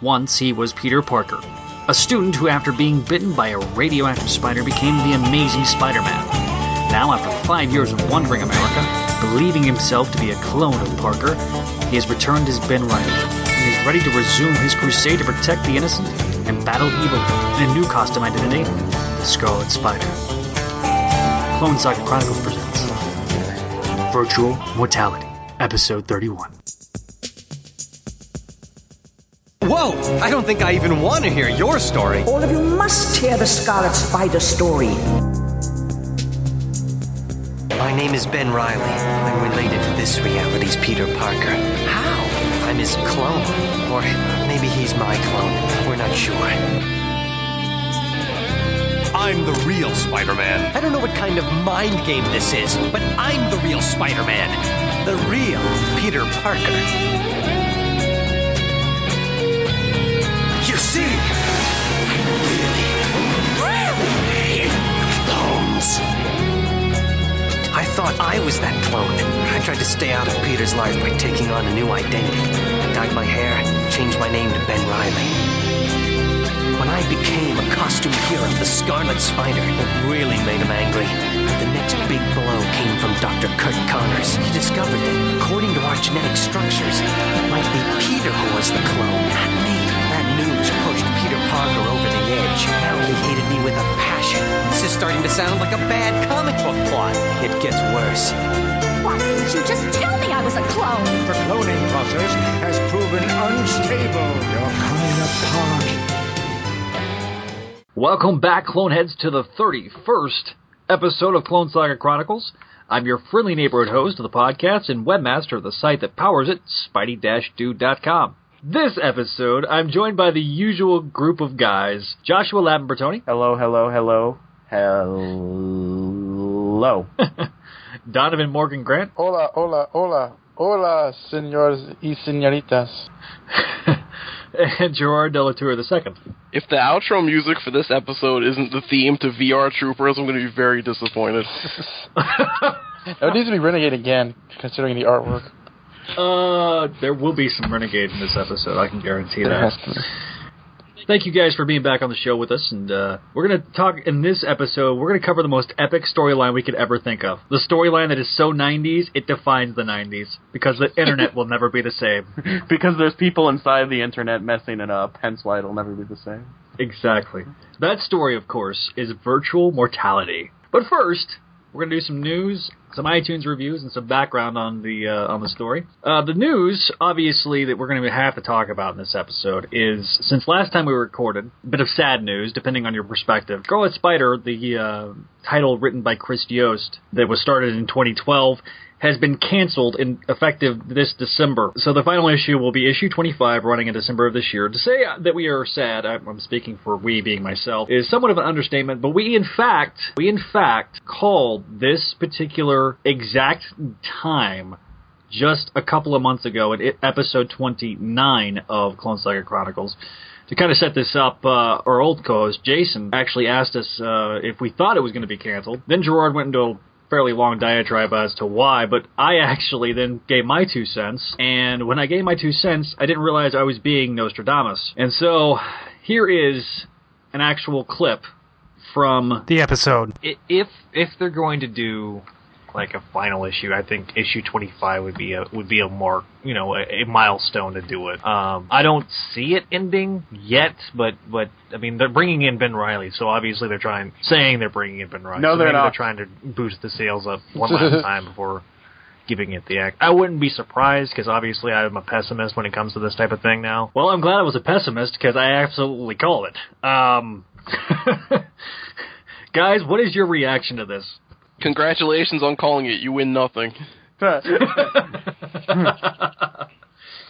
Once he was Peter Parker, a student who, after being bitten by a radioactive spider, became the amazing Spider Man. Now, after five years of wandering America, believing himself to be a clone of Parker, he has returned as Ben Reilly and is ready to resume his crusade to protect the innocent and battle evil in a new costume identity, the Scarlet Spider. Clone Saga Chronicles presents Virtual Mortality, Episode 31. Whoa! I don't think I even want to hear your story. All of you must hear the Scarlet Spider story. My name is Ben Reilly. I'm related to this reality's Peter Parker. How? I'm his clone. Or maybe he's my clone. We're not sure. I'm the real Spider-Man. I don't know what kind of mind game this is, but I'm the real Spider-Man. The real Peter Parker. You see, really, clones. I thought I was that clone. I tried to stay out of Peter's life by taking on a new identity. I dyed my hair, changed my name to Ben Reilly. When I became a costume hero the Scarlet Spider, it really made him angry. The next big blow came from Dr. Curt Connors. He discovered that, according to our genetic structures, it might be Peter who was the clone, not me. That news pushed Peter Parker over the edge. Now he hated me with a passion. This is starting to sound like a bad comic book plot. It gets worse. Why didn't you just tell me I was a clone? The cloning process has proven unstable. You're coming apart. Welcome back, Cloneheads, to the 31st episode of Clone Saga Chronicles. I'm your friendly neighborhood host of the podcast and webmaster of the site that powers it, spidey-dude.com. This episode, I'm joined by the usual group of guys, Joshua Lambertoni, Hello, hello, hello, hello. Donovan Morgan Grant, Hola, hola, hola, hola, señores y señoritas. and Gerard Delatour II. If the outro music for this episode isn't the theme to VR Troopers, I'm going to be very disappointed. It needs to be Renegade again, considering the artwork. Uh, there will be some Renegade in this episode, I can guarantee There that. has to be. Thank you guys for being back on the show with us, and uh, we're going to talk in this episode. We're going to cover the most epic storyline we could ever think of. The storyline that is so 90s, it defines the 90s because the internet will never be the same. because there's people inside the internet messing it up, hence why it'll never be the same. Exactly. That story, of course, is virtual mortality. But first, we're going to do some news, some iTunes reviews, and some background on the uh, on the story. Uh, the news, obviously, that we're going to have to talk about in this episode is since last time we recorded, a bit of sad news, depending on your perspective. Scarlet Spider, the uh, title written by Chris Yost, that was started in 2012. Has been canceled in effective this December. So the final issue will be issue 25 running in December of this year. To say that we are sad, I'm speaking for we being myself, is somewhat of an understatement, but we in fact, we in fact called this particular exact time just a couple of months ago at i- episode 29 of Clone Saga Chronicles. To kind of set this up, uh, our old co-host Jason actually asked us uh, if we thought it was going to be canceled. Then Gerard went into fairly long diatribe as to why, but I actually then gave my two cents, and when I gave my two cents, I didn't realize I was being Nostradamus. And so, here is an actual clip from the episode. If if they're going to do like a final issue, I think issue twenty five would be a would be a mark, you know, a, a milestone to do it. Um, I don't see it ending yet, but but I mean they're bringing in Ben Reilly, so obviously they're trying saying they're bringing in Ben Reilly. No, so they're maybe not. They're trying to boost the sales up one last time before giving it the act. I wouldn't be surprised because obviously I'm a pessimist when it comes to this type of thing now. Well, I'm glad I was a pessimist because I absolutely call it. Um, guys, what is your reaction to this? Congratulations on calling it. You win nothing. Hmm.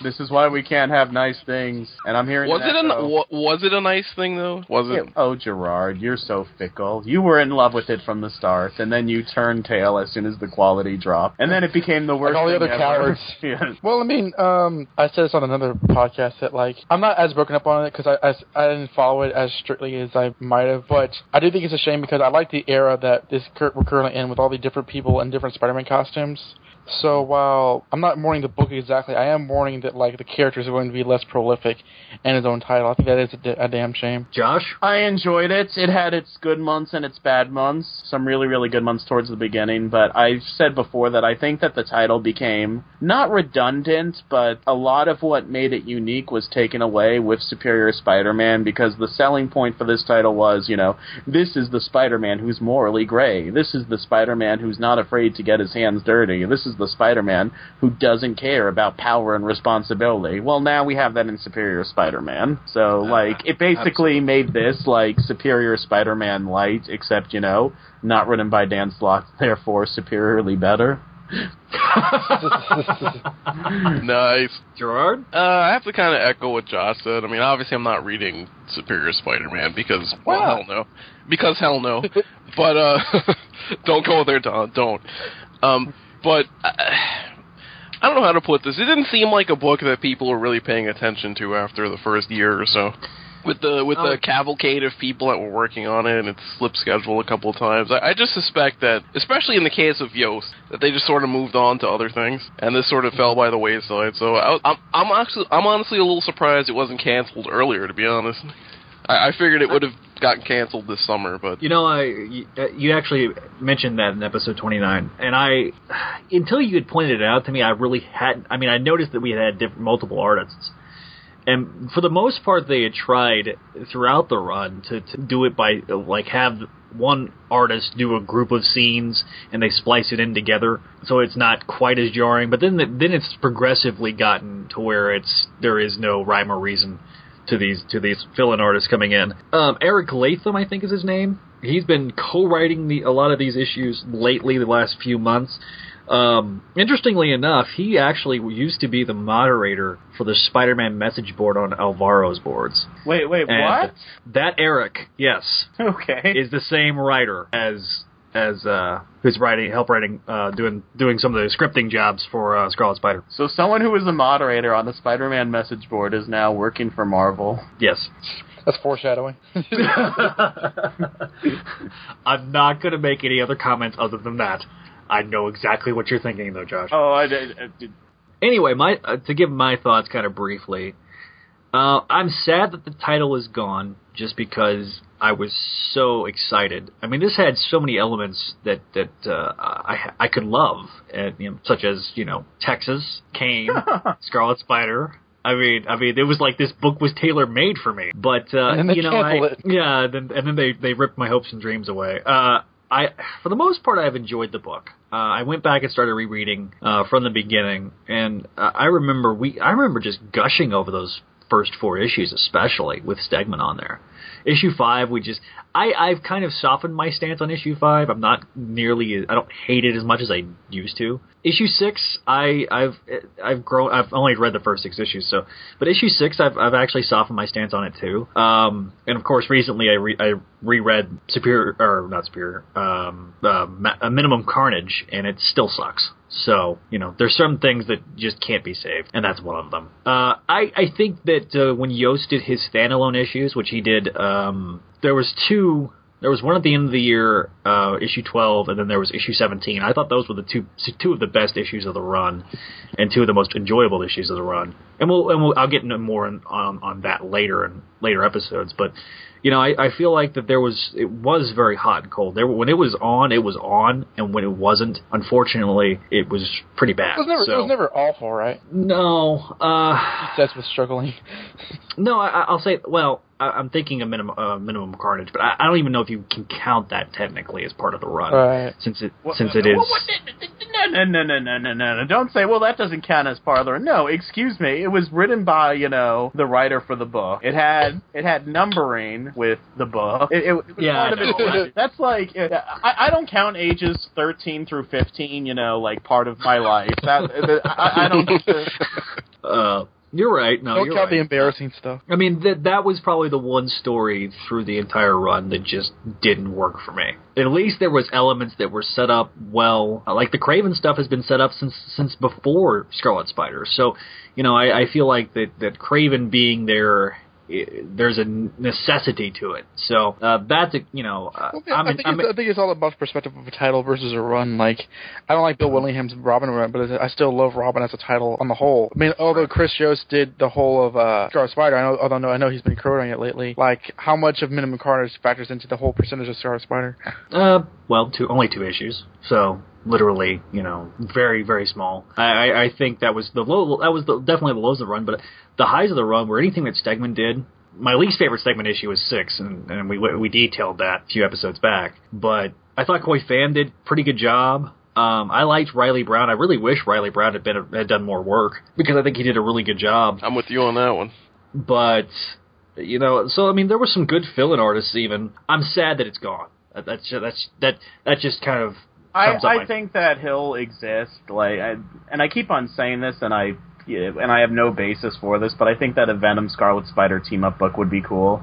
This is why we can't have nice things. And I'm hearing Was an it a echo. wa- was it a nice thing though? Was it? Yeah, Oh, Gerard, you're so fickle. You were in love with it from the start, and then you turned tail as soon as the quality dropped, and then it became the worst. Like all the thing other ever. cowards. yeah. Well, I mean, um, I said this on another podcast that like I'm not as broken up on it because I, I I didn't follow it as strictly as I might have, but I do think it's a shame because I like the era that this cur- we're currently in with all the different people in different Spider-Man costumes. So while I'm not mourning the book exactly, I am mourning that like the characters are going to be less prolific in his own title. I think that is a, damn shame. Josh? I enjoyed it. It had its good months and its bad months. Some really, really good months towards the beginning. But I've said before that I think that the title became not redundant, but a lot of what made it unique was taken away with Superior Spider-Man because the selling point for this title was, you know, this is the Spider-Man who's morally gray. This is the Spider-Man who's not afraid to get his hands dirty. This is the Spider-Man who doesn't care about power and responsibility. Well, now we have that in Superior Spider-Man. So, like, it basically made this like Superior Spider-Man light, except you know, not written by Dan Slott, therefore superiorly better. nice. Gerard? Uh, I have to kind of echo what Josh said. I mean, obviously, I'm not reading Superior Spider-Man because, well, hell no. Because hell no. but, uh, don't go there, Don. Don't. Um, but, uh, I don't know how to put this. It didn't seem like a book that people were really paying attention to after the first year or so. With the with Oh. the cavalcade of people that were working on it, and it slipped schedule a couple of times. I, I just suspect that, especially in the case of Yost, that they just sort of moved on to other things, and this sort of fell by the wayside. So I, I'm I'm actually I'm honestly a little surprised it wasn't canceled earlier. To be honest, I, I figured it would have gotten canceled this summer, but You know, I you, uh, you actually mentioned that in episode 29, and I until you had pointed it out to me, I really hadn't. I mean, I noticed that we had had different, multiple artists, and for the most part, they had tried throughout the run to, to do it by like have one artist do a group of scenes and they splice it in together, so it's not quite as jarring. But then the, then it's progressively gotten to where it's there is no rhyme or reason to these to these fill-in artists coming in. Um, Eric Latham, I think, is his name. He's been co-writing the, a lot of these issues lately, the last few months. Um, interestingly enough, he actually used to be the moderator for the Spider-Man message board on Alvaro's boards. Wait, wait, And what? That Eric, yes, Okay. is the same writer as as uh, who's writing, help writing, uh, doing doing some of the scripting jobs for uh, Scarlet Spider. So someone who was a moderator on the Spider-Man message board is now working for Marvel. Yes. That's foreshadowing. I'm not going to make any other comments other than that. I know exactly what you're thinking, though, Josh. Oh, I did. I did. Anyway, my uh, to give my thoughts kind of briefly, uh, I'm sad that the title is gone, just because I was so excited. I mean, this had so many elements that that uh, I I could love, and, you know, such as you know Texas, Kaine, Scarlet Spider. I mean, I mean, it was like this book was tailor made for me. But uh, you know, I, yeah, then, and then they they ripped my hopes and dreams away. Uh, I, for the most part, I've enjoyed the book. Uh, I went back and started rereading uh, from the beginning, and uh, I remember we, I remember just gushing over those first four issues, especially with Stegman on there. Issue five, we just, I, I've kind of softened my stance on issue five. I'm not nearly, I don't hate it as much as I used to. Issue six, I, I've, I've grown, I've only read the first six issues, so, but issue six, I've, I've actually softened my stance on it too. Um, and of course, recently I, re, I reread Superior, or not Superior, um, uh, Ma- uh, Minimum Carnage, and it still sucks. So, you know, there's some things that just can't be saved, and that's one of them. Uh, I, I think that uh, when Yost did his standalone issues, which he did, um, there was two. There was one at the end of the year, uh, issue 12, and then there was issue 17. I thought those were the two two of the best issues of the run, and two of the most enjoyable issues of the run. And we'll and we'll, I'll get into more on, on on that later in later episodes. But you know, I, I feel like that there was it was very hot and cold. There when it was on, it was on, and when it wasn't, unfortunately, it was pretty bad. It was never So- it was never awful, right? no, uh, That's was struggling. no. I, I'll say, well, I, I'm thinking a minimum uh, minimum carnage, but I, I don't even know if you can count that technically as part of the run, Right. since it What- since it what- is. what- No, no, no, no, no, no, no! Don't say, "Well, that doesn't count as part of the." No, excuse me. It was written by you know the writer for the book. It had it had numbering with the book. It, it, it was Yeah, part of its That's like uh, I, I don't count ages thirteen through fifteen. You know, like part of my life. That I, I don't. Uh, you're right. No, Don't count the embarrassing stuff. I mean, that that was probably the one story through the entire run that just didn't work for me. At least there was elements that were set up well. Like the Kraven stuff has been set up since since before Scarlet Spider. So, you know, I, I feel like that that Kraven being there there's a necessity to it. So uh, that's a you know uh, Well, I, think I think it's all about perspective of a title versus a run. Like, I don't like Bill Willingham's Robin run, but I still love Robin as a title on the whole. I mean, although Chris Yost did the whole of uh, Scarlet Spider, I know, although I know he's been crowding it lately. Like, how much of Minimum Carnage factors into the whole percentage of Scarlet Spider? Uh, well, two only two issues, so literally, you know, very very small. I, I, think that was the low. That was the, definitely the lows of the run, but the highs of the run were anything that Stegman did. My least favorite Stegman issue was six, and, and we we detailed that a few episodes back. But I thought Khoi Pham did pretty good job. Um, I liked Reilly Brown. I really wish Reilly Brown had been had done more work because I think he did a really good job. I'm with you on that one. But you know, so I mean, there were some good fill-in artists. Even I'm sad that it's gone. That's that's that that just kind of I, I my- think that he'll exist. Like, I, and I keep on saying this, and I yeah, and I have no basis for this, but I think that a Venom Scarlet Spider team up book would be cool.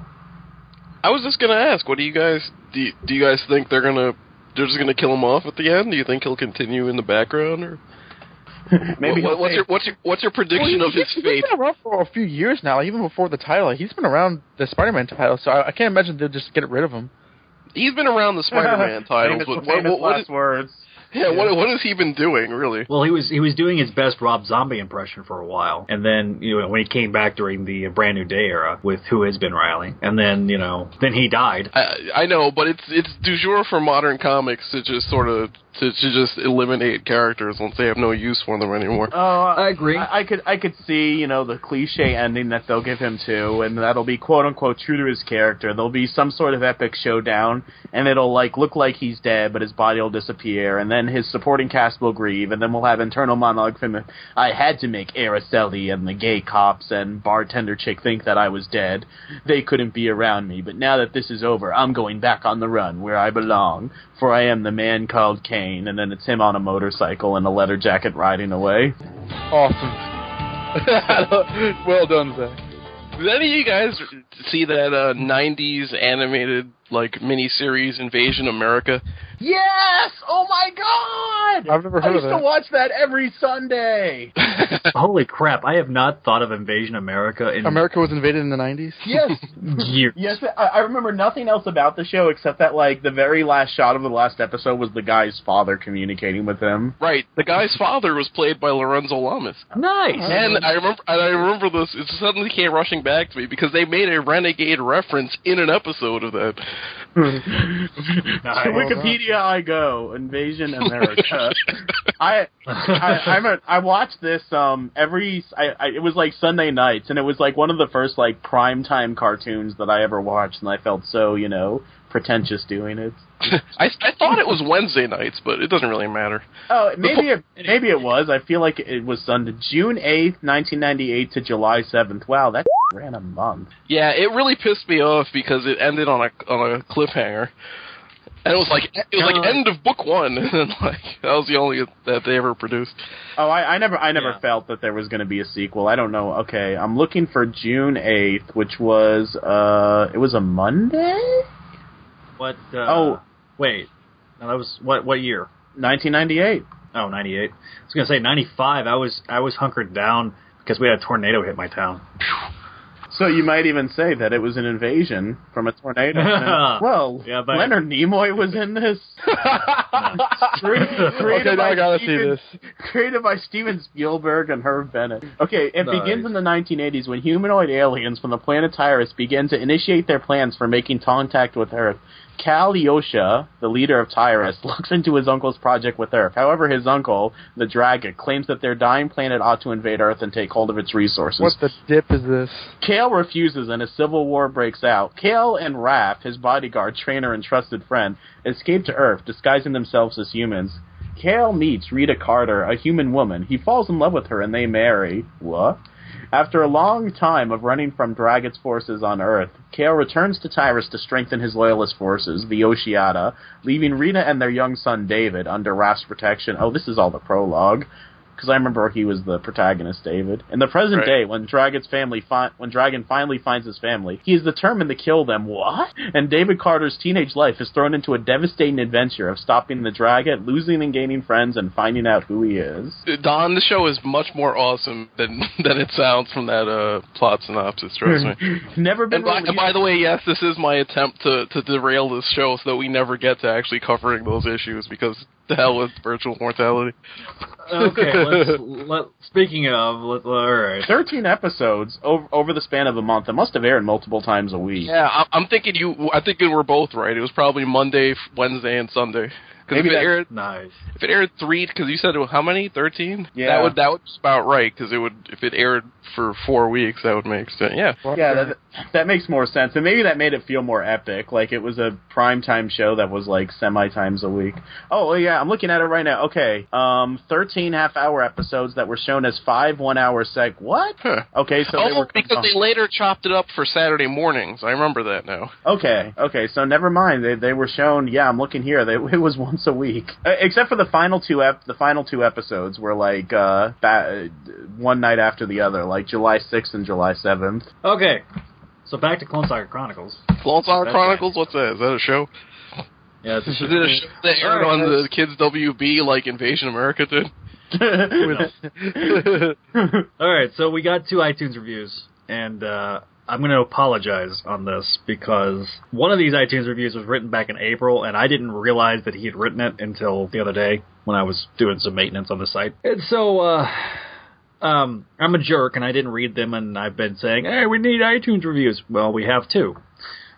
I was just gonna ask, what do you guys do? You, do you guys think they're gonna they're just gonna kill him off at the end? Do you think he'll continue in the background, or Maybe what, what's your what's your what's your prediction Well, of he- his he's fate? been around for a few years now, like, even before the title. He's been around the Spider-Man title, so I, I can't imagine they'll just get rid of him. He's been around the Spider-Man titles, famous, but what, famous what, what last is, words. yeah, what what has he been doing really? Well, he was he was doing his best Rob Zombie impression for a while, and then you know when he came back during the Brand New Day era with Who Was Ben Reilly, and then you know then he died. I, I know, but it's it's du jour for modern comics to just sort of to, to just eliminate characters once they have no use for them anymore. Oh, uh, I agree. I, I could I could see you know the cliche ending that they'll give him to, and that'll be quote unquote true to his character. There'll be some sort of epic showdown, and it'll like look like he's dead, but his body will disappear, and then his supporting cast will grieve, and then we'll have internal monologue from him. I had to make Araceli and the gay cops and bartender chick think that I was dead. They couldn't be around me, but now that this is over, I'm going back on the run where I belong, for I am the man called Kaine. And then it's him on a motorcycle in a leather jacket riding away. Awesome. well done, Zach. Did any of you guys see that uh, '90s animated like miniseries Invasion America? Yes! Oh my god! I've never heard I used of to watch that every Sunday. Holy crap! I have not thought of Invasion America in America was invaded in the 90s? Yes. years. Yes, I, I remember nothing else about the show except that like the very last shot of the last episode was the guy's father communicating with him. Right, the guy's father was played by Lorenzo Lamas. Nice. And I remember, and I remember this. It suddenly came rushing back to me because they made a renegade reference in an episode of that. To Wikipedia I go. Invasion America. I I I'm a, I watched this um every I, I it was like Sunday nights and it was like one of the first like primetime cartoons that I ever watched and I felt so you know pretentious doing it. I, I thought it was Wednesday nights, but it doesn't really matter. Oh, maybe it maybe it was. I feel like it was Sunday, June eighth, nineteen ninety eight to July seventh. Wow, that ran a month. Yeah, it really pissed me off because it ended on a on a cliffhanger. And it was like it was like Uh. end of book one, and like that was the only that they ever produced. Oh, I, I never, I never Yeah. felt that there was going to be a sequel. I don't know. Okay, I'm looking for June eighth, which was, uh, it was a Monday, What? Uh, Oh. wait. No, that was what? What year? 1998. Oh, 98. I was gonna say 95. I was I was hunkered down because we had a tornado hit my town. So you might even say that it was an invasion from a tornado. And- well, Yeah, but- Leonard Nimoy was in this. Created Okay, now by I gotta see Steven- this. Created by Steven Spielberg and Harve Bennett. Okay, it Nice. begins in the 1980s when humanoid aliens from the planet Tyrus begin to initiate their plans for making contact with Earth. Cal Yosha, the leader of Tyrus, looks into his uncle's project with Earth. However, his uncle, the Dragon, claims that their dying planet ought to invade Earth and take hold of its resources. What the dip is this? Kale refuses and a civil war breaks out. Kale and Raph, his bodyguard, trainer, and trusted friend, escape to Earth, disguising themselves as humans. Kale meets Rita Carter, a human woman. He falls in love with her and they marry. What? After a long time of running from Dragon's forces on Earth, Kale returns to Tyrus to strengthen his loyalist forces, the Oceata, leaving Rita and their young son David under Raph's protection. Oh, this is all the prologue. Because I remember he was the protagonist, David. In the present Right. day, when Dragon's family fi- when Dragon finally finds his family, he is determined to kill them. What? And David Carter's teenage life is thrown into a devastating adventure of stopping the dragon, losing and gaining friends, and finding out who he is. Don, the show is much more awesome than than it sounds from that uh, plot synopsis. Trust me. Never been. And by, and by the way, yes, this is my attempt to, to derail this show so that we never get to actually covering those issues because the hell with virtual mortality. Okay, let's, let, speaking of, let, all right. 13 episodes over, over the span of a month. It must have aired multiple times a week. Yeah, I, I'm thinking you. I think we're both right. It was probably Monday, Wednesday, and Sunday. Because if Maybe it aired, Nice. if it aired three, because you said it how many? Thirteen. Yeah. That would that would be about right. Because it would if it aired for four weeks, that would make sense. Yeah. Yeah, that, that makes more sense. And maybe that made it feel more epic. Like it was a prime time show that was like semi times a week. Oh, yeah, I'm looking at it right now. Okay. Um, 13 half hour episodes that were shown as five one hour seg. What? Huh. Okay, so they oh, were. because they later chopped it up for Saturday mornings. I remember that now. Okay, okay, so never mind. They they were shown. Yeah, I'm looking here. They, it was once a week, uh, except for the final two ep. The final two episodes were like uh, ba- one night after the other, like July 6th and July 7th. Okay, so back to Clone Saga Chronicles. Clone Saga That's Chronicles. What's that? Is that a show? Yeah, it's a Is it a show that aired Alright, on the Kids WB like Invasion America did? All right, so we got two iTunes reviews, and uh, I'm going to apologize on this because one of these iTunes reviews was written back in April, and I didn't realize that he had written it until the other day when I was doing some maintenance on the site. And so, uh, um, I'm a jerk, and I didn't read them, and I've been saying, "Hey, we need iTunes reviews." Well, we have two.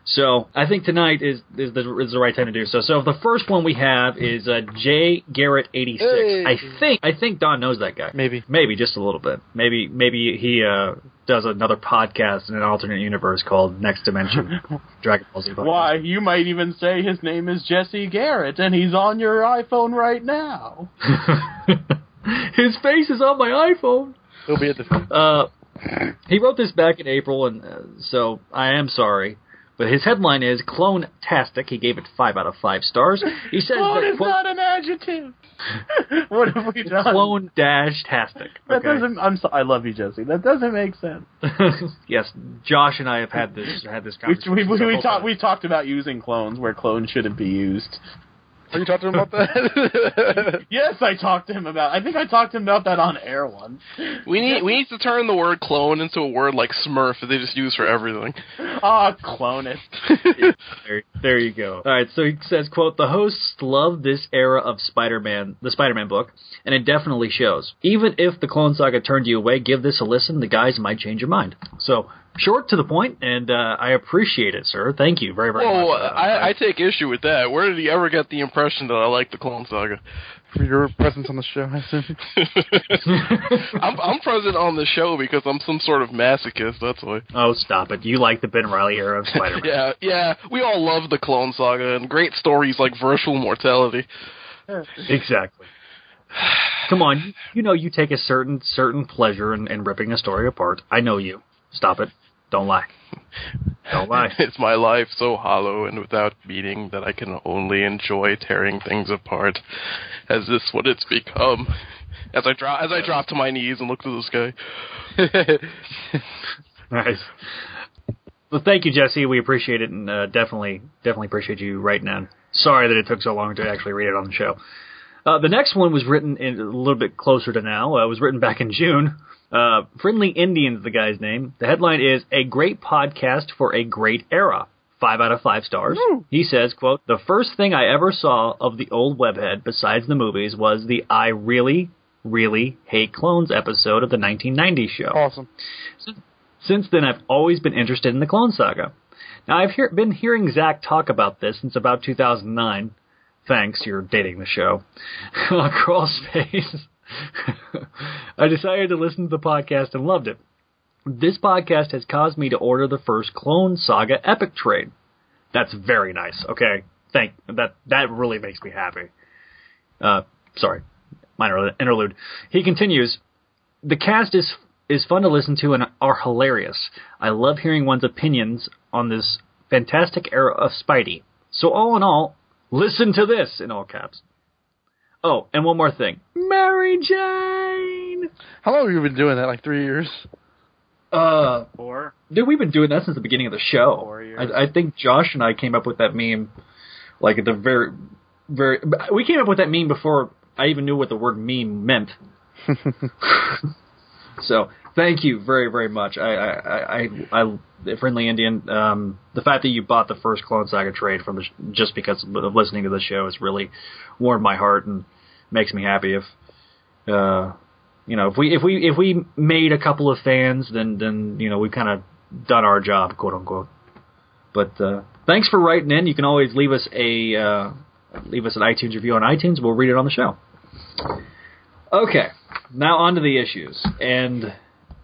So I think tonight is is the, is the right time to do so. So the first one we have is uh, J Garrett eighty six. Hey. I think I think Don knows that guy. Maybe. Maybe just a little bit. Maybe maybe he uh, does another podcast in an alternate universe called Next Dimension Dragon Ball Z. podcast. Why, you might even say his name is Jesse Garrett, and he's on your iPhone right now. His face is on my iPhone. He'll be at the. Uh, he wrote this back in April, and uh, so I am sorry. But his headline is Clone-tastic. He gave it five out of five stars. He says Clone that is quote, not an adjective. what have we done? clone dash tastic. That Okay. doesn't. I'm. So, I love you, Jesse. That doesn't make sense. yes, Josh and I have had this had this conversation. we, we, we, talked we talked about using clones where clones shouldn't be used. Are you talking about that? Yes, I talked to him about. I think I talked to him about that on air once. We need we need to turn the word clone into a word like Smurf that they just use for everything. Ah, clone it. There, there you go. All right, so he says, "quote The hosts love this era of Spider-Man, the Spider-Man book, and it definitely shows. Even if the Clone Saga turned you away, give this a listen. The guys might change your mind." So short to the point, and uh, I appreciate it, sir. Thank you very very Whoa, much. for that. I, I take issue with that. Where did he ever get the impression that I like the Clone Saga? For your presence on the show, I assume. I'm I'm present on the show because I'm some sort of masochist. That's why. oh, stop it! You like the Ben Reilly era of Spider-Man? Yeah, yeah. We all love the Clone Saga and great stories like Virtual Mortality. Exactly. Come on, you know you take a certain certain pleasure in, in ripping a story apart. I know you. Stop it. Don't lie. Don't lie. It's my life so hollow and without meaning that I can only enjoy tearing things apart. Is this what it's become? As I drop, as I drop to my knees and look to the sky. Nice. Well, thank you, Jesse. We appreciate it, and uh, definitely, definitely appreciate you writing in. Sorry that it took so long to actually read it on the show. Uh, the next one was written in a little bit closer to now. Uh, it was written back in June. Uh, Friendly Indians, the guy's name. The headline is "A Great Podcast for a Great Era." Five out of five stars. He says, "quote The first thing I ever saw of the old webhead, besides the movies, was the I really, really hate clones episode of the 1990s show." awesome. Since then, I've always been interested in the Clone Saga. Now, I've hear- been hearing Zach talk about this since about 2009. Thanks, you're dating the show. Crawl space. I decided to listen to the podcast and loved it. This podcast has caused me to order the first Clone Saga Epic trade. That's very nice. Okay, thank that. That really makes me happy. Uh, sorry, minor interlude. He continues. The cast is is fun to listen to and are hilarious. I love hearing one's opinions on this fantastic era of Spidey. So all in all, listen to this in all caps. Oh, and one more thing. Mary Jane. How long have you been doing that? Like three years? Uh, Or dude, we've been doing that since the beginning of the show. Four years. I, I think Josh and I came up with that meme, like at the very, very. We came up with that meme before I even knew what the word meme meant. so thank you very, very much. I, I, I, I, I friendly Indian. Um, the fact that you bought the first Clone Saga trade from the, just because of listening to the show has really warmed my heart and makes me happy. If, uh, you know, if we if we if we made a couple of fans, then then you know we've kind of done our job, quote unquote. But uh, thanks for writing in. You can always leave us a uh, leave us an iTunes review on iTunes. We'll read it on the show. Okay, now on to the issues, and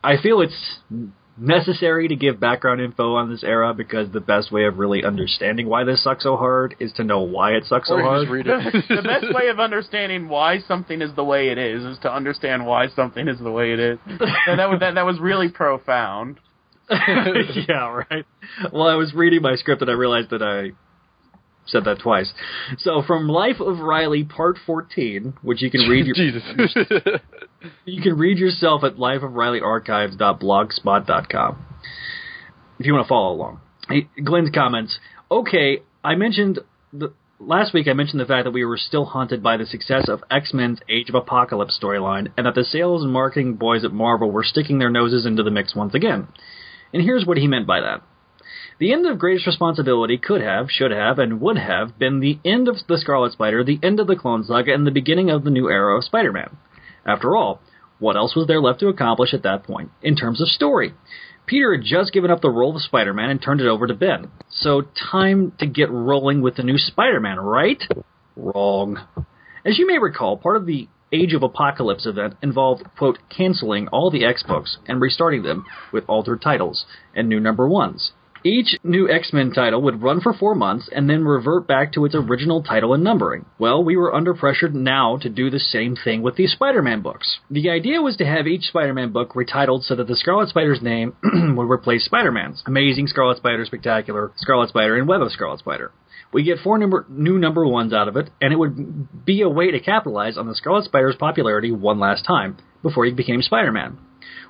I feel it's necessary to give background info on this era because the best way of really understanding why this sucks so hard is to know why it sucks so or you hard. read it. the best way of understanding why something is the way it is is to understand why something is the way it is. And that was that, that was really profound. yeah, right. Well, I was reading my script and I realized that I said that twice. So, from Life of Reilly, Part 14, which you can read your, Jesus. You can read yourself at lifeofrileyarchives.blogspot.com if you want to follow along. Glenn's comments. Okay, I mentioned the last week. I mentioned the fact that we were still haunted by the success of X Men's Age of Apocalypse storyline, and that the sales and marketing boys at Marvel were sticking their noses into the mix once again. And here's what he meant by that. The end of Greatest Responsibility could have, should have, and would have been the end of the Scarlet Spider, the end of the Clone Saga, and the beginning of the new era of Spider-Man. After all, what else was there left to accomplish at that point, in terms of story? Peter had just given up the role of Spider-Man and turned it over to Ben. So time to get rolling with the new Spider-Man, right? Wrong. As you may recall, part of the Age of Apocalypse event involved, quote, canceling all the X books and restarting them with altered titles and new number ones. Each new X-Men title would run for four months and then revert back to its original title and numbering. Well, we were under pressure now to do the same thing with the Spider-Man books. The idea was to have each Spider-Man book retitled so that the Scarlet Spider's name would replace Spider-Man's. Amazing Scarlet Spider, Spectacular, Scarlet Spider, and Web of Scarlet Spider. We get four number, new number ones out of it, and it would be a way to capitalize on the Scarlet Spider's popularity one last time before he became Spider-Man.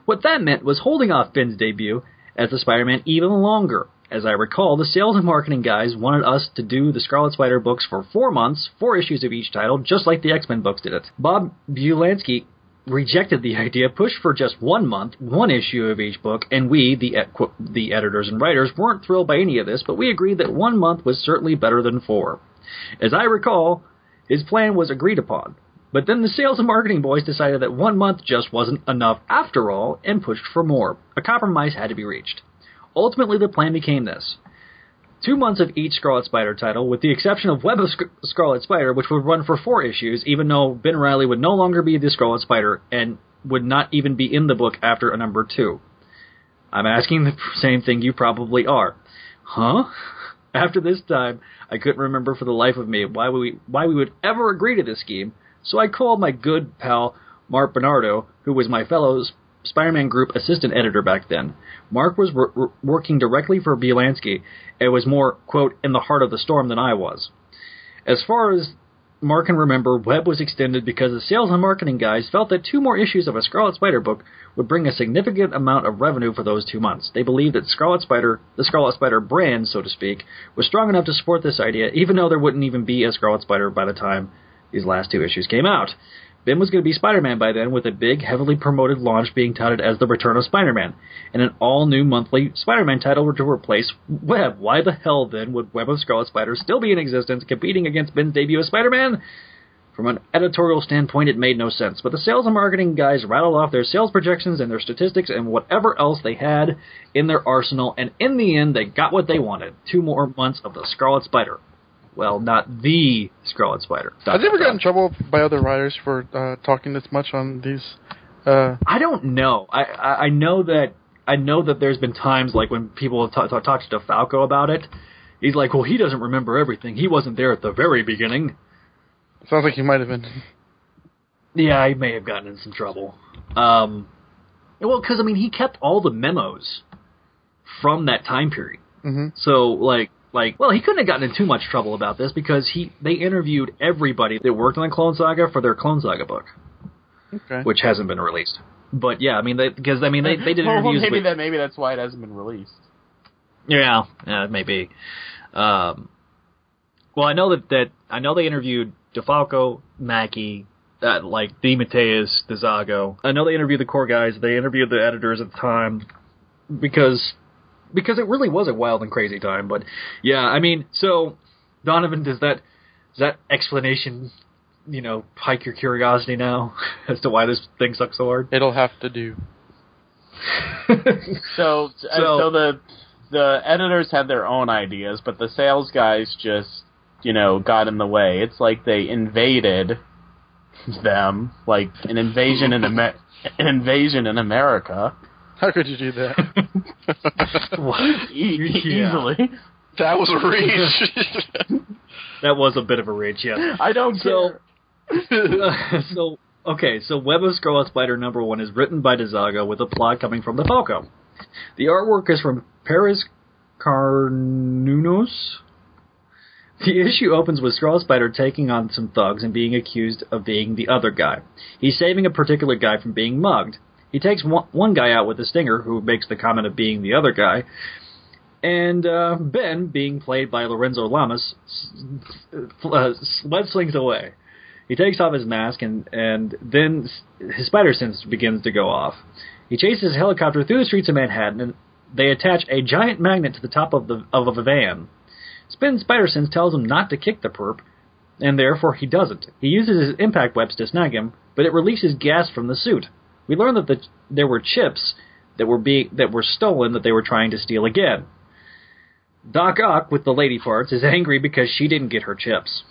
What that meant was holding off Ben's debut as the Spider-Man even longer. As I recall, the sales and marketing guys wanted us to do the Scarlet Spider books for four months, four issues of each title, just like the X-Men books did it. Bob Budiansky rejected the idea, pushed for just one month, one issue of each book, and we, the the editors and writers, weren't thrilled by any of this, but we agreed that one month was certainly better than four. As I recall, his plan was agreed upon. But then the sales and marketing boys decided that one month just wasn't enough after all and pushed for more. A compromise had to be reached. Ultimately, the plan became this. Two months of each Scarlet Spider title, with the exception of Web of Sc- Scarlet Spider, which would run for four issues, even though Ben Reilly would no longer be the Scarlet Spider and would not even be in the book after a number two. I'm asking the same thing you probably are. Huh? After this time, I couldn't remember for the life of me why we why we would ever agree to this scheme, so I called my good pal Mark Bernardo, who was my fellow Spider-Man Group assistant editor back then. Mark was wor- wor- working directly for Budiansky and was more, quote, in the heart of the storm than I was. As far as Mark can remember, Web was extended because the sales and marketing guys felt that two more issues of a Scarlet Spider book would bring a significant amount of revenue for those two months. They believed that Scarlet Spider, the Scarlet Spider brand, so to speak, was strong enough to support this idea, even though there wouldn't even be a Scarlet Spider by the time these last two issues came out. Ben was going to be Spider-Man by then, with a big, heavily promoted launch being touted as The Return of Spider-Man, and an all-new monthly Spider-Man title to replace Web. Why the hell then would Web of Scarlet Spider still be in existence, competing against Ben's debut as Spider-Man? From an editorial standpoint, it made no sense, but the sales and marketing guys rattled off their sales projections and their statistics and whatever else they had in their arsenal, and in the end, they got what they wanted: two more months of the Scarlet Spider. Well, not the Scarlet Spider. Has he ever gotten in trouble by other writers for uh, talking this much on these? Uh, I don't know. I, I I know that I know that there's been times like when people have ta- ta- talked to Falco about it. He's like, well, he doesn't remember everything. He wasn't there at the very beginning. sounds like he might have been. Yeah, he may have gotten in some trouble. Um, well, because I mean, he kept all the memos from that time period. hmm So, like, like well he couldn't have gotten in too much trouble about this because he they interviewed everybody that worked on the Clone Saga for their Clone Saga book, Okay. which hasn't been released. But yeah, I mean, they, because I mean, they they did well, interviews maybe with that maybe that's why it hasn't been released. yeah, yeah, maybe. Um, well, I know that that I know they interviewed DeFalco, Mackie, uh, like DeMatteis, DeZago. I know they interviewed the core guys. They interviewed the editors at the time because because it really was a wild and crazy time. But yeah, I mean, so Donovan, does that does that explanation, you know, pique your curiosity now as to why this thing sucks so hard? It'll have to do. So, uh, so, so the the editors had their own ideas, but the sales guys just you know got in the way. It's like they invaded them, like an invasion in Amer- an invasion in America. How could you do that? E- Yeah. Easily, That was a reach. that was a bit of a reach, yeah. I don't So- care. so okay, so Web of Scarlet Spider number one is written by DeZago with a plot coming from DeFalco. The artwork is from Paris Karounos. The issue opens with Scarlet Spider taking on some thugs and being accused of being the other guy. He's saving a particular guy from being mugged. He takes one, one guy out with a stinger who makes the comment of being the other guy. And uh, Ben, being played by Lorenzo Lamas, uh, sled slings away. He takes off his mask and and then his spider sense begins to go off. He chases his helicopter through the streets of Manhattan and they attach a giant magnet to the top of the of a van. Spin Spider Sense tells him not to kick the perp, and therefore he doesn't. He uses his impact webs to snag him, but it releases gas from the suit. We learn that the, there were chips that were being that were stolen that they were trying to steal again. Doc Ock, with the lady parts, is angry because she didn't get her chips.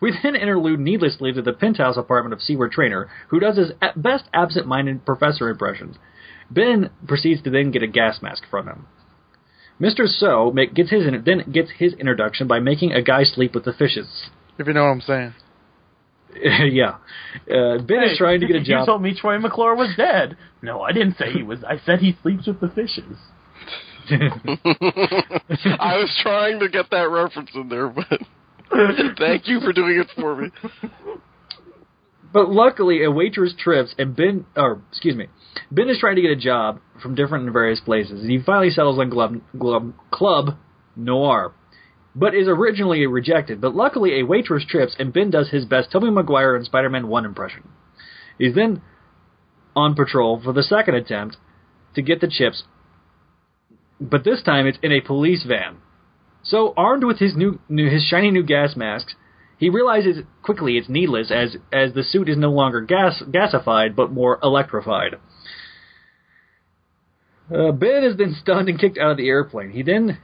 We then interlude needlessly to the penthouse apartment of Seward Trainer, who does his best absent-minded professor impression. Ben proceeds to then get a gas mask from him. Mr. So make, gets his then gets his introduction by making a guy sleep with the fishes. If you know what I'm saying. yeah, uh, Ben is trying to get a job. You told me Troy McClure was dead. No, I didn't say he was. I said he sleeps with the fishes. I was trying to get that reference in there, but thank you for doing it for me. But luckily, a waitress trips, and Ben, or excuse me, Ben is trying to get a job from different and various places, and he finally settles on Club, Club, Club Noir, but is originally rejected. But luckily, a waitress trips, and Ben does his best Tobey Maguire and Spider-Man One impression. He's then on patrol for the second attempt to get the chips, but this time it's in a police van. So armed with his new, new his shiny new gas masks, he realizes quickly it's needless as as the suit is no longer gas gasified but more electrified. Uh, ben is then stunned and kicked out of the airplane. He then,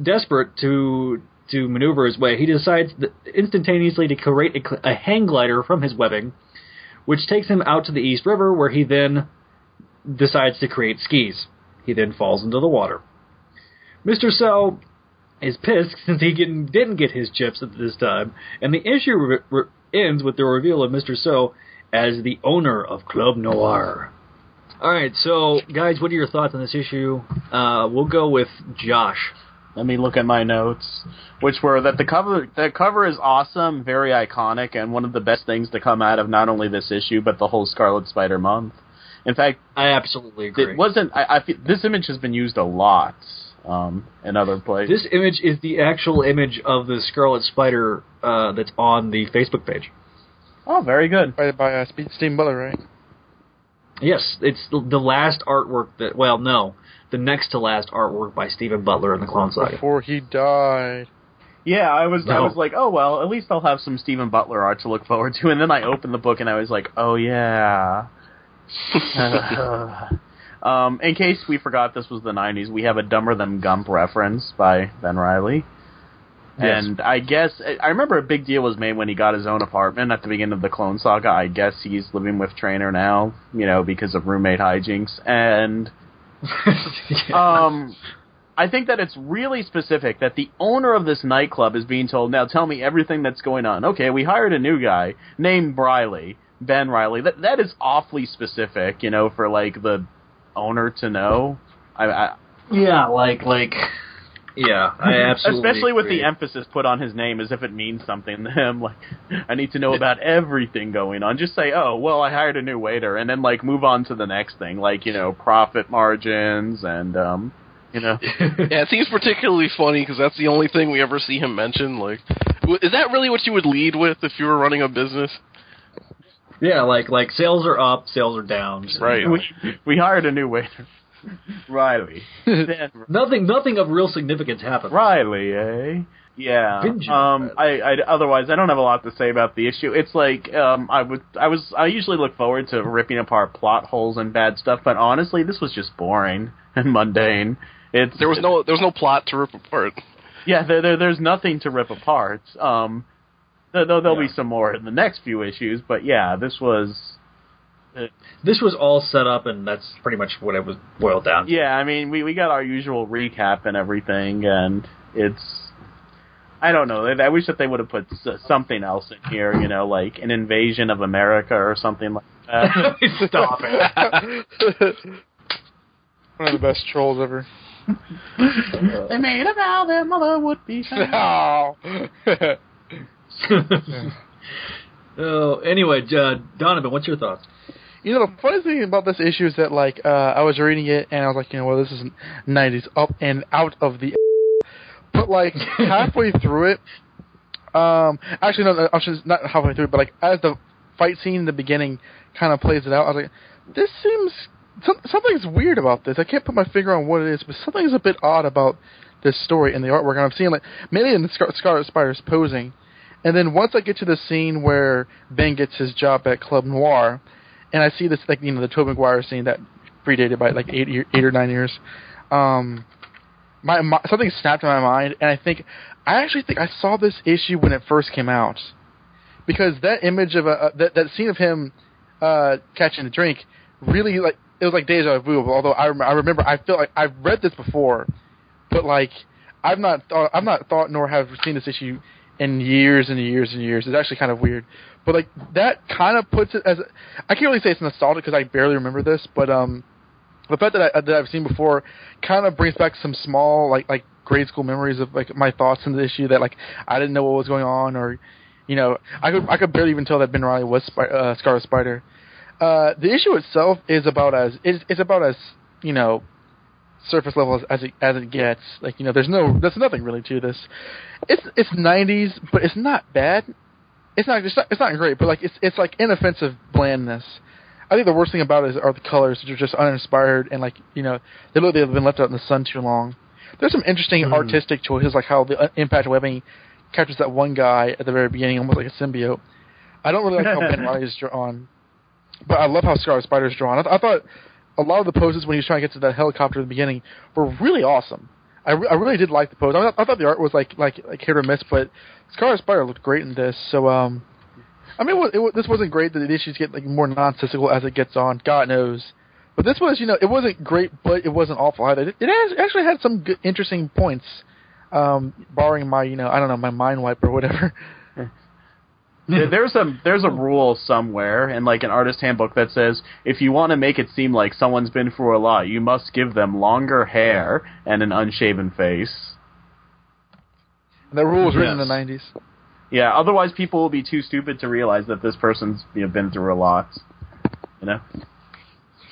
desperate to to maneuver his way, he decides instantaneously to create a, a hang glider from his webbing, which takes him out to the East River, where he then decides to create skis. He then falls into the water. Mr. So is pissed since he didn't, didn't get his chips at this time, and the issue re- re- ends with the reveal of Mr. So as the owner of Club Noir. All right, so guys, what are your thoughts on this issue? Uh, we'll go with Josh. Let me look at my notes, which were that the cover the cover is awesome, very iconic, and one of the best things to come out of not only this issue but the whole Scarlet Spider month. In fact, I absolutely agree. it wasn't. I, I feel, this image has been used a lot um, in other places. This image is the actual image of the Scarlet Spider uh, that's on the Facebook page. oh, very good. By by uh, Steve- Steve Butler, right? Yes, it's the, the last artwork that. Well, no, the next to last artwork by Stephen Butler in the Clone Saga. Before he died. Yeah, I was I was like, oh well, at least I'll have some Stephen Butler art to look forward to. And then I opened the book and I was like, oh yeah. um, in case we forgot this was the '90s, we have a Dumber Than Gump reference by Ben Reilly. Yes. And I guess I remember a big deal was made when he got his own apartment at the beginning of the Clone Saga. I guess he's living with Trainer now, you know, because of roommate hijinks. And um, I think that it's really specific that the owner of this nightclub is being told, now tell me everything that's going on. Okay, we hired a new guy named Reilly, Ben Reilly. That that is awfully specific, you know, for like the owner to know. I, I Yeah, like like Yeah, I absolutely. Especially with the emphasis put on his name as if it means something to him. Like, I need to know about everything going on. Just say, oh, well, I hired a new waiter, and then, like, move on to the next thing. Like, you know, profit margins and, um, you know. yeah, it seems particularly funny because that's the only thing we ever see him mention. Like, is that really what you would lead with if you were running a business? Yeah, like like sales are up, sales are down. so, Right. you know, we, we hired a new waiter. Reilly. Nothing nothing of real significance happened. Reilly, eh? Yeah. Um. I, I. Otherwise, I don't have a lot to say about the issue. It's like um. I would. I was. I usually look forward to ripping apart plot holes and bad stuff, but honestly, this was just boring and mundane. It's There was no there was no plot to rip apart. Yeah. There. there there's nothing to rip apart. Um. There, there- there'll Yeah. be some more in the next few issues, but yeah, this was. This was all set up, and that's pretty much what it was boiled down. to. Yeah, I mean, we we got our usual recap and everything, and it's. I don't know. I wish that they would have put something else in here, you know, like an invasion of America or something like that. Stop it. One of the best trolls ever. they made a vow their mother would be. Oh. Oh, anyway, uh, Donovan, what's your thoughts? You know, the funny thing about this issue is that, like, uh, I was reading it and I was like, you know, well, this is 90s up and out of the. But, like, halfway through it, um, actually, no, actually, not halfway through it, but, like, as the fight scene in the beginning kind of plays it out, I was like, this seems. Some, something's weird about this. I can't put my finger on what it is, but something's a bit odd about this story and the artwork. And I'm seeing, like, mainly in the Scar- Scarlet Spider's posing. And then once I get to the scene where Ben gets his job at Club Noir, and I see this like you know the Tobey Maguire scene that predated by like eight year, eight or nine years. Um, my, my something snapped in my mind, and I think I actually think I saw this issue when it first came out because that image of a uh, that that scene of him uh, catching the drink really like it was like deja vu. Although I rem- I remember I feel like I've read this before, but like I've not thought I've not thought nor have seen this issue in years and years and years. It's actually kind of weird. But like that kind of puts it as I can't really say it's nostalgic because I barely remember this, but um, the fact that I that I've seen before kind of brings back some small like like grade school memories of like my thoughts on the issue that like I didn't know what was going on or you know I could I could barely even tell that Ben Reilly was Spi- uh, Scarlet Spider. Uh, the issue itself is about as it's, it's about as you know surface level as, as it as it gets. Like you know, there's no there's nothing really to this. It's it's 90s, but it's not bad. It's not it's not, it's not great, but like it's it's like inoffensive blandness. I think the worst thing about it is are the colors, which are just uninspired and like you know they look they've been left out in the sun too long. There's some interesting Mm. artistic choices, like how the uh, impact webbing captures that one guy at the very beginning, almost like a symbiote. I don't really like how Ben Reilly is drawn, but I love how Scarlet Spider is drawn. I, th- I thought a lot of the poses when he was trying to get to that helicopter at the beginning were really awesome. I, re- I really did like the pose. I, I thought the art was like like like hit or miss, but Scarlet Spider looked great in this. So um, I mean, it, wa- it, wa- this wasn't great. that The issues get like more nonsensical as it gets on. God knows. But this was, you know, it wasn't great, but it wasn't awful either. It, it has, actually had some good, interesting points, um, barring my, you know, I don't know, my mind wipe or whatever. There- there's a there's a rule somewhere in like an artist handbook that says if you want to make it seem like someone's been through a lot, you must give them longer hair and an unshaven face. And that rule was written Yes. in the '90s. Yeah, otherwise people will be too stupid to realize that this person's you know, been through a lot. You know.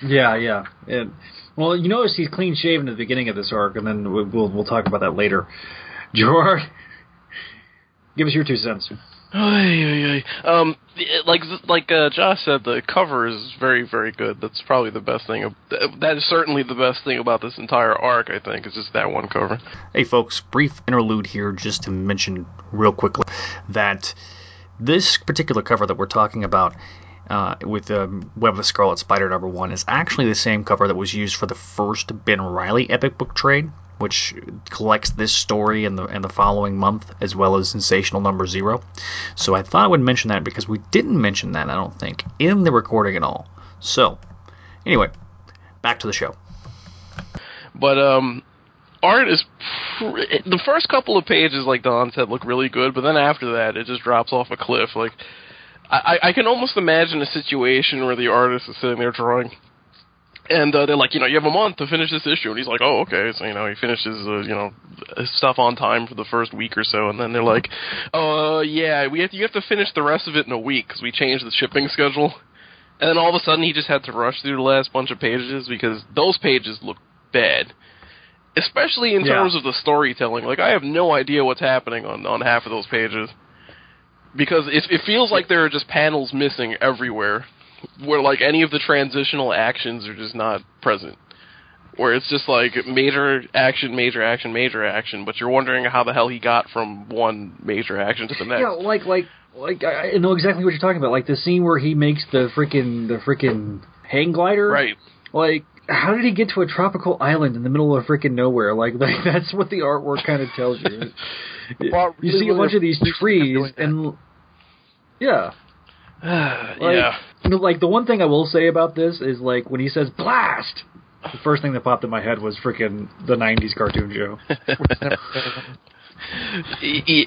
Yeah, yeah. And, well, you notice he's clean shaven at the beginning of this arc, and then we'll we'll, we'll talk about that later. Gerard, give us your two cents. Um, like like uh, Josh said, the cover is very very good. That's probably the best thing. Of, that is certainly the best thing about this entire arc. I think is just that one cover. Hey, folks, brief interlude here just to mention real quickly that this particular cover that we're talking about uh, with um, Web of the Scarlet Spider number one is actually the same cover that was used for the first Ben Reilly epic book trade, which collects this story and the and the following month as well as Sensational number zero. So I thought I would mention that because we didn't mention that I don't think in the recording at all. So anyway, back to the show. But um, art is pr- the first couple of pages, like Don said, look really good. But then after that, it just drops off a cliff. Like I, I can almost imagine a situation where the artist is sitting there drawing And uh, they're like, you know, you have a month to finish this issue, and he's like, oh, okay. So you know, he finishes, uh, you know, stuff on time for the first week or so, and then they're like, oh, uh, yeah, we have to, you have to finish the rest of it in a week because we changed the shipping schedule. And then all of a sudden, he just had to rush through the last bunch of pages because those pages look bad, especially in Yeah. terms of the storytelling. Like, I have no idea what's happening on on half of those pages because it, it feels like there are just panels missing everywhere, where like any of the transitional actions are just not present. Where it's just like major action, major action, major action, but you're wondering how the hell he got from one major action to the next. Yeah, like like like I I know exactly what you're talking about. Like the scene where he makes the freaking the freaking hang glider. Right. Like how did he get to a tropical island in the middle of freaking nowhere? Like, like that's what the artwork kind of tells you. You really, see a bunch of these trees and yeah. Like, yeah. like the one thing I will say about this is like when he says blast, the first thing that popped in my head was freaking the '90s cartoon show.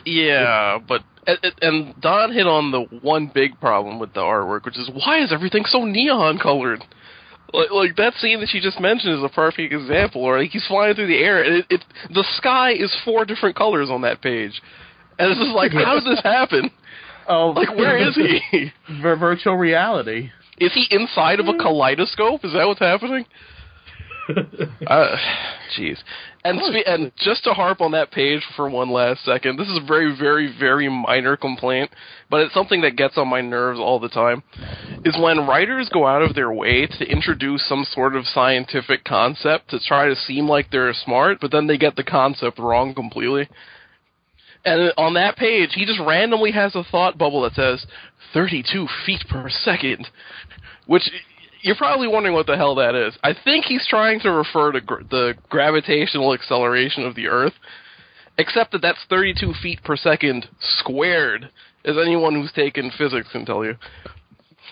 Yeah, but and- and Don hit on the one big problem with the artwork, which is why is everything so neon colored? Like, like that scene that she just mentioned is a perfect example. Or like he's flying through the air, and it, it the sky is four different colors on that page, and it's just like, how does this happen? Oh, Like, where is he? Vir- virtual reality. Is he inside of a kaleidoscope? Is that what's happening? uh, jeez. And spe- and just to harp on that page for one last second, this is a very, very, very minor complaint, but it's something that gets on my nerves all the time. Is when writers go out of their way to introduce some sort of scientific concept to try to seem like they're smart, but then they get the concept wrong completely. And on that page, he just randomly has a thought bubble that says 32 feet per second, which you're probably wondering what the hell that is. I think he's trying to refer to gr- the gravitational acceleration of the Earth, except that that's 32 feet per second squared, as anyone who's taken physics can tell you.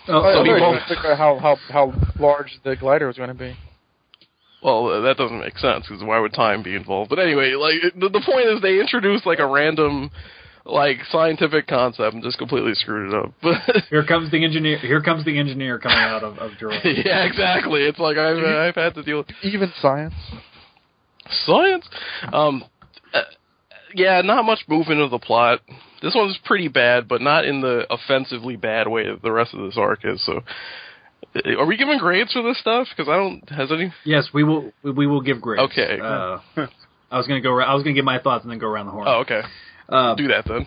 Oh, So so he he both- figure out how, how how large the glider was going to be. Well, that doesn't make sense because why would time be involved? But anyway, like the, the point is they introduced like a random like scientific concept and just completely screwed it up. But Here comes the engineer. Here comes the engineer coming out of of Jorah. yeah, exactly. It's like I've I've had to deal with Even science. science. Um, uh, yeah, not much movement of the plot. This one's pretty bad, but not in the offensively bad way that the rest of this arc is. So, are we giving grades for this stuff? Because I don't. Has any? Yes, we will. We will give grades. Okay. Uh, I was gonna go. I was gonna give my thoughts and then go around the horn. Oh, okay. Uh, Do that then.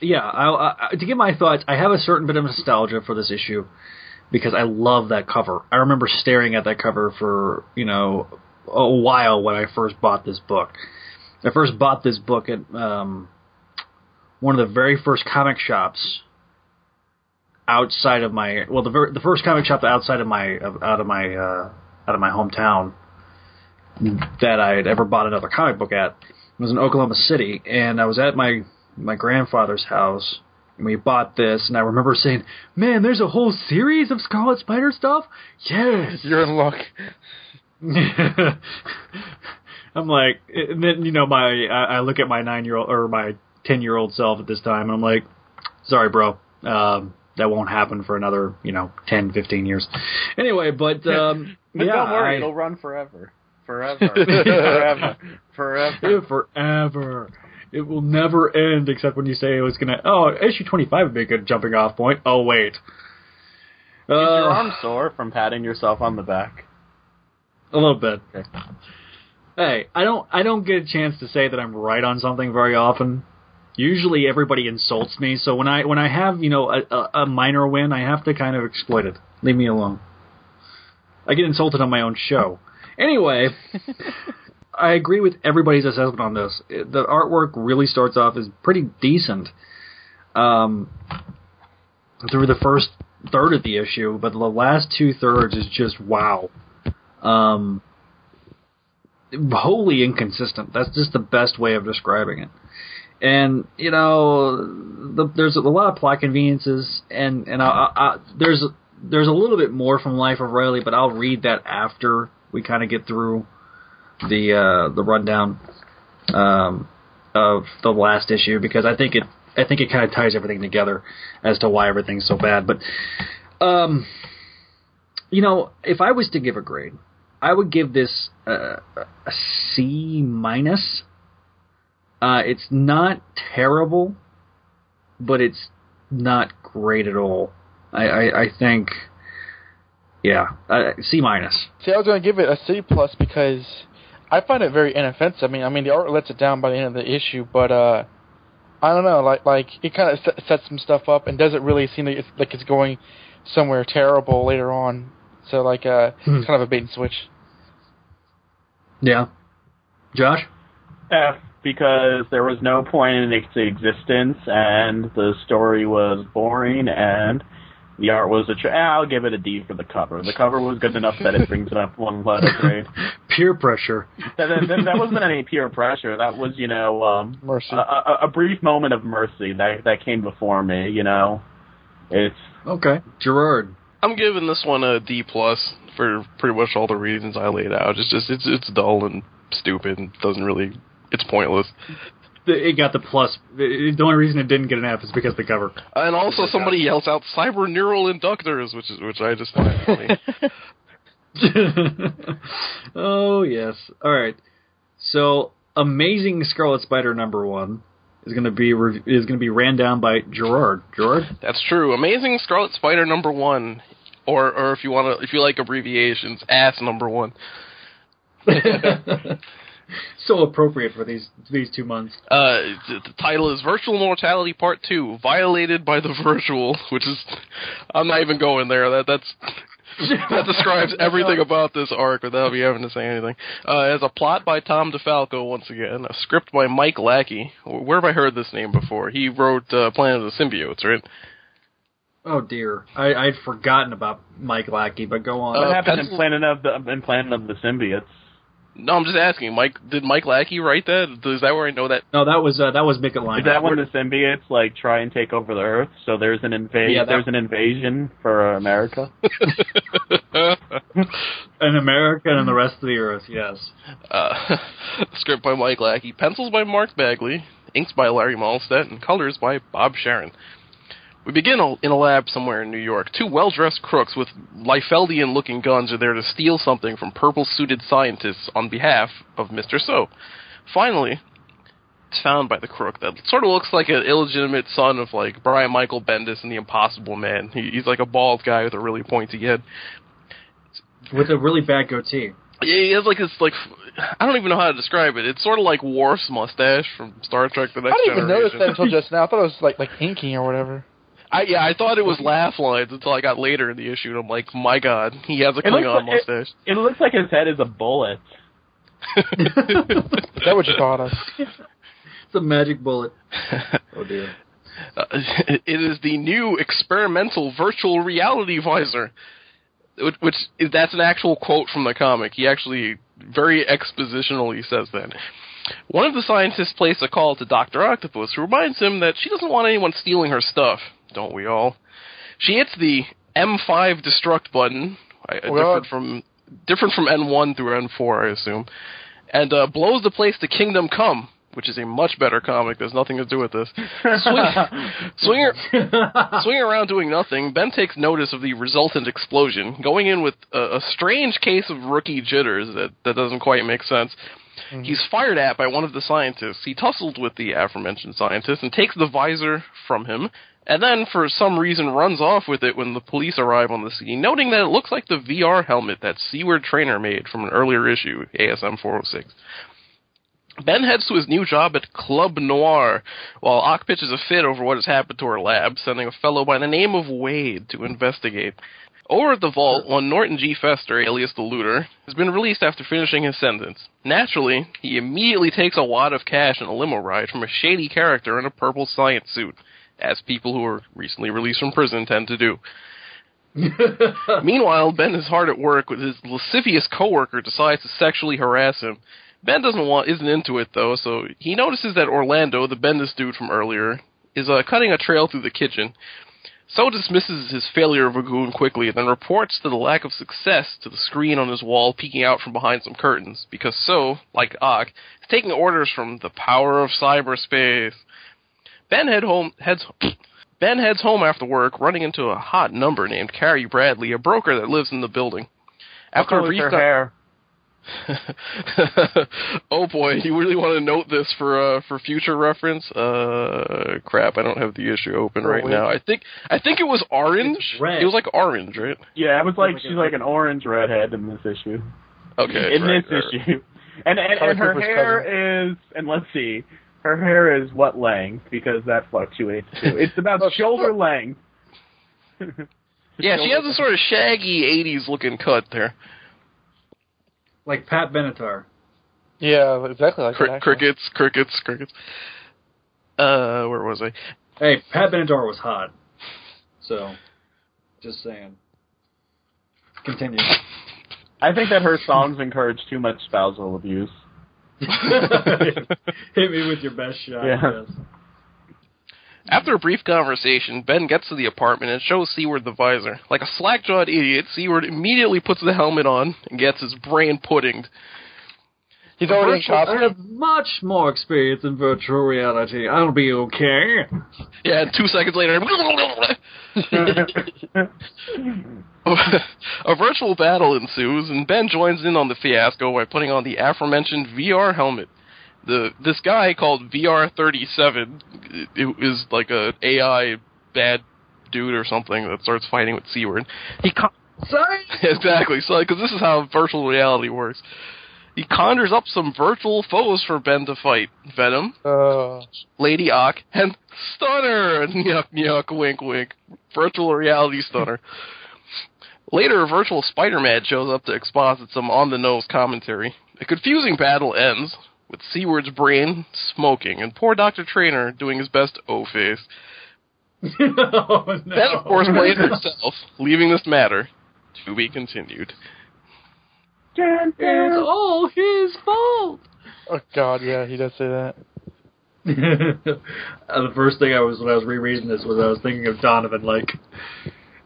yeah. I'll, I, to give my thoughts, I have a certain bit of nostalgia for this issue because I love that cover. I remember staring at that cover for you know a while when I first bought this book. I first bought this book at um, one of the very first comic shops outside of my well the ver- the first comic shop outside of my out of my uh, out of my hometown that I had ever bought another comic book at was in Oklahoma City, and I was at my my grandfather's house. And we bought this, and I remember saying, "Man, there's a whole series of Scarlet Spider stuff." Yes, You're in luck. I'm like, and then you know, my I, I look at my nine year old or my ten year old self at this time, and I'm like, sorry, bro, um, that won't happen for another you know 10, 15 years. Anyway, but um, But yeah, don't worry, I- it'll run forever. Forever. forever. Forever. forever. It will never end, except when you say it was gonna. Oh, issue twenty five would be a good jumping off point. Oh wait, Is your Uh, arm sore from patting yourself on the back? a little bit. Okay. Hey, I don't. I don't get a chance to say that I'm right on something very often. Usually, everybody insults me. So when I when I have you know a, a, minor win, I have to kind of exploit it. Leave me alone. I get insulted on my own show. Anyway, I agree with everybody's assessment on this. The artwork really starts off as pretty decent um, through the first third of the issue, but the last two thirds is just wow. Um, wholly inconsistent. That's just the best way of describing it. And you know, the, there's a lot of plot conveniences, and and I, I, there's there's a little bit more from Life of Reilly, but I'll read that after we kind of get through the uh, the rundown um, of the last issue because I think it I think it kind of ties everything together as to why everything's so bad. But um, You know, if I was to give a grade, I would give this uh, a C minus. Uh, it's not terrible, but it's not great at all. I, I, I think, yeah, uh, C minus. See, I was going to give it a C plus because I find it very inoffensive. I mean, I mean the art lets it down by the end of the issue, but uh, I don't know, like like it kind of sets some stuff up and doesn't really seem like it's, like it's going somewhere terrible later on. So like, uh, Hmm. it's kind of a bait and switch. Yeah, Josh. F because there was no point in its existence, and the story was boring, and the art was a. Tra- I'll give it a D for the cover. The cover was good enough that it brings it up one letter grade. Peer pressure. that, that, that wasn't any peer pressure. That was, you know, um, Mercy. a, a, a brief moment of mercy that that came before me. You know, it's Okay, Gerard. I'm giving this one a D plus for pretty much all the reasons I laid out. It's just it's it's dull and stupid and doesn't really it's pointless. It got the plus. The the only reason it didn't get an F is because the cover. And also somebody yells out cyber neural inductors, which is which I just find funny. oh yes. All right. So, Amazing Scarlet Spider number one is going to be re- is going to be ran down by Gerard. Gerard. That's true. Amazing Scarlet Spider number one, or or if you want to, if you like abbreviations, ass number one. so appropriate for these these two months. Uh, the, the title is Virtual Mortality Part Two: Violated by the Virtual, which is I'm not even going there. That that's that describes everything about this arc without me having to say anything. Uh, it has a plot by Tom DeFalco once again, a script by Mike Lackey. Where have I heard this name before? He wrote uh, Planet of the Symbiotes, right? Oh dear, I, I'd forgotten about Mike Lackey, but go on. Uh, what happened in pencil- Planet of the in Planet of the Symbiotes. No, I'm just asking. Mike, did Mike Lackey write that? Is that where I know that? no, that was uh, that was Mick Line. Is that when the symbiotes like try and take over the Earth? So there's an invasion. Yeah, that- there's an invasion for America. an America and the rest of the Earth? Yes. Uh, script by Mike Lackey, pencils by Mark Bagley, inks by Larry Mahlstedt, and colors by Bob Sharen. We begin in a lab somewhere in New York. Two well-dressed crooks with Liefeldian-looking guns are there to steal something from purple-suited scientists on behalf of Mr. So. Finally, it's found by the crook that sort of looks like an illegitimate son of like Brian Michael Bendis and the Impossible Man. He, he's like a bald guy with a really pointy head. With a really bad goatee. Yeah, he has like this like I don't even know how to describe it. It's sort of like Worf's mustache from Star Trek: The Next Generation. I didn't even notice that until just now. I thought it was like like inking or whatever. I yeah, I thought it was laugh lines until I got later in the issue, and I'm like, my god, he has a Klingon like- mustache. It looks like his head is a bullet. Is that what you thought of? It's a magic bullet. Oh dear. Uh, it is the new experimental virtual reality visor, which, which is, that's an actual quote from the comic. He actually very expositionally says that. One of the scientists placed a call to Doctor Octopus, who reminds him that she doesn't want anyone stealing her stuff. Don't we all? She hits the M5 destruct button, Well- different from different from N1 through N4, I assume, and uh, blows the place to Kingdom Come, which is a much better comic. There's nothing to do with this. Swing, swing, swinging around doing nothing, Ben takes notice of the resultant explosion, going in with a, a strange case of rookie jitters that, that doesn't quite make sense. He's fired at by one of the scientists. He tussled with the aforementioned scientist and takes the visor from him, and then, for some reason, runs off with it when the police arrive on the scene, noting that it looks like the VR helmet that Seward Trainer made from an earlier issue, ASM 406. Ben heads to his new job at Club Noir, while Ock pitches a fit over what has happened to her lab, sending a fellow by the name of Wade to investigate. Over at the vault, one Norton G. Fester, alias the Looter, has been released after finishing his sentence. Naturally, he immediately takes a wad of cash and a limo ride from a shady character in a purple science suit, as people who are recently released from prison tend to do. Meanwhile, Ben is hard at work with his lascivious coworker decides to sexually harass him. Ben doesn't want isn't into it though, so he notices that Orlando, the Bendis dude from earlier, is uh, cutting a trail through the kitchen. So dismisses his failure of a goon quickly, and then reports to the lack of success to the screen on his wall peeking out from behind some curtains, because So, like Ock, is taking orders from the power of cyberspace. Ben head home heads Ben heads home after work, running into a hot number named Carrie Bradley, a broker that lives in the building. After a Color brief her con- hair. oh boy, you really want to note this for uh, for future reference? Uh, crap, I don't have the issue open Oh, right wait. now. I think I think it was orange. red. It was like orange, right? Yeah, it was like Like she's like an orange redhead in this issue. Okay, in right, this right, right. issue, and and, and her Cooper's hair is, and let's see, her hair is what length because that fluctuates too. It's about shoulder length. Yeah, she has a sort of shaggy '80s looking cut there. Like Pat Benatar. Yeah, exactly like Cri- that. actually. crickets, crickets, crickets. Uh, where was I? Hey, Pat Benatar was hot. So, just saying. Continue. I think that her songs encourage too much spousal abuse. Hit me with your best shot. Yeah. After a brief conversation, Ben gets to the apartment and shows Seward the visor. Like a slack-jawed idiot, Seward immediately puts the helmet on and gets his brain puddinged. He's already in Virtual- I have much more experience in virtual reality. I'll be okay. Yeah, two seconds later, a virtual battle ensues, and Ben joins in on the fiasco by putting on the aforementioned VR helmet. The this guy called VR37 is like a AI bad dude or something that starts fighting with Seward. He con- Sorry. exactly so because this is how virtual reality works. He conjures up some virtual foes for Ben to fight: Venom, Uh, Lady Ock, and Stunner. Yuck, yuck, wink, wink. Virtual reality Stunner. Later, a virtual Spider-Man shows up to exposit some on-the-nose commentary. A confusing battle ends with Seward's brain smoking and poor Doctor Trainer doing his best O-face. oh, no. Ben, of course, blames himself, leaving this matter to be continued. It's all his fault. oh God, yeah, he does say that. Uh, the first thing I was when I was rereading this was I was thinking of Donovan like,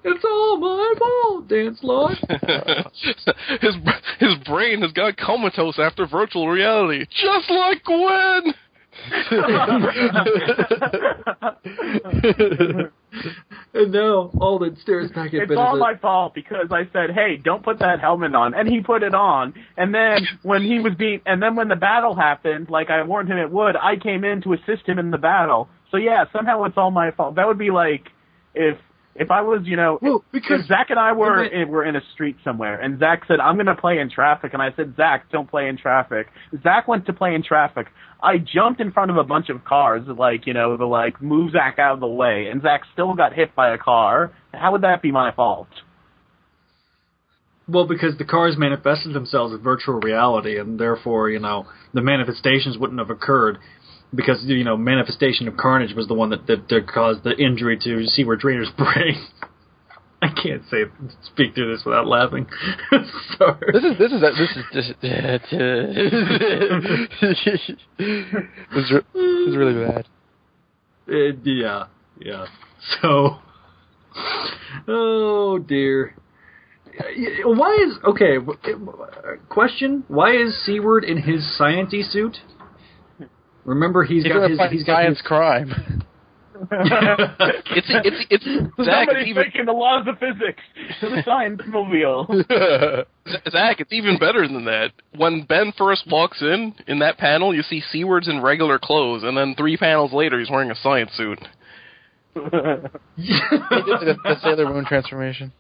it's all my fault, Dance Lord. his his brain has got comatose after virtual reality, just like Gwen. and now Alden stares back at It's Ben all my fault because I said, "Hey, don't put that helmet on," and he put it on. And then when he was being, and then when the battle happened, like I warned him it would, I came in to assist him in the battle. So yeah, somehow it's all my fault. That would be like if if I was, you know, Well, because Zach and I were were in a street somewhere, and Zach said, "I'm going to play in traffic," and I said, "Zach, don't play in traffic." Zach went to play in traffic. I jumped in front of a bunch of cars, like you know, the like move Zach out of the way, and Zach still got hit by a car. How would that be my fault? Well, because the cars manifested themselves in virtual reality, and therefore, you know, the manifestations wouldn't have occurred because you know, manifestation of carnage was the one that that, that caused the injury to Seward Trainer's brain. I can't say speak through this without laughing. Sorry. This is this is this is this is, this is, this is really bad. Uh, yeah, yeah. So, oh dear. Why is okay? Question: Why is Seward in his sciency suit? Remember, he's He's got his. He's got science his. crime. It's it's it's Zach. It's Somebody's even breaking the laws of physics to the science mobile. Zach. It's even better than that. When Ben first walks in in that panel, you see Seward's in regular clothes, and then three panels later, he's wearing a science suit. He did the, the Sailor Moon transformation.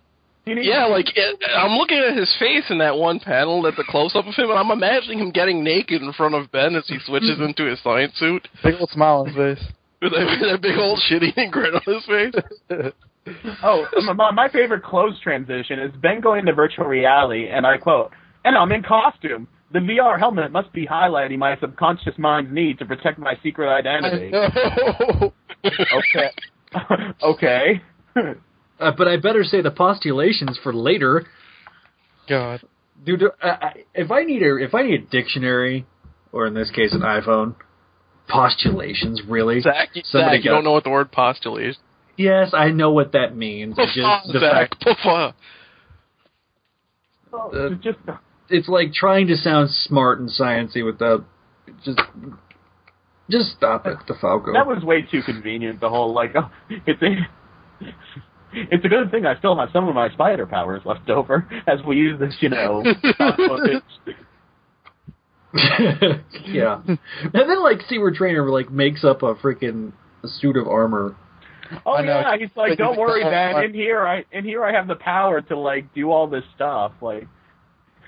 Yeah, like it, I'm looking at his face in that one panel, at the close up of him, and I'm imagining him getting naked in front of Ben as he switches into his science suit Big old smile on his face. with that, with that big old shit-eating grin on his face. Oh, my, my favorite close transition is Ben going to virtual reality, and I quote, "And I'm in costume. The VR helmet must be highlighting my subconscious mind's need to protect my secret identity." No. okay. okay. Uh, but I better say the postulations for later, God. dude. Uh, I- if I need a if I need a dictionary, or in this case an iPhone, postulations really. Zach, Somebody Zach, you don't know what the word postulate is. Yes, I know what that means. It's just the Zach, fact puffa. Uh, it's like trying to sound smart and sciency without just Just stop it, DeFalco. That was way too convenient. The whole like, oh, it's a, it's a good thing I still have some of my spider powers left over as we use this, you know, yeah. And then like Seward Trainer like makes up a freaking suit of armor. Oh I know. yeah, he's like, don't worry, man. In here, I in here I have the power to like do all this stuff. Like,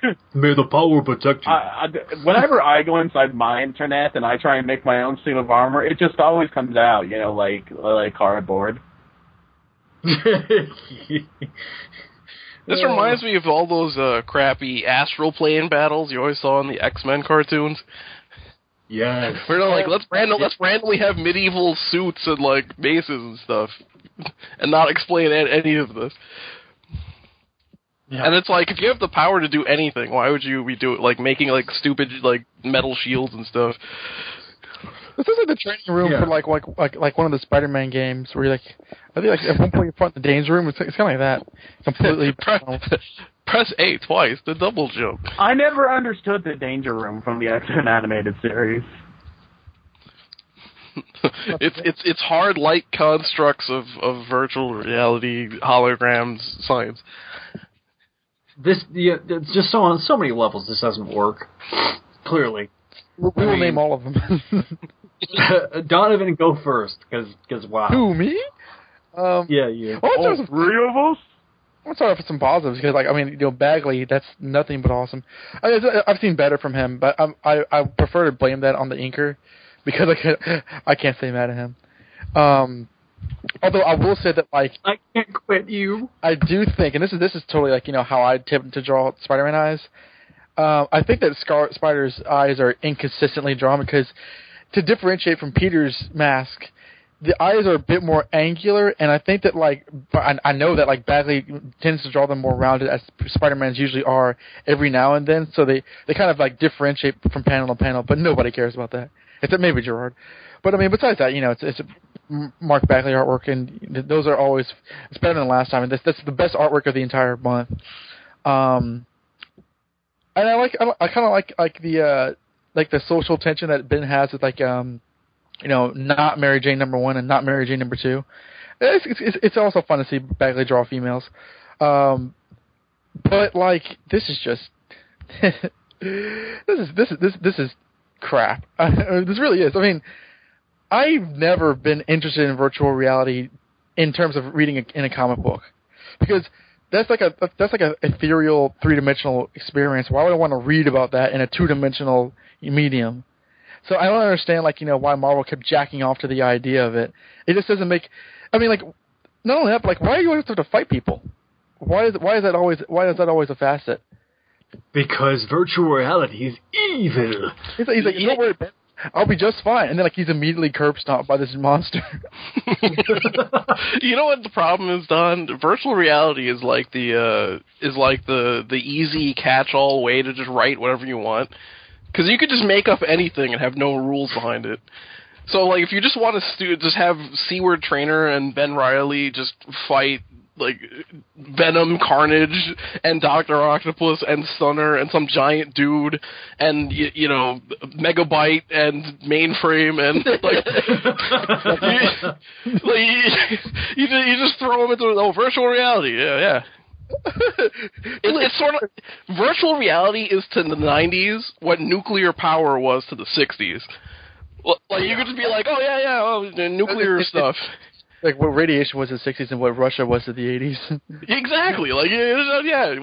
May the power protect you. I, I, whenever I go inside my internet and I try and make my own suit of armor, it just always comes out, you know, like like cardboard. This reminds me of all those uh, crappy astral plane battles you always saw in the X Men cartoons. yes. We're not like, let's random, let's randomly have medieval suits and like maces and stuff, and not explain any of this. Yeah. And it's like, if you have the power to do anything, why would you be doing like making like stupid like metal shields and stuff? This is like the training room Yeah. for like like like like one of the Spider-Man games where you're like I think like at one point you're front the danger room. It's, it's kind of like that, completely. press, press A twice the double jump. I never understood the Danger Room from the X Men animated series. it's it's it's hard light constructs of of virtual reality holograms science. This yeah, it's just so on so many levels this doesn't work. Clearly. we we I will mean- name all of them. Donovan, go first, because wow. Who me? Um, Yeah, you. Oh, let's Three of us. Let's start off with some positives because, like, I mean, you know, Bagley, that's nothing but awesome. I, I've seen better from him, but I'm, I I prefer to blame that on the inker because I can't I can't stay mad at him. Um, although I will say that, like, I can't quit you. I do think, and this is this is totally like you know how I tip to draw Spider-Man eyes. Um, I think that Scarlet Spider's eyes are inconsistently drawn because to differentiate from Peter's mask, the eyes are a bit more angular, and I think that like I, I know that like Bagley tends to draw them more rounded as Spider-Man's usually are every now and then, so they they kind of like differentiate from panel to panel, but nobody cares about that. Except maybe Gerard. But I mean, besides that, you know, it's it's Mark Bagley artwork, and those are always it's better than last time, and that's that's the best artwork of the entire month. Um, and I like I, I kind of like like the uh like the social tension that Ben has with like um you know not Mary Jane number one and not Mary Jane number two. It's it's, it's also fun to see Bagley draw females. Um, but like this is just this is this is this this is crap. this really is. I mean, I've never been interested in virtual reality in terms of reading a, in a comic book because that's like a that's like a ethereal three dimensional experience. Why would I want to read about that in a two dimensional medium? So I don't understand like you know why Marvel kept jacking off to the idea of it. It just doesn't make. I mean like not only that, but like why do you always have to fight people? Why is why is that always why is that always a facet? Because virtual reality is evil. He's like, he's like don't worry, Ben. I'll be just fine. And then like he's immediately curb stomped by this monster. you know what the problem is, Don? Virtual reality is like the uh is like the the easy catch-all way to just write whatever you want. Because you could just make up anything and have no rules behind it. So, like, if you just want to stu- just have Seward Trainer and Ben Reilly just fight like Venom, Carnage, and Doctor Octopus and Stunner and some giant dude and you, you know Megabyte and Mainframe and like, you, like you, you just throw them into oh virtual reality, yeah, yeah. it, it's sort of virtual reality is to the '90s what nuclear power was to the '60s. Like you could just be like, oh yeah, yeah, oh, nuclear stuff. Like what radiation was in the '60s and what Russia was in the '80s. Exactly. Like yeah, yeah.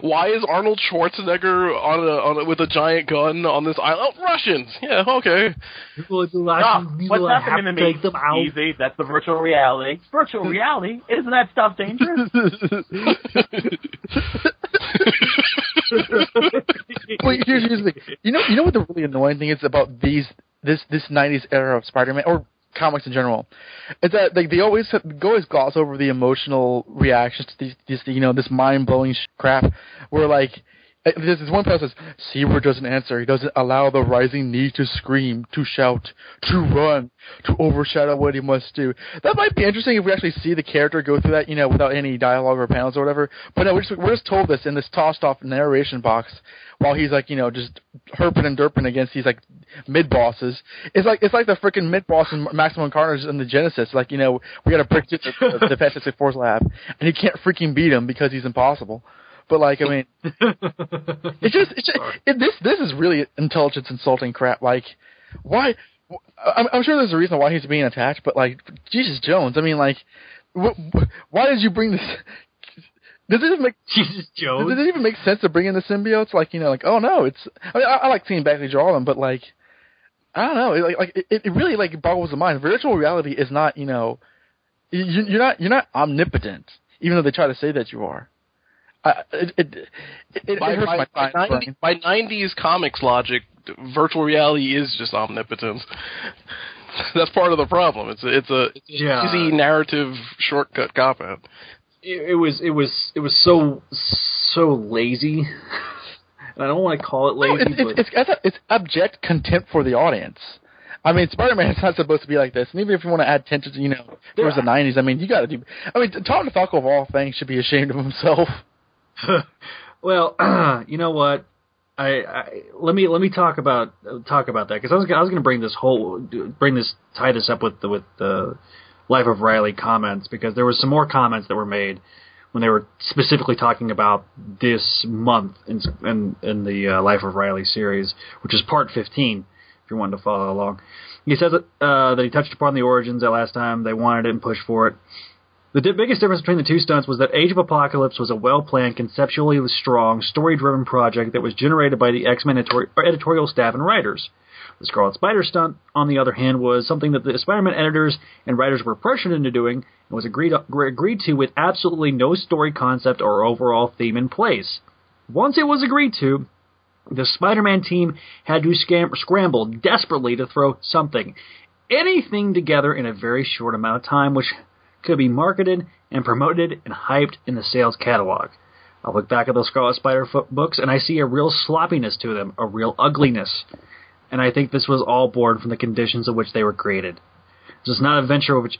Why is Arnold Schwarzenegger on a, on a with a giant gun on this island? Oh, Russians. Yeah. Okay. Ah, what's happening to me? Easy. That's the virtual reality. Virtual reality? Isn't that stuff dangerous? well, here's, here's the thing. You know, you know what the really annoying thing is about these this this '90s era of Spider-Man or comics in general, is that like they always always gloss over the emotional reactions to these, these you know this mind blowing crap. Where like There's this one passage. Seward doesn't answer. He doesn't allow the rising need to scream, to shout, to run, to overshadow what he must do. That might be interesting if we actually see the character go through that, you know, without any dialogue or panels or whatever. But no, we're just, we're just told this in this tossed off narration box while he's like, you know, just herping and derping against these like mid bosses. It's like it's like the freaking mid boss in Maximum Carnage in the Genesis. Like, you know, we got to break through the, the Fantastic Four's lab, and he can't freaking beat him because he's impossible. But like, I mean, it's just, it's just it, this this is really intelligence insulting crap. Like, why? I'm, I'm sure there's a reason why he's being attacked, but like, Jesus Jones. I mean, like, wh- wh- why did you bring this? Does it even make Jesus Jones? Does it even make sense to bring in the symbiotes? Like, you know, like, oh no, it's. I mean, I, I like seeing Bagley draw them, but like, I don't know. Like, like it, it really like boggles the mind. Virtual reality is not, you know, you, you're not you're not omnipotent, even though they try to say that you are. I, it, it, it, it by, hurts by, my by, 90, brain. by 90s comics logic, virtual reality is just omnipotence. That's part of the problem. It's a, it's a, it's Yeah. easy narrative shortcut cop out. it, it was it was it was so so lazy. and I don't want to call it No, lazy, it's, but it's, it's, it's abject contempt for the audience. I mean, Spider-Man is not supposed to be like this, and even if you want to add tension, to, you know, towards the '90s, I mean, you got to do. I mean, Tom DeFalco of all things should be ashamed of himself. well, you know what? I, I let me let me talk about talk about that because I was I was going to bring this whole bring this tie this up with the with the Life of Reilly comments because there was some more comments that were made when they were specifically talking about this month in in, in the uh, Life of Reilly series, which is part fifteen. If you're wanting to follow along, he says that, uh, that he touched upon the origins that last time they wanted it and pushed for it. The di- biggest difference between the two stunts was that Age of Apocalypse was a well planned, conceptually strong, story driven project that was generated by the X Men editor- editorial staff and writers. The Scarlet Spider stunt, on the other hand, was something that the Spider Man editors and writers were pressured into doing and was agreed, agreed to with absolutely no story concept or overall theme in place. Once it was agreed to, the Spider Man team had to scam- scramble desperately to throw something, anything together in a very short amount of time, which could be marketed and promoted and hyped in the sales catalog. I look back at those Scarlet Spider books and I see a real sloppiness to them, a real ugliness. And I think this was all born from the conditions in which they were created. This is not a venture which,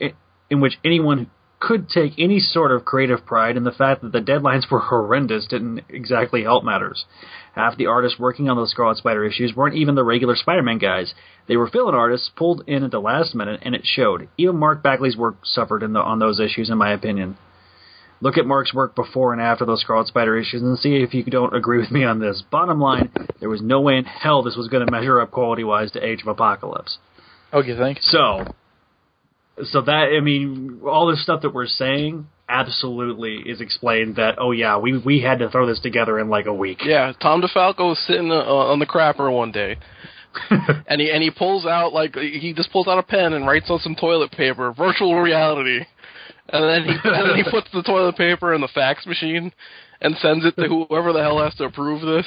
in which anyone could take any sort of creative pride, and the fact that the deadlines were horrendous didn't exactly help matters. Half the artists working on those Scarlet Spider issues weren't even the regular Spider-Man guys. They were fill-in artists pulled in at the last minute, and it showed. Even Mark Bagley's work suffered in the, on those issues, in my opinion. Look at Mark's work before and after those Scarlet Spider issues and see if you don't agree with me on this. Bottom line, there was no way in hell this was going to measure up quality-wise to Age of Apocalypse. Okay, thanks. So, so that I mean, all this stuff that we're saying absolutely is explained. That oh yeah, we we had to throw this together in like a week. Yeah, Tom DeFalco was sitting uh, on the crapper one day, and he and he pulls out like he just pulls out a pen and writes on some toilet paper, virtual reality, and then he and then he puts the toilet paper in the fax machine and sends it to whoever the hell has to approve this.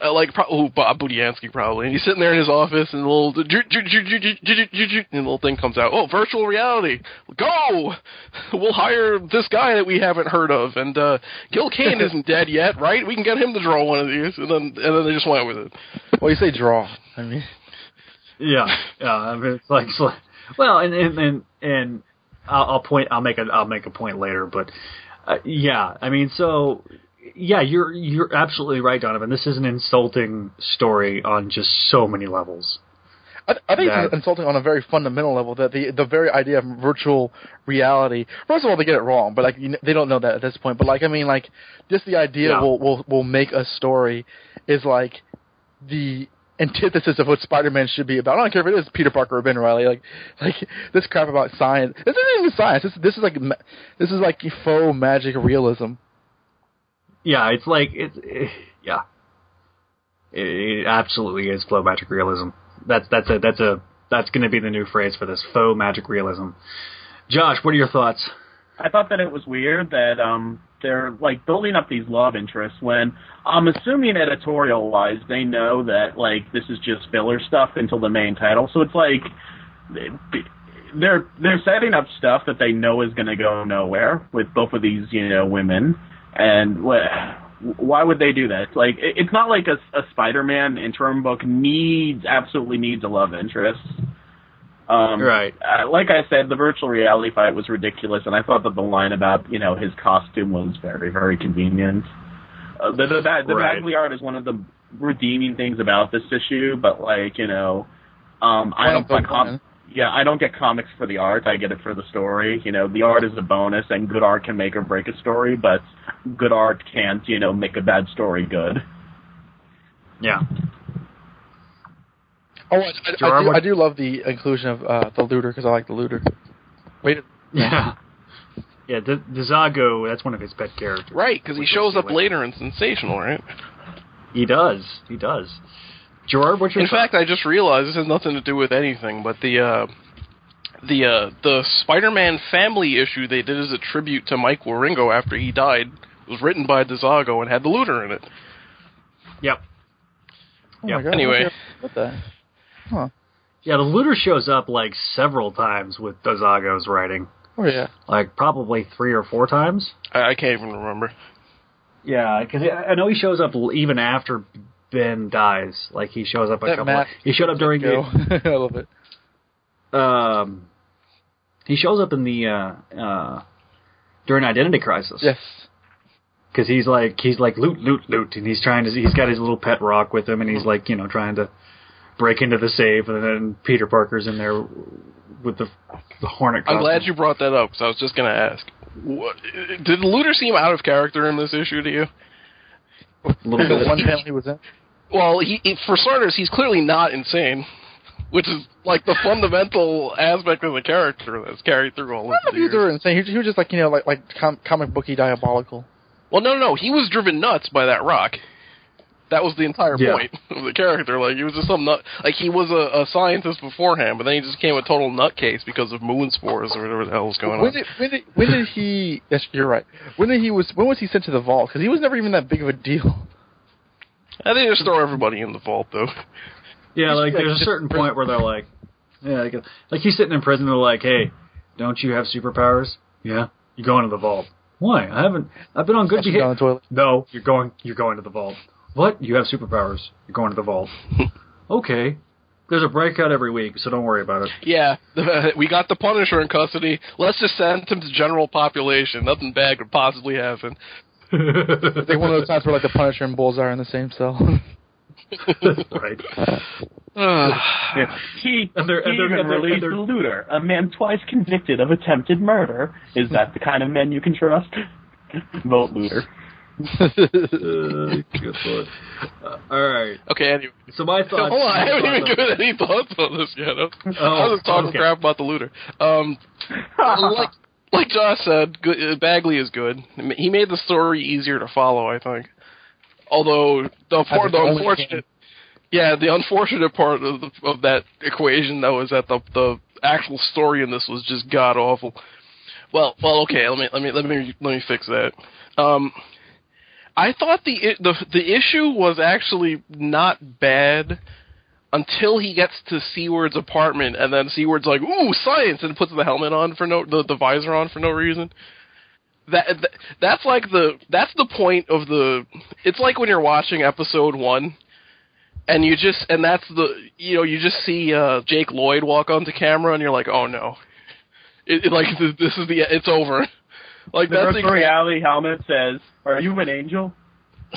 Uh, like pro- oh, Bob Budiansky probably, and he's sitting there in his office, and a little ju- ju- ju- and little thing comes out. Oh, virtual reality, go! We'll hire this guy that we haven't heard of, and uh, Gil Kane isn't dead yet, right? We can get him to draw one of these, and then and then they just went with it. Well, you say draw. I mean, yeah, yeah. I mean, it's like, it's like well, and and and, and I'll, I'll, point. I'll make a I'll make a point later, but uh, yeah, I mean, so yeah, you're you're absolutely right, Donovan. This is an insulting story on just so many levels. I, I think That- it's insulting on a very fundamental level that the the very idea of virtual reality. First of all, they get it wrong, but like you, they don't know that at this point. But like I mean, like just the idea Yeah. will will will make a story is like the antithesis of what Spider-Man should be about. I don't care if it is Peter Parker or Ben Reilly. Like like this crap about science. This isn't even science. This this is like this is like faux magic realism. Yeah, it's like it's eh, yeah. It, it absolutely is flow magic realism. That's that's a that's a that's going to be the new phrase for this faux magic realism. Josh, what are your thoughts? I thought that it was weird that um they're like building up these love interests when I'm assuming editorial wise they know that like this is just filler stuff until the main title. So it's like they're they're setting up stuff that they know is going to go nowhere with both of these you know women and what Why would they do that? Like, it- it's not like a, a Spider-Man interim book needs absolutely needs a love interest. Um, Right. Uh, like I said, the virtual reality fight was ridiculous, and I thought that the line about you know his costume was very very convenient. Uh, the the, ba- the Right. Bagley art is one of the redeeming things about this issue, but like you know, um, I don't com- yeah, I don't get comics for the art. I get it for the story. You know, the art is a bonus, and good art can make or break a story, but good art can't, you know, make a bad story good. Yeah. Oh, I, I, Gerard, I, do, I do love the inclusion of uh, the looter because I like the looter. Wait, Yeah. Yeah, D- DeZago, that's one of his pet characters. Right, because he shows up later in Sensational, right? He does. He does. Gerard, what's your In thought? fact, I just realized this has nothing to do with anything, but the uh, the uh, the Spider-Man family issue they did as a tribute to Mike Wieringo after he died was written by DeZago and had the looter in it. Yep. oh Yeah, god. anyway. what the? Huh. Yeah, the looter shows up like several times with DeZago's writing. Oh yeah. Like probably three or four times. I, I can't even remember. Yeah, because I know he shows up even after Ben dies. Like he shows up a That couple. mask he showed up during Go. the. I love it. Um, he shows up in the uh, uh, during Identity Crisis. Yes. because he's like he's like loot loot loot and he's trying to he's got his little pet rock with him and he's like you know trying to break into the safe and then Peter Parker's in there with the the Hornet. I'm glad you brought that up because I was just going to ask. What, did the looter seem out of character in this issue to you? A little bit. one panel he was in. Well, he, he for starters, he's clearly not insane, which is like the fundamental aspect of the character that's carried through all of None the of these years. are insane. He, he was just like you know, like like com- comic booky diabolical. Well, no, no, he was driven nuts by that rock. That was the entire Yeah. point of the character. Like he was just some nut. Like he was a, a scientist beforehand, but then he just became a total nutcase because of moon spores or whatever the hell was going When on. did when did when did he? Yes, you're right. When did he was when was he sent to the vault? Because he was never even that big of a deal. I think just throw everybody in the vault though. Yeah, like like, there's a certain point where they're like, yeah, like, like he's sitting in prison. They're like, hey, don't you have superpowers? Yeah, you go into the vault. Why? I haven't. I've been on good Flush him down behavior. No, you're going. You're going to the vault. What? You have superpowers. You're going to the vault. okay. There's a breakout every week, so don't worry about it. Yeah, we got the Punisher in custody. Let's just send him to general population. Nothing bad could possibly happen. It's like one of those times where like the Punisher and Bullseye are in the same cell. right. He, And they're- he and they're- even and they're- released and the looter, a man twice convicted of attempted murder. Is that the kind of man you can trust? Vote looter. Uh, good lord. Uh, all right. Okay, anyway. So my thoughts. Hold on, I haven't even thoughts given any thoughts on this yet. I'm, Oh, I was talking okay. crap about the looter. Um, like like Josh said, good, uh, Bagley is good. He made the story easier to follow, I think. Although the, for, the only unfortunate, yeah, the unfortunate part of the, of that equation though is that the the actual story in this was just god awful. Well, well, okay. Let me let me let me let me fix that. Um, I thought the the the issue was actually not bad until he gets to Seward's apartment, and then Seward's like, "Ooh, science!" and puts the helmet on for no the, the visor on for no reason. That, that that's like the that's the point of the. It's like when you're watching episode one, and you just and that's the you know you just see uh, Jake Lloyd walk onto camera, and you're like, "Oh no." It, it, like this is the it's over. Like The that's virtual reality helmet says, "Are you an angel?"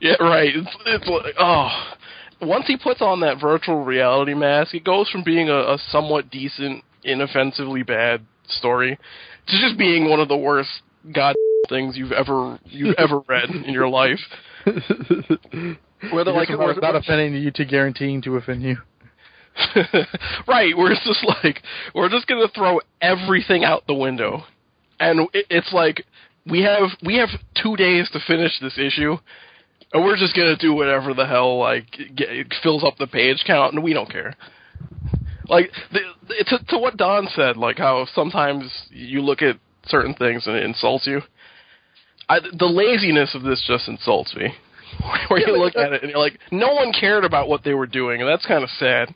yeah, right. It's it's like oh, once he puts on that virtual reality mask, it goes from being a, a somewhat decent, inoffensively bad story to just being one of the worst god things you've ever you've ever read in your life. Where they're like, Just where- not offending you to guaranteeing to offend you. right, where it's just like we're just gonna throw everything out the window, and it, it's like we have we have two days to finish this issue, and we're just gonna do whatever the hell like get, it fills up the page count, and we don't care. Like the, the, to, to what Don said, like how sometimes you look at certain things and it insults you. I, the laziness of this just insults me. Where you look at it and you're like, no one cared about what they were doing, and that's kind of sad.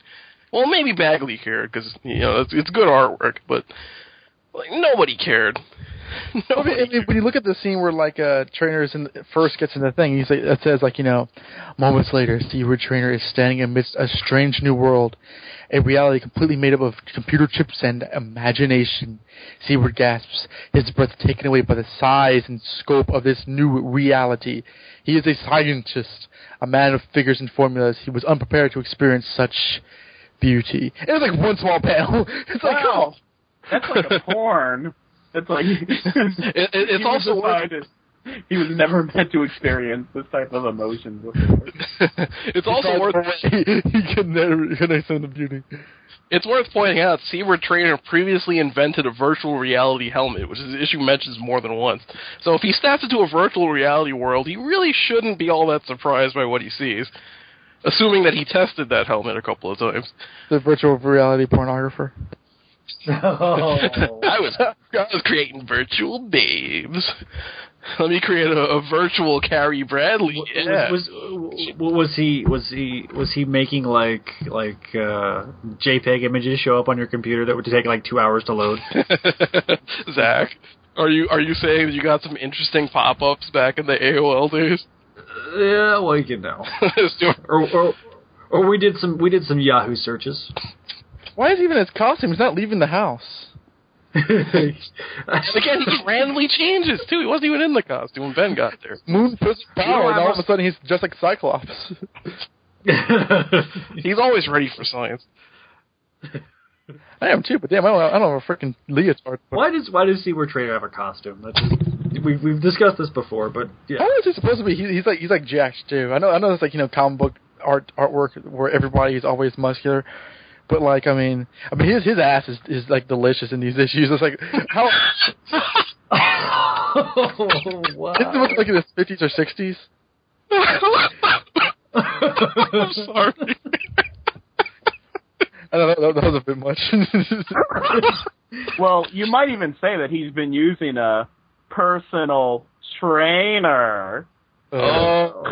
Well, maybe Bagley cared because you know it's, it's good artwork, but like nobody cared. I mean, I mean, when you look at the scene where like uh, Trainer is in, first gets in the thing, he's like, it says like you know, moments later, Seward Trainer is standing amidst a strange new world, a reality completely made up of computer chips and imagination. Seward gasps, his breath taken away by the size and scope of this new reality. He is a scientist, a man of figures and formulas. He was unprepared to experience such beauty. It was like one small panel. It's like, Wow. oh, That's like a porn. It's like it, it, it's he also worth, he was never meant to experience this type of emotion before. it's also worth he can never can understand the beauty. It's worth pointing out Seward Trainer previously invented a virtual reality helmet, which the issue mentions more than once. So if he steps into a virtual reality world, he really shouldn't be all that surprised by what he sees. Assuming that he tested that helmet a couple of times. The virtual reality pornographer. I was I was creating virtual babes. Let me create a, a virtual Carrie Bradley. Yeah. Was, was was he was he was he making like like uh, JPEG images show up on your computer that would take like two hours to load? Zach, are you are you saying that you got some interesting pop ups back in the AOL days? yeah, well you know. or, or or we did some we did some Yahoo searches. Why is he even in his costume? He's not leaving the house. Again, he just randomly changes too. He wasn't even in the costume when Ben got there. Moon puts power, know, and all of a sudden he's just like Cyclops. He's always ready for science. I am too, but damn, I don't, I don't have a freaking leotard. why does why does Seward Trainer have a costume? That's just, we've we've discussed this before, but yeah. How is he supposed to be? He, he's like he's like Jax too. I know I know it's like you know comic book art artwork where everybody is always muscular, but like I mean I mean his his ass is is like delicious in these issues. It's like how oh, wow. isn't it like in his fifties or sixties? I'm sorry. I don't know that, that was a bit much. well, you might even say that he's been using a personal trainer. Oh.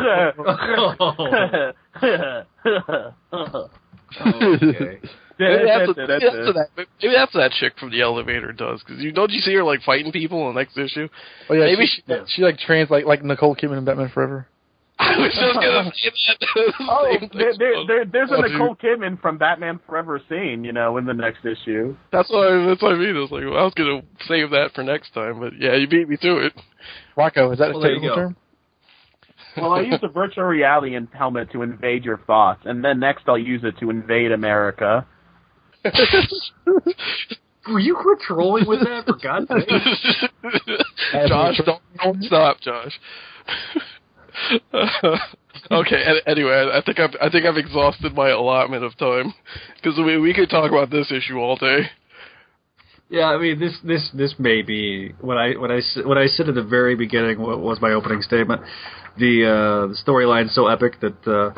Oh, okay. Maybe that's, what, maybe, that's what that, maybe that's what uh, that chick from the elevator does. Because you don't you see her like fighting people in the next issue? Oh yeah, Maybe she, she like trans like like Nicole Kidman in Batman Forever. I was just gonna say that. Oh, there, there, there, there's a Oh, dude. Nicole Kidman from Batman Forever scene, you know, in the next issue. That's what I, that's what I mean. I was like, well, I was gonna save that for next time, but yeah, you beat me to it. Rocco, is that Well, a there you technical term? Well, I use the virtual reality in- helmet to invade your thoughts, and then next I'll use it to invade America. Were you quit trolling with that for God's sake? Josh, don't don't stop, Josh. okay. Anyway, I think I've I think I've exhausted my allotment of time because we we could talk about this issue all day. Yeah, I mean this this this may be when I when I s- when I said at the very beginning what was my opening statement. The uh, the storyline so epic that uh,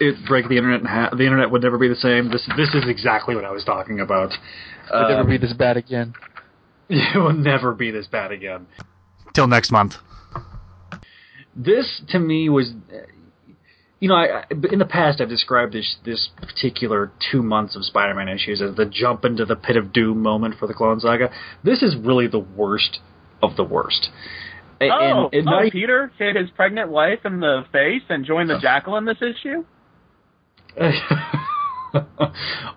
it break the internet in half. The internet would never be the same. This this is exactly what I was talking about. It'll never Um, be this bad again. It will never be this bad again. Till next month. This to me was, you know, I, I in the past I've described this this particular two months of Spider-Man issues as the jump into the pit of doom moment for the Clone Saga. This is really the worst of the worst. A- Oh, and, and oh, e- Peter hit his pregnant wife in the face and joined the uh. jackal in this issue?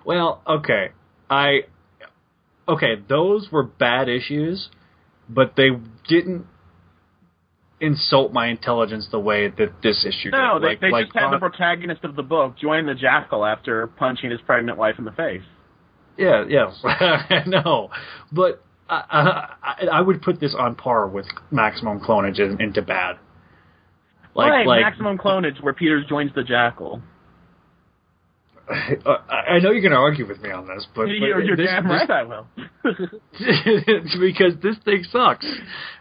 well, okay. I okay, those were bad issues, but they didn't insult my intelligence the way that this issue No, did. they, like, they like just had the protagonist of the book join the jackal after punching his pregnant wife in the face. Yeah, yes, know, but I, I, I would put this on par with maximum clonage in- into bad. Like, right, like maximum clonage where Peter joins the jackal. uh, I know you're going to argue with me on this, but, but you're you're this, damn right I will. because this thing sucks.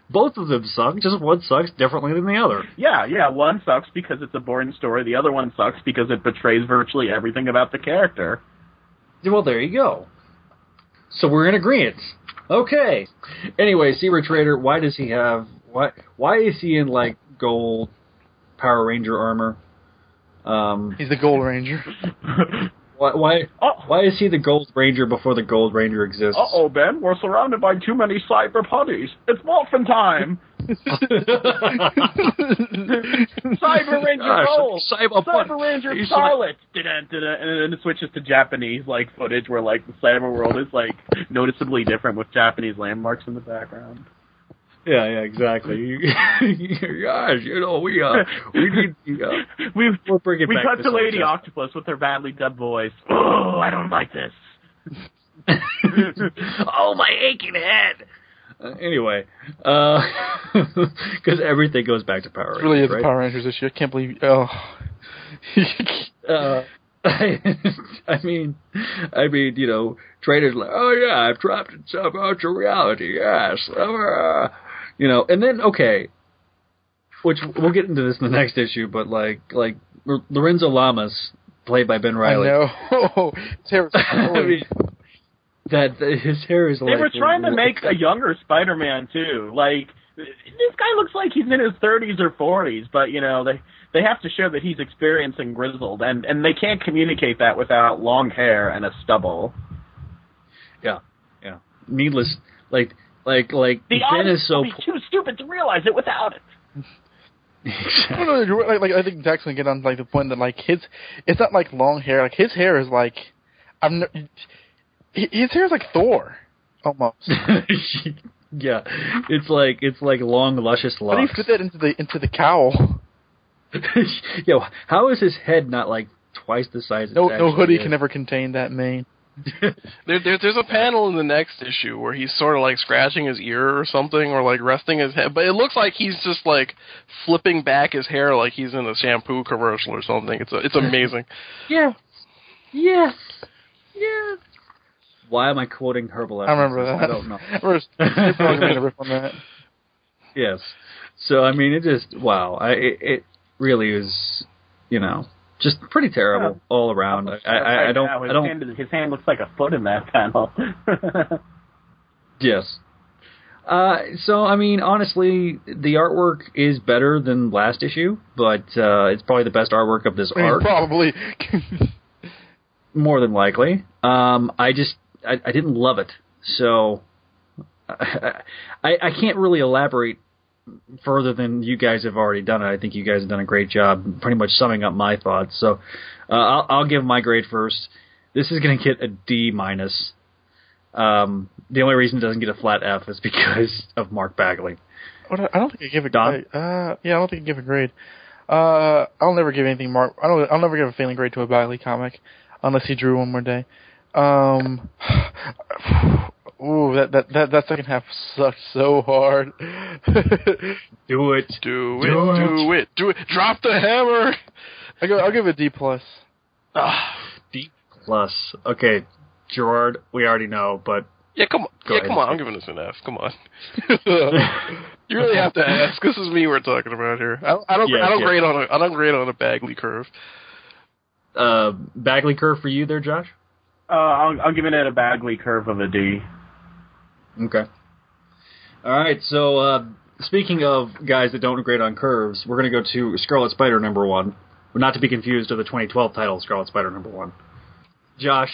Both of them suck. Just one sucks differently than the other. yeah, yeah, one sucks because it's a boring story, the other one sucks because it betrays virtually everything about the character. Well, there you go. So we're in agreement. Okay. Anyway, Seward Trader, why does he have why why is he in like gold Power Ranger armor? Um, He's the Gold Ranger. why? why Oh, Why is he the Gold Ranger before the Gold Ranger exists? Uh oh, Ben, we're surrounded by too many cyber putties. It's morphin' time. Cyber Ranger Gosh, Gold, Cyber Cyber Ranger he's Charlotte, Dun-dun, dun-dun, and then it switches to Japanese like footage where like the cyber world is like noticeably different with Japanese landmarks in the background. Yeah, yeah, exactly. Gosh, you know, we uh, we need uh, we we'll bring it we back. cut to to Lady subject. Octopus with her badly dubbed voice. Oh, I don't like this. oh, my aching head. Uh, anyway, because everything goes back to Power It really Rangers, is a right? Power Rangers issue. I can't believe. Oh. uh, I mean, I mean, you know, traders like, oh yeah, I've trapped in some virtual reality, yes, uh, you know, and then okay, which we'll get into this in the next issue, but like, like Lorenzo Lamas, played by Ben Reilly. I know. His hair was I mean, that that his hair is They like were trying to make a younger Spider-Man too. Like this guy looks like he's in his 30s or 40s, but you know they they have to show that he's experienced and grizzled, and and they can't communicate that without long hair and a stubble. yeah, yeah, needless, like, like, like The Ben audience is so will be too stupid to realize it without it. I don't know. Like, like I think Jack's gonna get on like the point that like his, it's not like long hair. Like his hair is like, I'm. n- His hair is like Thor, almost. yeah, it's like it's like long, luscious locks. How do you locks. fit that into the into the cowl? Yo, how is his head not like twice the size? it No, no hoodie is? can ever contain that mane. There, there, there's a panel in the next issue where he's sort of like scratching his ear or something, or like resting his head, but it looks like he's just like flipping back his hair like he's in a shampoo commercial or something. It's a, it's amazing. Yeah. Yes. Yes. Why am I quoting Herbal? I remember that. I don't know. I remember Snoop Dogg made a on that. Yes. So I mean, it just wow. I it, it really is, you know, just pretty terrible all around. I, I, I don't. his I don't. Hand, his hand looks like a foot in that panel. Yes. Uh, so I mean, honestly, the artwork is better than last issue, but uh, it's probably the best artwork of this I mean, arc, probably. more than likely. Um, I just I, I didn't love it, so I, I can't really elaborate further than you guys have already done it. I think you guys have done a great job, pretty much summing up my thoughts. So uh, I'll, I'll give my grade first. This is going to get a D minus. Um, the only reason it doesn't get a flat F is because of Mark Bagley. What, I don't think I give a Don? grade. Uh, yeah, I don't think I give a grade. Uh, I'll never give anything Mark. I don't. I'll never give a failing grade to a Bagley comic, unless he drew one more day. Um, ooh, that that that that second half sucked so hard. Do it. Do it, Do do it, do it. Drop the hammer. I go. I'll give it a D plus. Ah, D plus. Okay, Gerard, we already know, but yeah, come on. Go yeah, ahead. come on. I'm giving this an F. Come on. you really have to ask. This is me we're talking about here. I, don't- I don't. Yes, I don't yes. grade on a. I don't grade on a Bagley curve. uh, Bagley curve for you there, Josh. uh, I'll, I'll give it a Bagley curve of a D. Okay. All right. So uh, speaking of guys that don't grade on curves, we're going to go to Scarlet Spider number one, not to be confused with the 2012 title Scarlet Spider number one. Josh,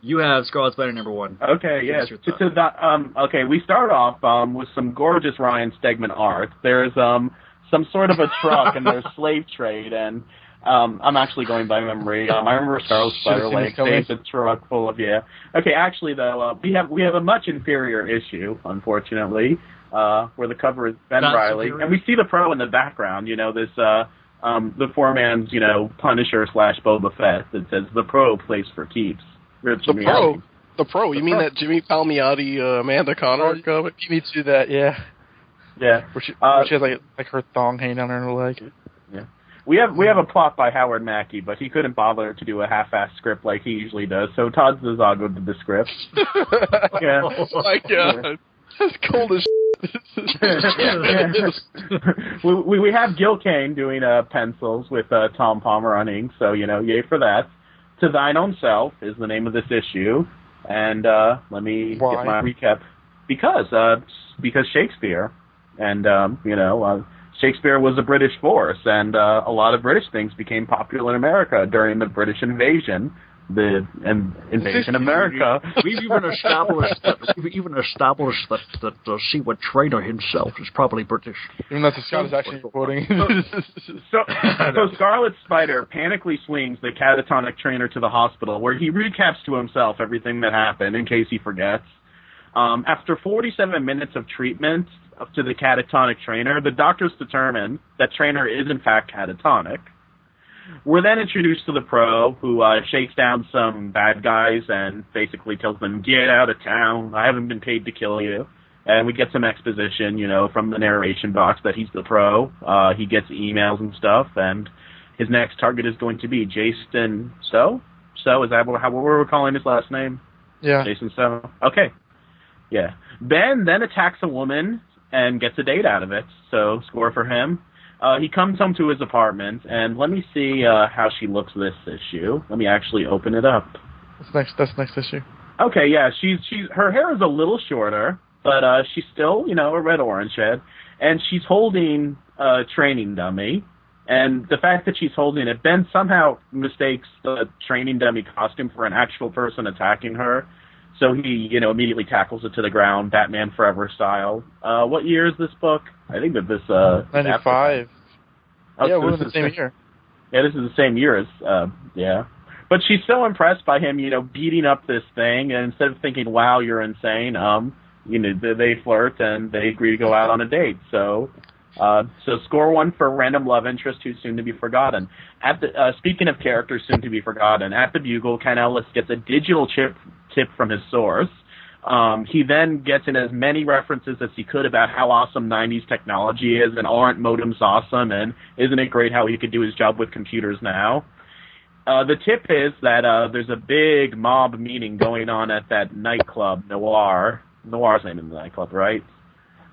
you have Scarlet Spider number one. Okay, yes. To, that, um, okay, we start off um, with some gorgeous Ryan Stegman art. There's um, some sort of a truck and there's slave trade, and um, I'm actually going by memory. Um, I remember Scarlet Spider Should've seen like saves a truck full of yeah. Okay, actually though, uh, we have we have a much inferior issue, unfortunately, uh, where the cover is Ben Not Reilly, superior? and we see the pro in the background. You know this. Uh, um, the four man's, you know, Punisher slash Boba Fett that says the pro plays for keeps. Rip The Jimmy pro. Allen. The pro. You mean pro. that Jimmy Palmiotti, uh, Amanda Conner comic? Beat me to that. Yeah. Yeah. Where she, Uh, where she has like like her thong hanging down her leg. We have we have a plot by Howard Mackie, but he couldn't bother to do a half-assed script like he usually does. So Todd DeZago did the script. Yeah. Oh my god. That's cold as we, we we have Gil Kane doing uh, pencils with uh, Tom Palmer on ink, so you know, yay for that. To thine own self is the name of this issue, and uh, let me Why? get my recap because uh, because Shakespeare, and um, you know. Uh, Shakespeare was a British force, and uh, a lot of British things became popular in America during the British invasion the and invasion of America. We've even established that we've even established that that uh, Seward Trainer himself is probably British. Even though the Scott is actually quoting. So, so Scarlet Spider panically swings the catatonic trainer to the hospital, where he recaps to himself everything that happened in case he forgets. Um, after 47 minutes of treatment up to the catatonic trainer, the doctors determine that trainer is in fact catatonic. We're then introduced to the pro, who uh, shakes down some bad guys and basically tells them, "Get out of town! I haven't been paid to kill you." And we get some exposition, you know, from the narration box that he's the pro. Uh, he gets emails and stuff, and his next target is going to be Jason So. So is that what, how what we're calling his last name? yeah. Jason So. Okay. Yeah. Ben then attacks a woman and gets a date out of it. So score for him. Uh, he comes home to his apartment, and let me see uh, how she looks this issue. Let me actually open it up. That's next. That's next issue. Okay, yeah, she's she's her hair is a little shorter, but uh, she's still you know a red orange head, and she's holding a training dummy. And the fact that she's holding it, Ben somehow mistakes the training dummy costume for an actual person attacking her. So he, you know, immediately tackles it to the ground, Batman Forever style. Uh, what year is this book? I think that this uh Ninety-five. Oh, yeah, so we're in the same year. Yeah, this is the same year as uh yeah. But she's so impressed by him, you know, beating up this thing, and instead of thinking, "Wow, you're insane," um, you know, they, they flirt and they agree to go out on a date. So, uh, so score one for random love interest who's soon to be forgotten. At the uh, speaking of characters soon to be forgotten, at the Bugle, Ken Ellis gets a digital chip tip from his source. Um, he then gets in as many references as he could about how awesome 90s technology is and aren't modems awesome and isn't it great how he could do his job with computers now. Uh, the tip is that uh, there's a big mob meeting going on at that nightclub, Noir. Noir's name in the nightclub, right?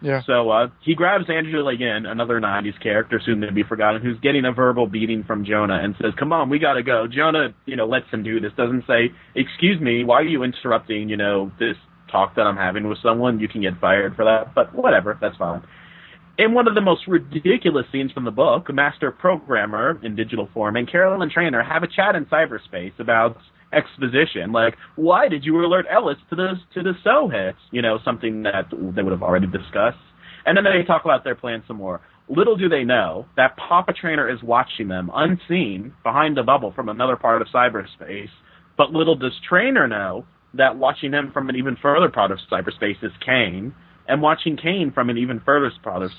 Yeah. So uh, he grabs Angela again, another 90s character soon to be forgotten, who's getting a verbal beating from Jonah and says, come on, we gotta go. Jonah, you know, lets him do this, doesn't say, excuse me, why are you interrupting, you know, this talk that I'm having with someone? You can get fired for that, but whatever, that's fine. In one of the most ridiculous scenes from the book, master programmer in digital form and Carolyn Trainer have a chat in cyberspace about exposition, like why did you alert Ellis to the to the so hits? You know, something that they would have already discussed. And then they talk about their plan some more. Little do they know that Papa Trainer is watching them unseen behind a bubble from another part of cyberspace. But little does Trainer know that watching him from an even further part of cyberspace is Kaine, and watching Kaine from an even further part of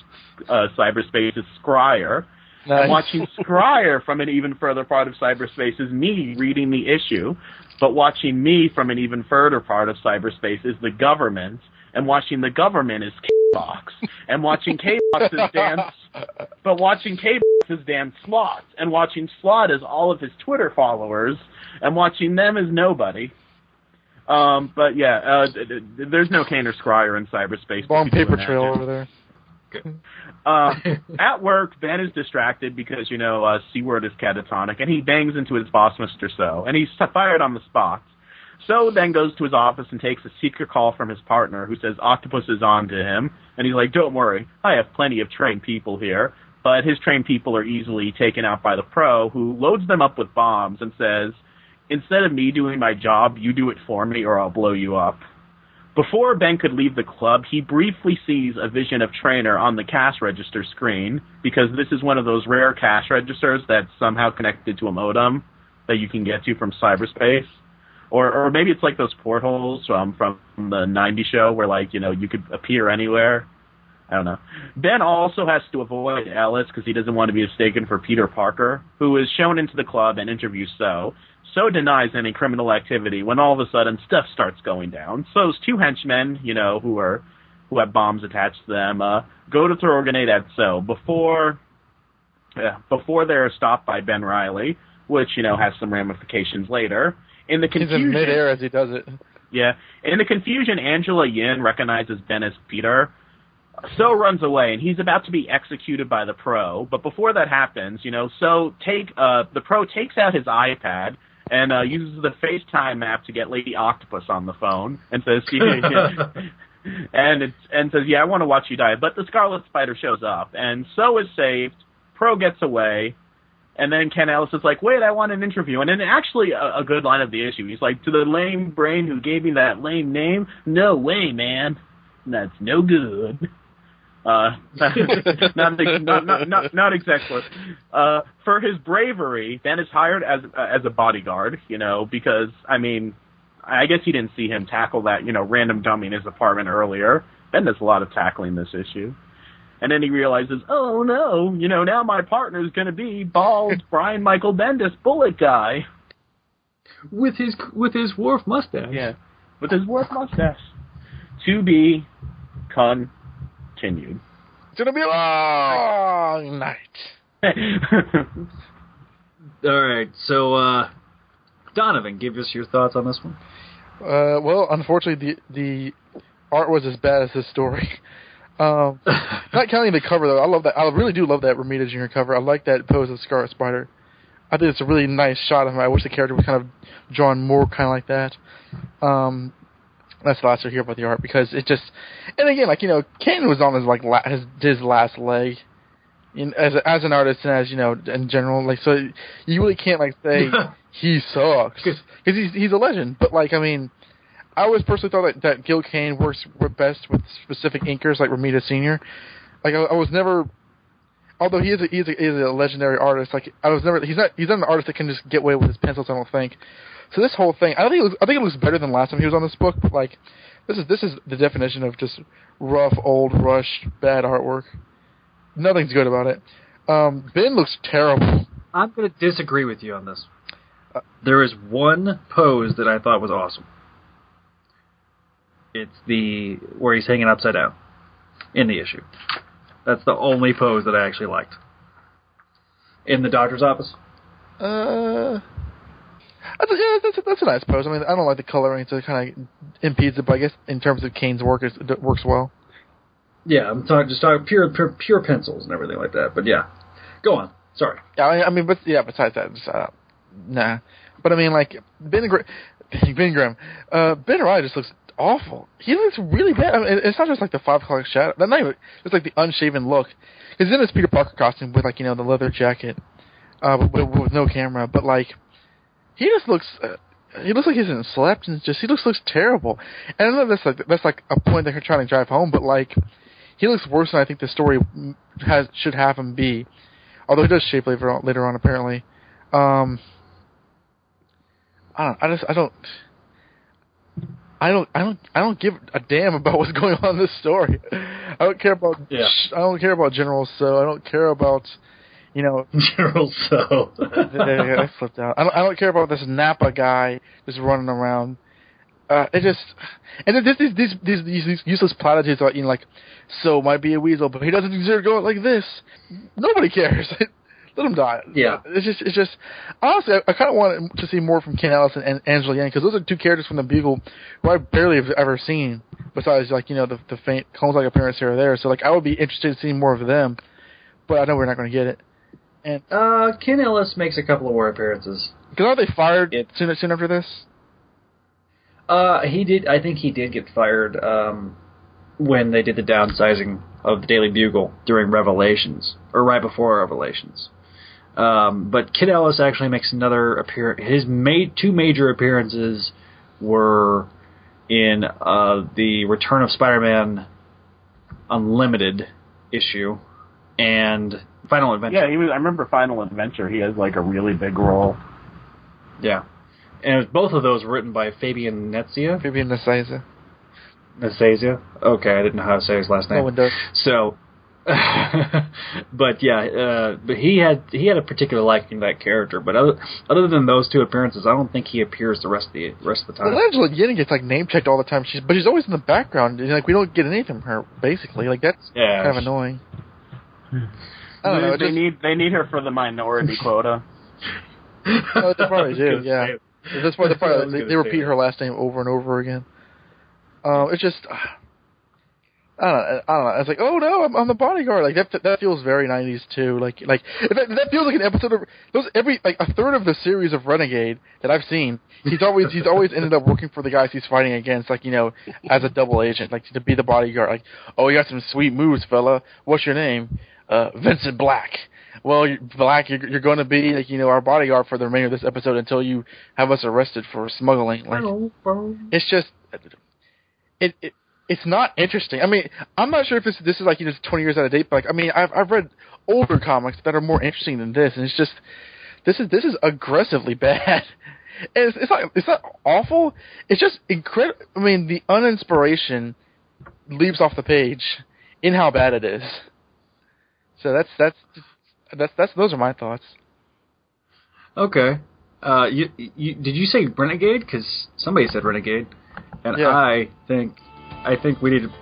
uh, cyberspace is Scrier, Nice. and watching Scrier from an even further part of cyberspace is me reading the issue, but watching me from an even further part of cyberspace is the government, and watching the government is K-Box, and watching K-Box is Dan, but watching K-Box is Dan Slott, and watching Slott is all of his Twitter followers, and watching them is nobody. Um, but yeah, uh, there's no Kaine or Scrier in cyberspace. Long paper trail over there. Uh, at work, Ben is distracted because you know uh, C-word is catatonic, and he bangs into his boss, Mister So, and he's fired on the spot. So then goes to his office and takes a secret call from his partner, who says Octopus is on to him, and he's like, "Don't worry, I have plenty of trained people here." But his trained people are easily taken out by the pro, who loads them up with bombs and says, "Instead of me doing my job, you do it for me, or I'll blow you up." Before Ben could leave the club, he briefly sees a vision of Trainer on the cash register screen because this is one of those rare cash registers that's somehow connected to a modem that you can get to from cyberspace. Or, or maybe it's like those portholes um, from the 90 show where, like, you know, you could appear anywhere. I don't know. Ben also has to avoid Ellis because he doesn't want to be mistaken for Peter Parker, who is shown into the club and interviews So. So denies any criminal activity when all of a sudden stuff starts going down. So's two henchmen, you know, who are who have bombs attached to them, uh, go to throw a grenade at So before yeah, before they're stopped by Ben Reilly, which you know has some ramifications later. In the confusion, He's in midair as he does it. yeah. In the confusion, Angela Yin recognizes Ben as Peter. So runs away, and he's about to be executed by the pro. But before that happens, you know, so take uh, the pro takes out his iPad and uh, uses the FaceTime app to get Lady Octopus on the phone and says, and it's, and says, yeah, I want to watch you die. But the Scarlet Spider shows up, and so is saved. Pro gets away, And then Ken Ellis is like, "Wait, I want an interview." And then actually a, a good line of the issue. He's like, "To the lame brain who gave me that lame name, no way, man. That's no good." Uh, not, not, not, not. Uh, for his bravery, Ben is hired as as a bodyguard. You know, because I mean, I guess he didn't see him tackle that you know random dummy in his apartment earlier. Ben does a lot of tackling this issue. And then he realizes, oh no, you know, now my partner's going to be bald Brian Michael Bendis bullet guy with his with his Worf mustache. Yeah, with his Worf mustache. To be continued. It's gonna be a long night. All right, so uh, Donovan, give us your thoughts on this one. Uh, well, unfortunately, the the art was as bad as the story. Um, not counting the cover though, I love that. I really do love that Romita Junior cover. I like that pose of Scarlet Spider. I think it's a really nice shot of him. I wish the character was kind of drawn more kind of like that. Um, that's the last I hear about the art because it just, and again, like you know, Ken was on his like la- his his last leg, in, as as an artist and as you know in general. Like so, you really can't like say he sucks because he's he's a legend. But like I mean, I always personally thought that, that Gil Kane works best with specific inkers like Romita Senior. Like I, I was never, although he is a, he is a, he is a legendary artist. Like I was never he's not he's not an artist that can just get away with his pencils. I don't think. So this whole thing, I don't think it looks, I think it looks better than last time he was on this book. But like, this is this is the definition of just rough, old, rushed, bad artwork. Nothing's good about it. Um, ben looks terrible. I'm going to disagree with you on this. Uh, there is one pose that I thought was awesome. It's the where he's hanging upside down in the issue. That's the only pose that I actually liked. In the doctor's office. Uh, that's a, yeah, that's a, that's a nice pose. I mean, I don't like the coloring, so it kind of impedes it. But I guess in terms of Kane's work, it works well. Yeah, I'm talking just talking pure, pure pure pencils and everything like that. But yeah, go on. Sorry. Yeah, I mean, but yeah, besides that, just, uh, nah. But I mean, like Ben Gr- Ben Grimm, uh, Ben Reilly just looks awful. He looks really bad. I mean, it's not just like the five o'clock shadow. Not even. It's like the unshaven look. He's in his Peter Parker costume with like you know the leather jacket, uh, with, with no camera. But like, he just looks. Uh, he looks like he's hasn't slept and just he looks looks terrible. And I know that's like that's like a point that they're trying to drive home, but like, he looks worse than I think the story has should have him be. Although he does shape later on, later on apparently. Um, I don't. I just. I don't. I don't. I don't. I don't give a damn about what's going on in this story. I don't care about. Yeah. I don't care about generals. So. I don't care about. You know, General So. I flipped out. I don't. I don't care about this Napa guy just running around. Uh, it just, and then this, these, these, these, these useless platitudes about, you know, like, so might be a weasel, but he doesn't deserve to go out like this. Nobody cares. Let him die. Yeah. It's just, it's just, honestly, I, I kind of wanted to see more from Ken Ellis and, Angela Yang, because those are two characters from the Bugle who I barely have ever seen, besides, like, you know, the, the faint Clones-like appearance here or there. So, like, I would be interested in seeing more of them, but I know we're not going to get it. And uh, Ken Ellis makes a couple of more appearances. Because are they fired soon, soon after this? Uh, he did. I think he did get fired um, when they did the downsizing of the Daily Bugle during Revelations, or right before Revelations. Um, but Ken Ellis actually makes another appearance. His made two major appearances were in uh, the Return of Spider-Man Unlimited issue and Final Adventure. Yeah, he was. I remember Final Adventure. He has like a really big role. Yeah, and both of those were written by Fabian Netzia. Fabian Nicieza. Nicieza. Okay, I didn't know how to say his last name. No one does. So, but yeah, uh, but he had he had a particular liking to that character. But other other than those two appearances, I don't think he appears the rest of the rest of the time. Well, Angela Yin gets like name checked all the time. She's but she's always in the background. And, like we don't get anything from her basically. Like that's yeah, kind of annoying. I don't they, know. They just, need they need her for the minority quota. oh, they probably do. Yeah, that's why they probably they, they repeat her last name over and over again. Um, it's just. I don't know. I don't know. It's like, oh no, I'm, I'm the bodyguard. Like that. That feels very '90s too. Like, like that, that feels like an episode of those. Every like a third of the series of Renegade that I've seen, he's always he's always ended up working for the guys he's fighting against. Like you know, as a double agent, like to be the bodyguard. Like, oh, you got some sweet moves, fella. What's your name? Uh, Vincent Black. well, you- Black, you're, you're going to be like you know our bodyguard for the remainder of this episode until you have us arrested for smuggling. Like it's just it, it it's not interesting. I mean, I'm not sure if this this is like you know 20 years out of date, but like I mean, I've I've read older comics that are more interesting than this, and it's just this is this is aggressively bad. And it's, it's not it's not awful. It's just incredible. I mean, the uninspiration leaps off the page in how bad it is. So that's that's that's that's those are my thoughts. Okay. Uh, you, you did you say renegade? Because somebody said renegade, and Yeah. I think I think we need to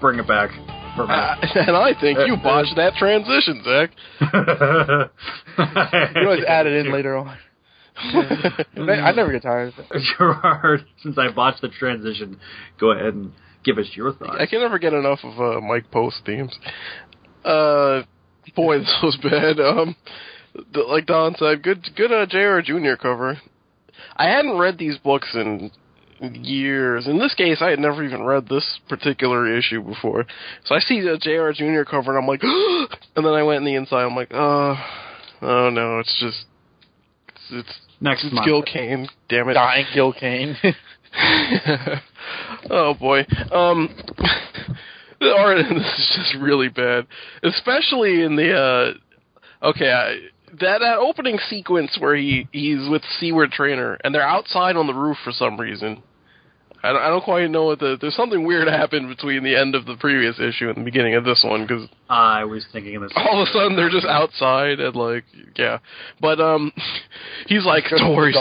bring it back for a Uh, and I think you Uh, botched that transition, Zach. You always add it in later on. I never get tired of it. Gerard, since I botched the transition, go ahead and give us your thoughts. I can never get enough of uh, Mike Post themes. Uh, boy, this was bad. Um, like Don said, good, good uh, J.R. Jr. cover. I hadn't read these books in years. In this case, I had never even read this particular issue before. So I see the J.R. Jr. cover, and I'm like, and then I went in the inside. I'm like, oh, oh no, it's just, it's, it's Next it's month. Gil Kane. Damn it. Dying Gil Kane. oh boy. Um the art in this is just really bad. Especially in the uh okay, I, that that opening sequence where he he's with Seward Trainer and they're outside on the roof for some reason. I don't, I don't quite know what the there's something weird happened between the end of the previous issue and the beginning of this one because I was thinking of this. all of a sudden they're just outside and like yeah, but um, he's like don't worry,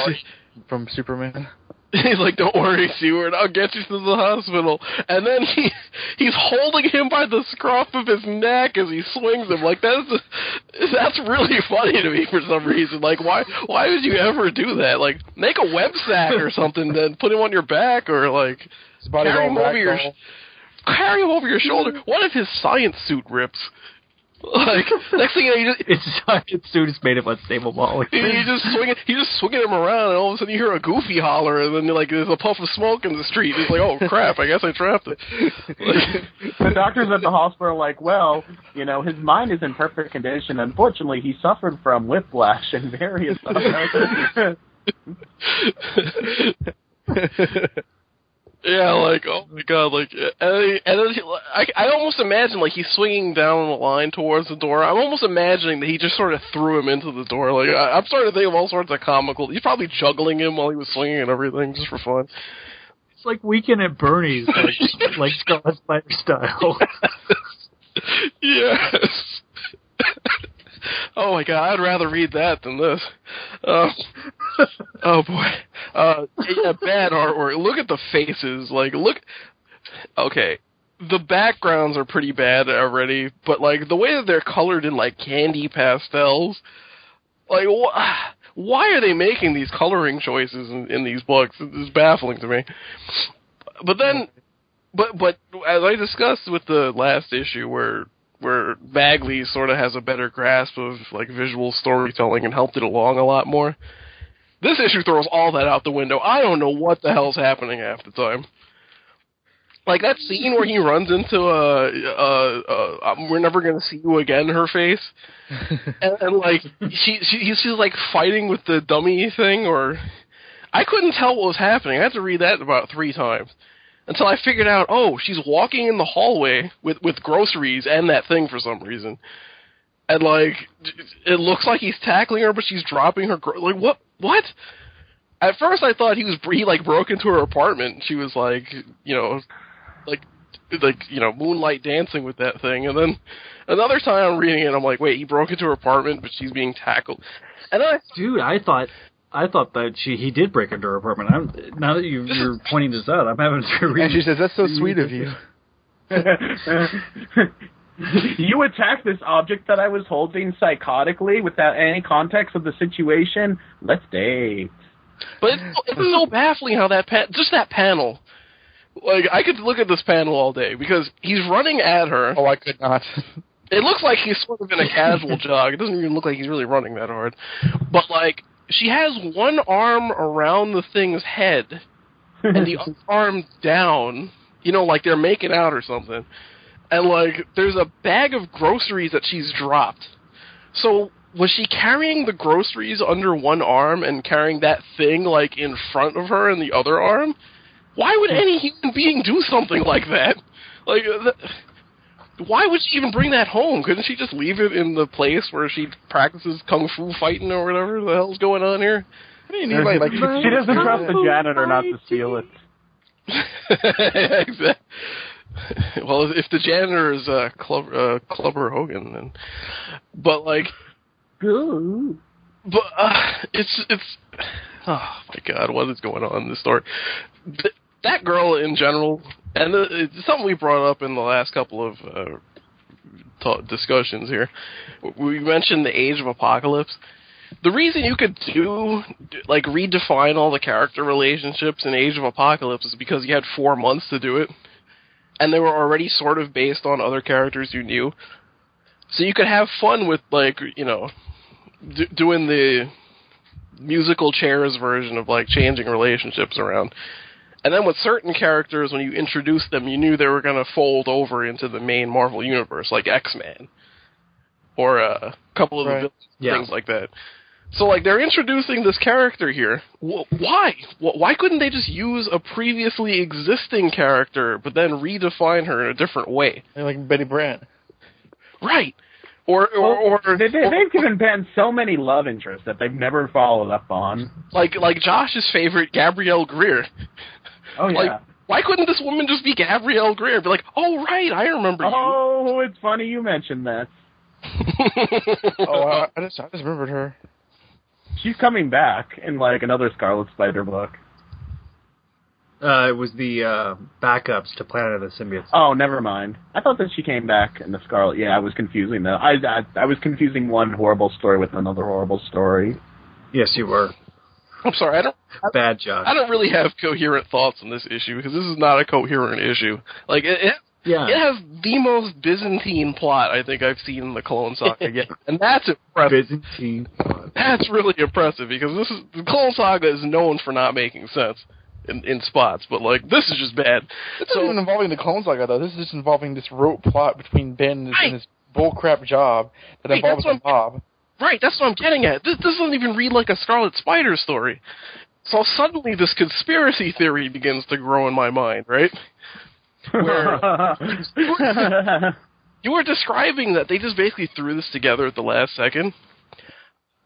from Superman. He's like, "Don't worry, Seward. I'll get you to the hospital." And then he he's holding him by the scruff of his neck as he swings him. Like that's that's really funny to me for some reason. Like why why would you ever do that? Like make a web sack or something, then put him on your back or like carry him over your carry him over your shoulder. What if his science suit rips? Like next thing you know, you just, Its science suit is made of unstable molecules. you just swinging, he's just swinging him around, and all of a sudden you hear a goofy holler, and then like there's a puff of smoke in the street. He's like, "Oh crap! I guess I trapped it." Like, the doctors at the hospital are like, well, you know, his mind is in perfect condition. Unfortunately, he suffered from whiplash and various other. yeah, like oh my god, like uh, and, then he, I I almost imagine like he's swinging down the line towards the door. I'm almost imagining that he just sort of threw him into the door. Like I, I'm starting to think of all sorts of comical. He's probably juggling him while he was swinging and everything, just for fun. It's like Weekend at Bernie's, like, like Scarlet Spider style. yes. Oh my god, I'd rather read that than this. Uh, oh boy. Uh, yeah, bad artwork. Look at the faces. Like, look. Okay, the backgrounds are pretty bad already, but like the way that they're colored in like candy pastels, like wh- why are they making these coloring choices in, in these books? It's baffling to me. But then, but but as I discussed with the last issue, where where Bagley sort of has a better grasp of like visual storytelling and helped it along a lot more. This issue throws all that out the window. I don't know what the hell's happening half the time. Like that scene where he runs into a, uh, uh, um, "We're never gonna see you again." Her face, and, and like she, she, he's just like fighting with the dummy thing, or I couldn't tell what was happening. I had to read that about three times until I figured out, oh, she's walking in the hallway with with groceries and that thing for some reason, and like it looks like he's tackling her, but she's dropping her. Gro- like what? What? At first, I thought he was he like broke into her apartment. And she was like, you know, like like you know, moonlight dancing with that thing. And then another time I'm reading it, I'm like, wait, he broke into her apartment, but she's being tackled. And I Dude, I thought I thought that she he did break into her apartment. I'm, now that you, you're pointing this out, I'm having to read. And she says, "That's so sweet of you." you attacked this object that I was holding psychotically without any context of the situation. Let's date. But it's, it's so baffling how that pa- just that panel. Like I could look at this panel all day because he's running at her. Oh, I could not. It looks like he's sort of in a casual jog. It doesn't even look like he's really running that hard. But like she has one arm around the thing's head and the other arm down. You know, like they're making out or something. And like there's a bag of groceries that she's dropped. So was she carrying the groceries under one arm and carrying that thing like in front of her in the other arm? Why would hmm. any human being do something like that? Like, th- why would she even bring that home? Couldn't she just leave it in the place where she practices kung fu fighting or whatever the hell's going on here? What do you need, like, like she doesn't trust the janitor not to steal it. exactly. Well, if the janitor is uh, Club, uh, Clubber Hogan, then, but like, but uh, it's it's, oh my god, what is going on in this story? Th- that girl in general, and it's something we brought up in the last couple of uh, discussions here. We mentioned the Age of Apocalypse. The reason you could do like redefine all the character relationships in Age of Apocalypse is because you had four months to do it, and they were already sort of based on other characters you knew. So you could have fun with like you know d- doing the musical chairs version of like changing relationships around. And then with certain characters, when you introduced them, you knew they were going to fold over into the main Marvel universe, like X Men, or uh, a couple of Right. the villains, Yeah. things like that. So like they're introducing this character here. Why? Why couldn't they just use a previously existing character, but then redefine her in a different way? like Betty Brant. Right. Or or, or, They, they, or- they've given Ben so many love interests that they've never followed up on. like like Josh's favorite Gabrielle Greer. Oh yeah. Like, why couldn't this woman just be Gabrielle Greer? Be like, oh right, I remember oh, it's funny you mentioned that. Oh, I, I just I just remembered her. She's coming back in like another Scarlet Spider book. Uh, it was the uh, backups to Planet of the Symbiotes. Oh, never mind. I thought that she came back in the Scarlet. Yeah, I was confusing that. I, I I was confusing one horrible story with another horrible story. Yes, you were. I'm sorry, I don't Bad Josh. I don't really have coherent thoughts on this issue because this is not a coherent issue. Like it, it, Yeah. it has the most Byzantine plot I think I've seen in the Clone Saga yet, and that's impressive. Byzantine. That's really impressive because this is the Clone Saga is known for not making sense in, in spots, but like this is just bad. This isn't even involving the Clone Saga though. This is just involving this rote plot between Ben and his, Right. and his bullcrap job that Right, involves the mob. Right, that's what I'm getting at. This, doesn't even read like a Scarlet Spider story. So suddenly this conspiracy theory begins to grow in my mind, right? Where you were describing that they just basically threw this together at the last second.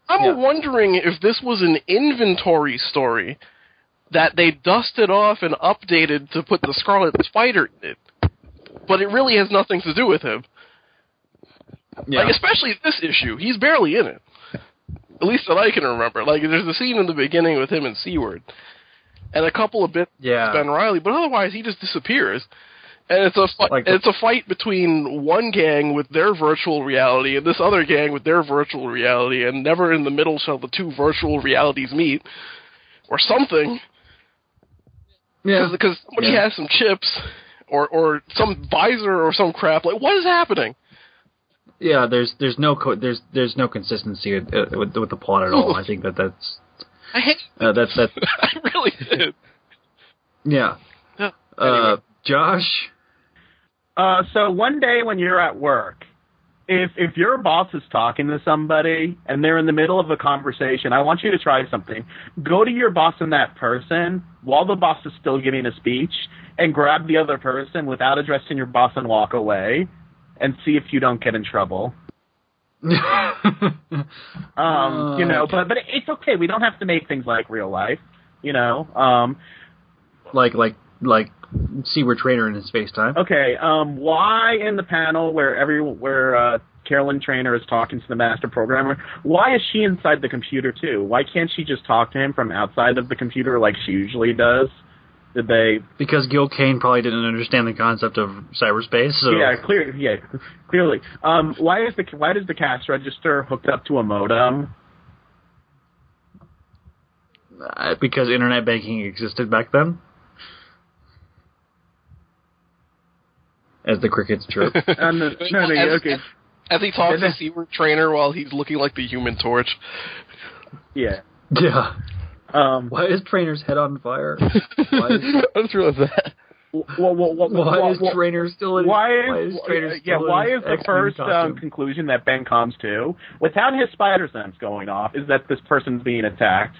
I'm Yeah. wondering if this was an inventory story that they dusted off and updated to put the Scarlet Spider in it. But it really has nothing to do with him. Yeah. Like especially this issue, he's barely in it. At least that I can remember. Like there's a scene in the beginning with him and Seward, and a couple of bits yeah. with Ben Reilly, but otherwise he just disappears. And it's a fi- Like the- it's a fight between one gang with their virtual reality and this other gang with their virtual reality, and never in the middle shall the two virtual realities meet, or something. yeah. Because somebody Yeah. has some chips, or or some visor or some crap. Like what is happening? Yeah, there's there's no co- there's there's no consistency with, uh, with with the plot at all. I think that that's I hate. uh, that's that. I really did. Yeah. Yeah. Uh, Josh. Uh, so one day when you're at work, if if your boss is talking to somebody and they're in the middle of a conversation, I want you to try something. Go to your boss and that person while the boss is still giving a speech, and grab the other person without addressing your boss and walk away, and see if you don't get in trouble. Um, you know, but but it's okay. We don't have to make things like real life. You know. Um, like like like Seward Trainer in his space time. Okay, um, why in the panel where every where uh, Carolyn Trainer is talking to the master programmer, why is she inside the computer too? Why can't she just talk to him from outside of the computer like she usually does? Did they? Because Gil Kane probably didn't understand the concept of cyberspace. So Yeah, clear. Yeah, clearly. Um, why is the why does the cash register hooked up to a modem? uh, because internet banking existed back then. As the crickets chirp. Um, no, no, no, As- okay, As he talks to then- Seward Trainer while he's looking like the Human Torch. yeah. yeah. Um, Why is Trainer's head on fire? Why is, I just realized that. Well, well, well, Why well, is well, Trainer still in? why why is, is Trainer yeah why in is the X-Men first um, conclusion that Ben comes to without his spider sense going off is that this person's being attacked.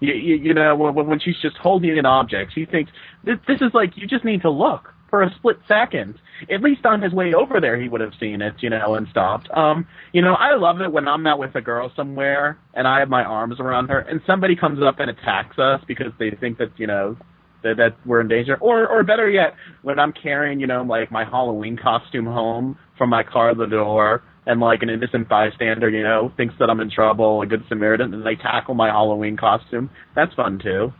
You, you, you know when, when she's just holding an object, she thinks this, this is like you just need to look for a split second. At least on his way over there, he would have seen it, you know, and stopped. Um, you know, I love it when I'm out with a girl somewhere and I have my arms around her, and somebody comes up and attacks us because they think that you know that, that we're in danger. Or, or better yet, when I'm carrying, you know, like my Halloween costume home from my car to the door, and like an innocent bystander, you know, thinks that I'm in trouble, a good Samaritan, and they tackle my Halloween costume. That's fun too.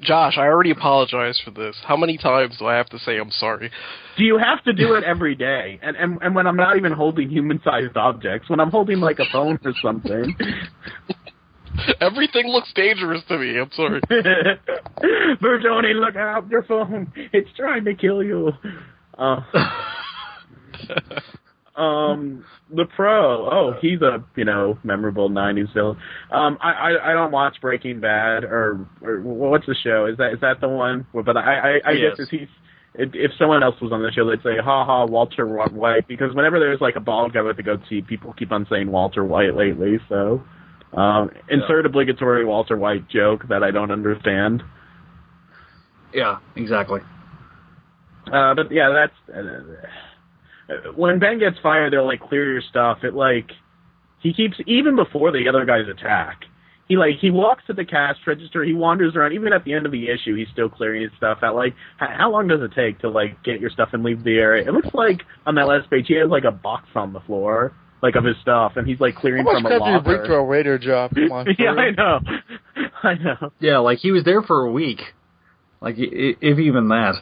Josh, I already apologize for this. How many times do I have to say I'm sorry? Do you have to do it every day? And and and when I'm not even holding human-sized objects, when I'm holding like a phone or something. Everything looks dangerous to me. I'm sorry. Bertoni, look out! Your phone. It's trying to kill you. Uh, um, the pro. Oh, he's a you know memorable '90s villain. Um, I, I I don't watch Breaking Bad or or what's the show? Is that is that the one? But I I, I Yes. guess if he's if, if someone else was on the show, they'd say, "Ha ha, Walter White," because whenever there's like a bald guy with a goatee, people keep on saying Walter White lately. So, um, insert obligatory Walter White joke that I don't understand. Yeah, exactly. Uh, but yeah, that's uh, when Ben gets fired. They're like, clear your stuff. It like he keeps even before the other guys attack. He like he walks to the cash register. He wanders around. Even at the end of the issue, he's still clearing his stuff out. Like, how long does it take to like get your stuff and leave the area? It looks like on that last page, he has like a box on the floor, like of his stuff, and he's like How clearing much from a crap do you bring locker. to a radar job? Come on. yeah, I know. I know. Yeah, like he was there for a week. Like i- i- if even that.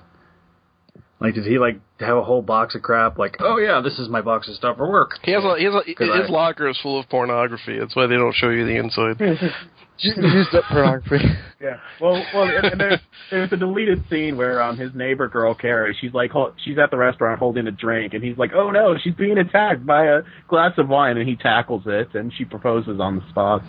Like did he like have a whole box of crap? Like oh yeah, this is my box of stuff for work. He has a, he has a, 'Cause his I- locker is full of pornography. That's why they don't show you the inside. Used up pornography. Yeah. Well, well, and, and there's there's a deleted scene where um his neighbor girl Carrie, she's like she's at the restaurant holding a drink, and he's like, oh no, she's being attacked by a glass of wine, and he tackles it, and she proposes on the spot.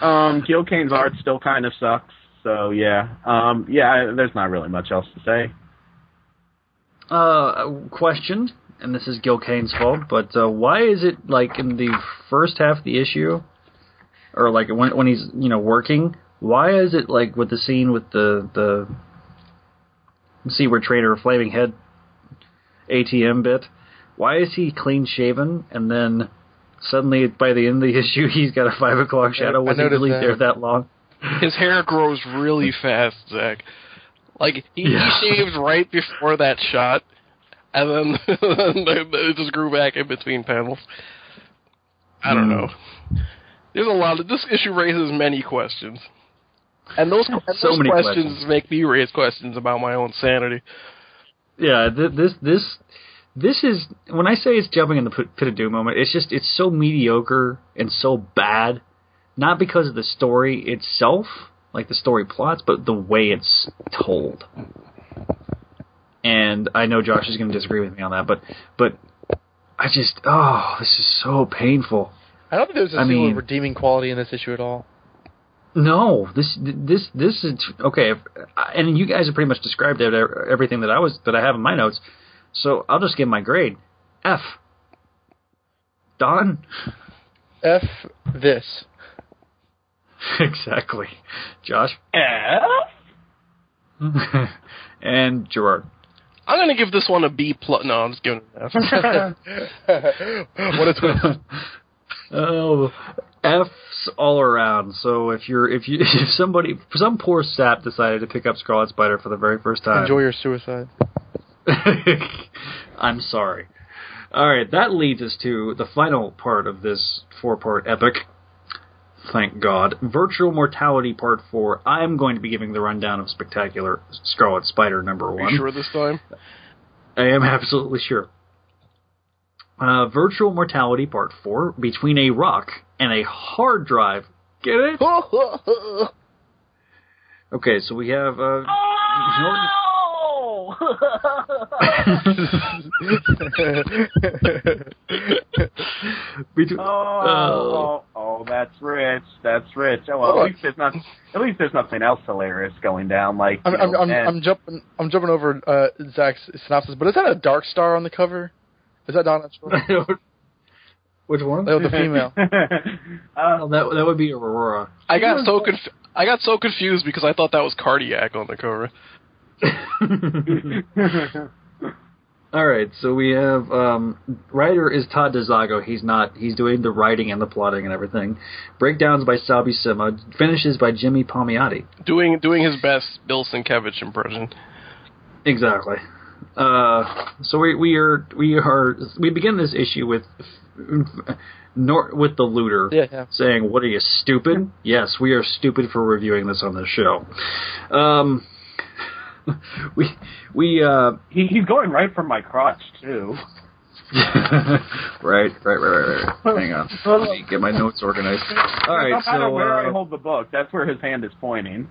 um, Gil Kane's art still kind of sucks, so yeah, um, yeah, I- there's not really much else to say. Uh, question, and this is Gil Kane's fault, but uh, why is it like in the first half of the issue, or like when when he's you know working? Why is it like with the scene with the the Seward Trainer Flaming Head ATM bit? Why is he clean shaven and then suddenly by the end of the issue he's got a five o'clock shadow? I Was he noticed really that. there that long? His hair grows really fast, Zach. Like he, Yeah. he shaved right before that shot, and then it just grew back in between panels. I don't Hmm. know. There's a lot of this issue raises many questions, and those, and So those many questions, questions. make me raise questions about my own sanity. Yeah, th- this this this is when I say it's jumping in the pit of doom moment. It's just it's so mediocre and so bad, not because of the story itself, like the story plots, but the way it's told. And I know Josh is going to disagree with me on that, but but I just oh, this is so painful. I don't think there's a I single mean- redeeming quality in this issue at all. No, this this this is okay, if, and you guys have pretty much described it, everything that I was that I have in my notes. So I'll just give my grade F. Don. F this. exactly. Josh F. Eh? and Gerard. I'm gonna give this one a B plus. No, I'm just giving it an F. what a twist. Oh, F's all around. So if you're if you if somebody some poor sap decided to pick up Scarlet Spider for the very first time, Enjoy your suicide. I'm sorry. All right, that leads us to the final part of this four-part epic. Thank God. Virtual Mortality Part 4. I'm going to be giving the rundown of Spectacular Scarlet Spider number Are 1. you sure this time? I am absolutely sure. Uh, Virtual Mortality Part 4. Between a rock and a hard drive. Get it? Okay, so we have uh, Norton- Between, Oh, oh, oh. Oh, that's rich. That's rich. Oh, well, at least there's not. At least there's nothing else hilarious going down. Like I'm you I'm I'm, I'm jumping I'm jumping over uh, Zach's synopsis, but is that a dark star on the cover? Is that Donna? Which one? Oh, the female. Oh, that that would be Aurora. I got so conf- I got so confused because I thought that was cardiac on the cover. All right, so we have um, writer is Todd DeZago. He's not. He's doing the writing and the plotting and everything. Breakdowns by Sal Buscema. Finishes by Jimmy Palmiotti. Doing doing his best Bill Sienkiewicz impression. Exactly. Uh, so we we are we are we begin this issue with nor, with the looter Yeah, yeah. saying, "What are you stupid?" yes, we are stupid for reviewing this on this show. Um, we we uh, he, he's going right for my crotch too. right, right, right, right, right. Hang on, let me get my notes organized. All right, no matter so where I uh, hold the book, that's where his hand is pointing.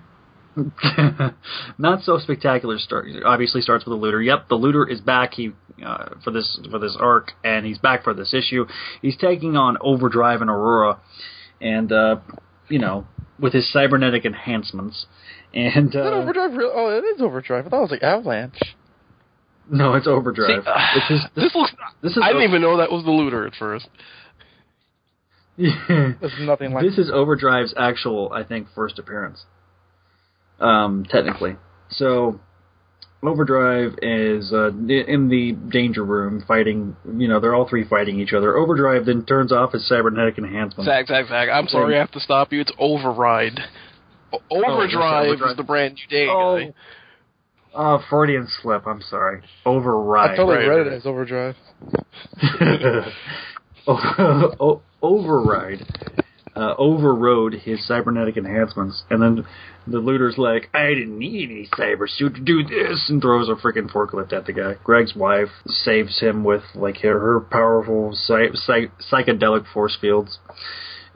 not so spectacular start obviously starts with the looter yep the looter is back he uh, for this for this arc and he's back for this issue he's taking on overdrive and aurora and uh you know with his cybernetic enhancements and Is that uh, Overdrive? Real? Oh, it is Overdrive. I thought it was like Avalanche. no it's overdrive See, uh, which is This looks. this is I didn't even know that was the looter at first. There's nothing like. this is overdrive's actual i think first appearance um technically so Overdrive is uh, in the danger room fighting. You know, they're all three fighting each other. Overdrive then turns off his cybernetic enhancement. Zach, Zach, Zach. I'm sorry I have to stop you. It's Override. O- Overdrive Overdrive. is the brand new day Oh. guy. Oh, Freudian slip. I'm sorry. Override. I totally right, read it as Overdrive. O- o- override. Uh, overrode his cybernetic enhancements, and then the looter's like, "I didn't need any cyber suit to do this," and throws a freaking forklift at the guy. Greg's wife saves him with like her, her powerful psy- psy- psychedelic force fields,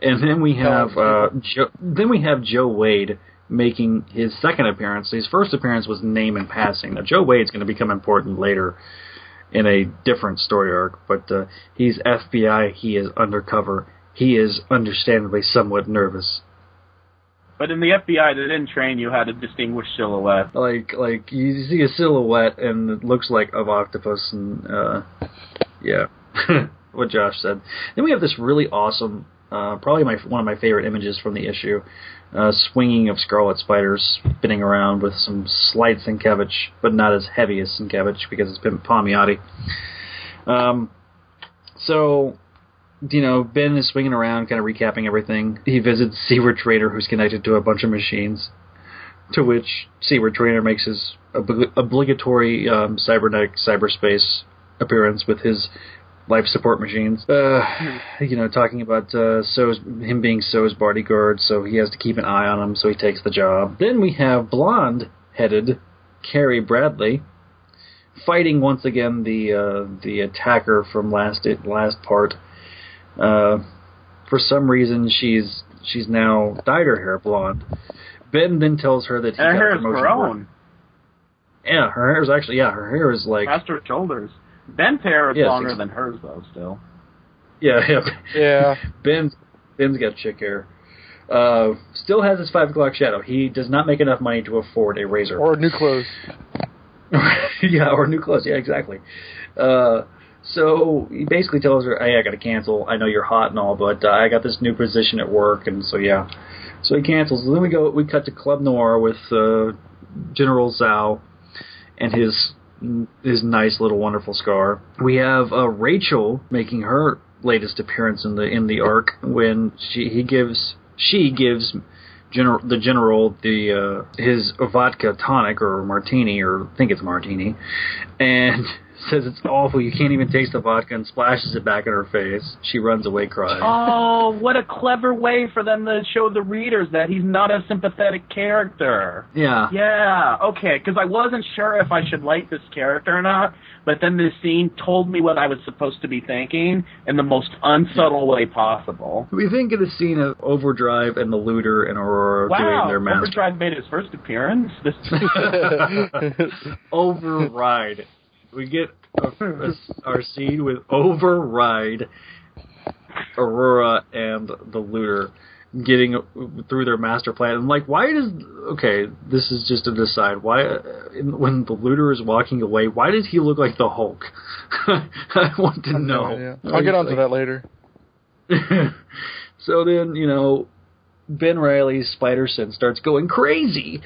and then we have uh, Joe, then we have Joe Wade making his second appearance. His first appearance was name and passing. Now Joe Wade's going to become important later in a different story arc, but uh, he's FBI. He is undercover. He is understandably somewhat nervous. But in the FBI, they didn't train you how to distinguish silhouette. Like like you see a silhouette and it looks like of octopus and uh, yeah, what Josh said. Then we have this really awesome, uh, probably my one of my favorite images from the issue, uh, swinging of scarlet spiders spinning around with some slight Sienkiewicz, but not as heavy as Sienkiewicz because it's been Palmiotti. Um, so you know, Ben is swinging around, kind of recapping everything. He visits Seward Trainer, who's connected to a bunch of machines. To which Seward Trainer makes his obli- obligatory um, cybernetic cyberspace appearance with his life support machines. Uh, you know, talking about uh, So's him being So's bodyguard, so he has to keep an eye on him, so he takes the job. Then we have blonde-headed Carrie Bradley fighting once again the uh, the attacker from last last part. Uh, for some reason, she's she's now dyed her hair blonde. Ben then tells her that he got her a hair is promotion. grown. Yeah, her hair is actually yeah, her hair is like Past her shoulders. Ben's hair is Yes, longer ex- than hers, though, still. yeah yeah. Yeah. Ben's Ben's got chick hair. Uh, still has his five o'clock shadow. He does not make enough money to afford a razor. Or new clothes. yeah, or new clothes. Yeah, exactly. Uh, so he basically tells her, "Hey, I got to cancel. I know you're hot and all, but uh, I got this new position at work, and so yeah." So he cancels. And then we go. We cut to Club Noir with uh, General Zhao and his his nice little wonderful scar. We have uh, Rachel making her latest appearance in the in the arc when she he gives she gives general the general the uh, his vodka tonic or martini or I think it's martini, and says it's awful. You can't even taste the vodka and splashes it back in her face. She runs away crying. Oh, what a clever way for them to show the readers that he's not a sympathetic character. Yeah. Yeah, okay, because I wasn't sure if I should like this character or not, but then this scene told me what I was supposed to be thinking in the most unsubtle way possible. We think of the scene of Overdrive and the Looter and Aurora doing their master Overdrive made his first appearance. This override. We get a, a- our scene with override. Aurora and the looter getting through their master plan. And like, why does okay? This is just to decide why when the looter is walking away, why does he look like the Hulk? I want to know. I'll get onto that later. so then you know, Ben Reilly's spider sense starts going crazy.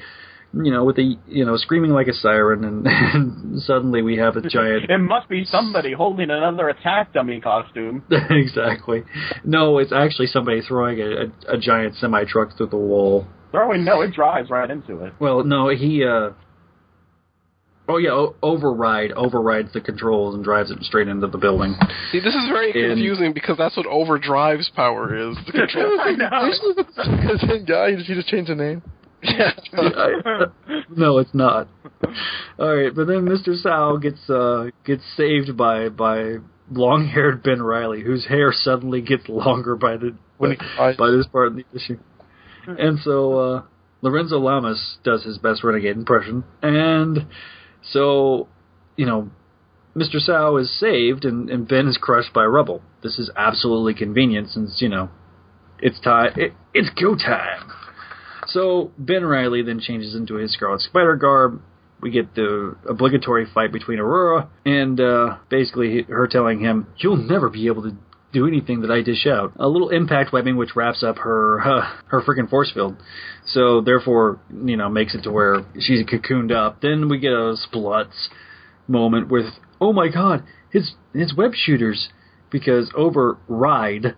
You know, with the you know screaming like a siren, and, and suddenly we have a giant. It must be somebody holding another attack dummy costume. exactly. No, it's actually somebody throwing a, a, a giant semi truck through the wall. Throwing no, it drives right into it. Well, no, he. uh Oh yeah, o- override overrides the controls and drives it straight into the building. See, this is very And- confusing because that's what overdrive's power is. The control. I know. the same guy. Did you just change the name? I- no, it's not. All right, but then Mr. Sal gets uh gets saved by by long-haired Ben Reilly, whose hair suddenly gets longer by the When he by, this part of the issue. And so uh Lorenzo Lamas does his best renegade impression, and so you know Mr. Sal is saved and, and Ben is crushed by rubble. This is absolutely convenient since, you know, it's time it, it's go time. So Ben Reilly then changes into his Scarlet Spider garb. We get the obligatory fight between Aurora and uh, basically her telling him, "You'll never be able to do anything that I dish out." A little impact webbing which wraps up her uh, her freaking force field. So therefore, you know, makes it to where she's cocooned up. Then we get a Spluts moment with, "Oh my God, his his web shooters," because override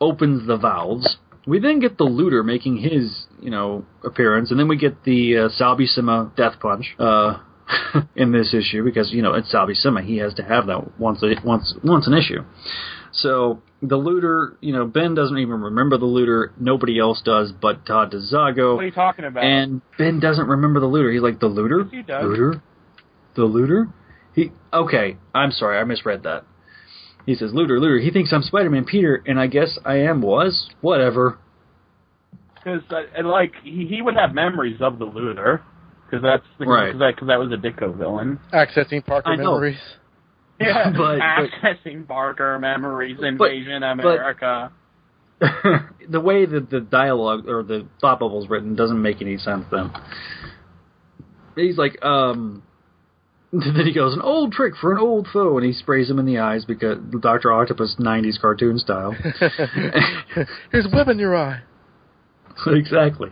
opens the valves. We then get the looter making his, you know, appearance, and then we get the uh, Sal Buscema death punch uh, in this issue because you know it's Sal Buscema. He has to have that once a, once once an issue. So the looter, you know, Ben doesn't even remember the looter. Nobody else does, but Todd DeZago. What are you talking about? And Ben doesn't remember the looter. He's like the looter, Yes, he does. looter, the looter. He okay. I'm sorry, I misread that. He says looter, looter. He thinks I'm Spider-Man Peter, and I guess I am. Was whatever. Because uh, and, like he, he would have memories of the looter. Because that's the, Right. Cause that, cause that was a Ditko villain. Accessing Parker I know. memories. Yeah, But- but- accessing Barker memories, invasion but- America. the way that the dialogue or the thought bubble's written doesn't make any sense. Then he's like, um. Then he goes, an old trick for an old foe, and he sprays him in the eyes because Doctor Octopus '90s cartoon style. Here's a web in your eye. exactly.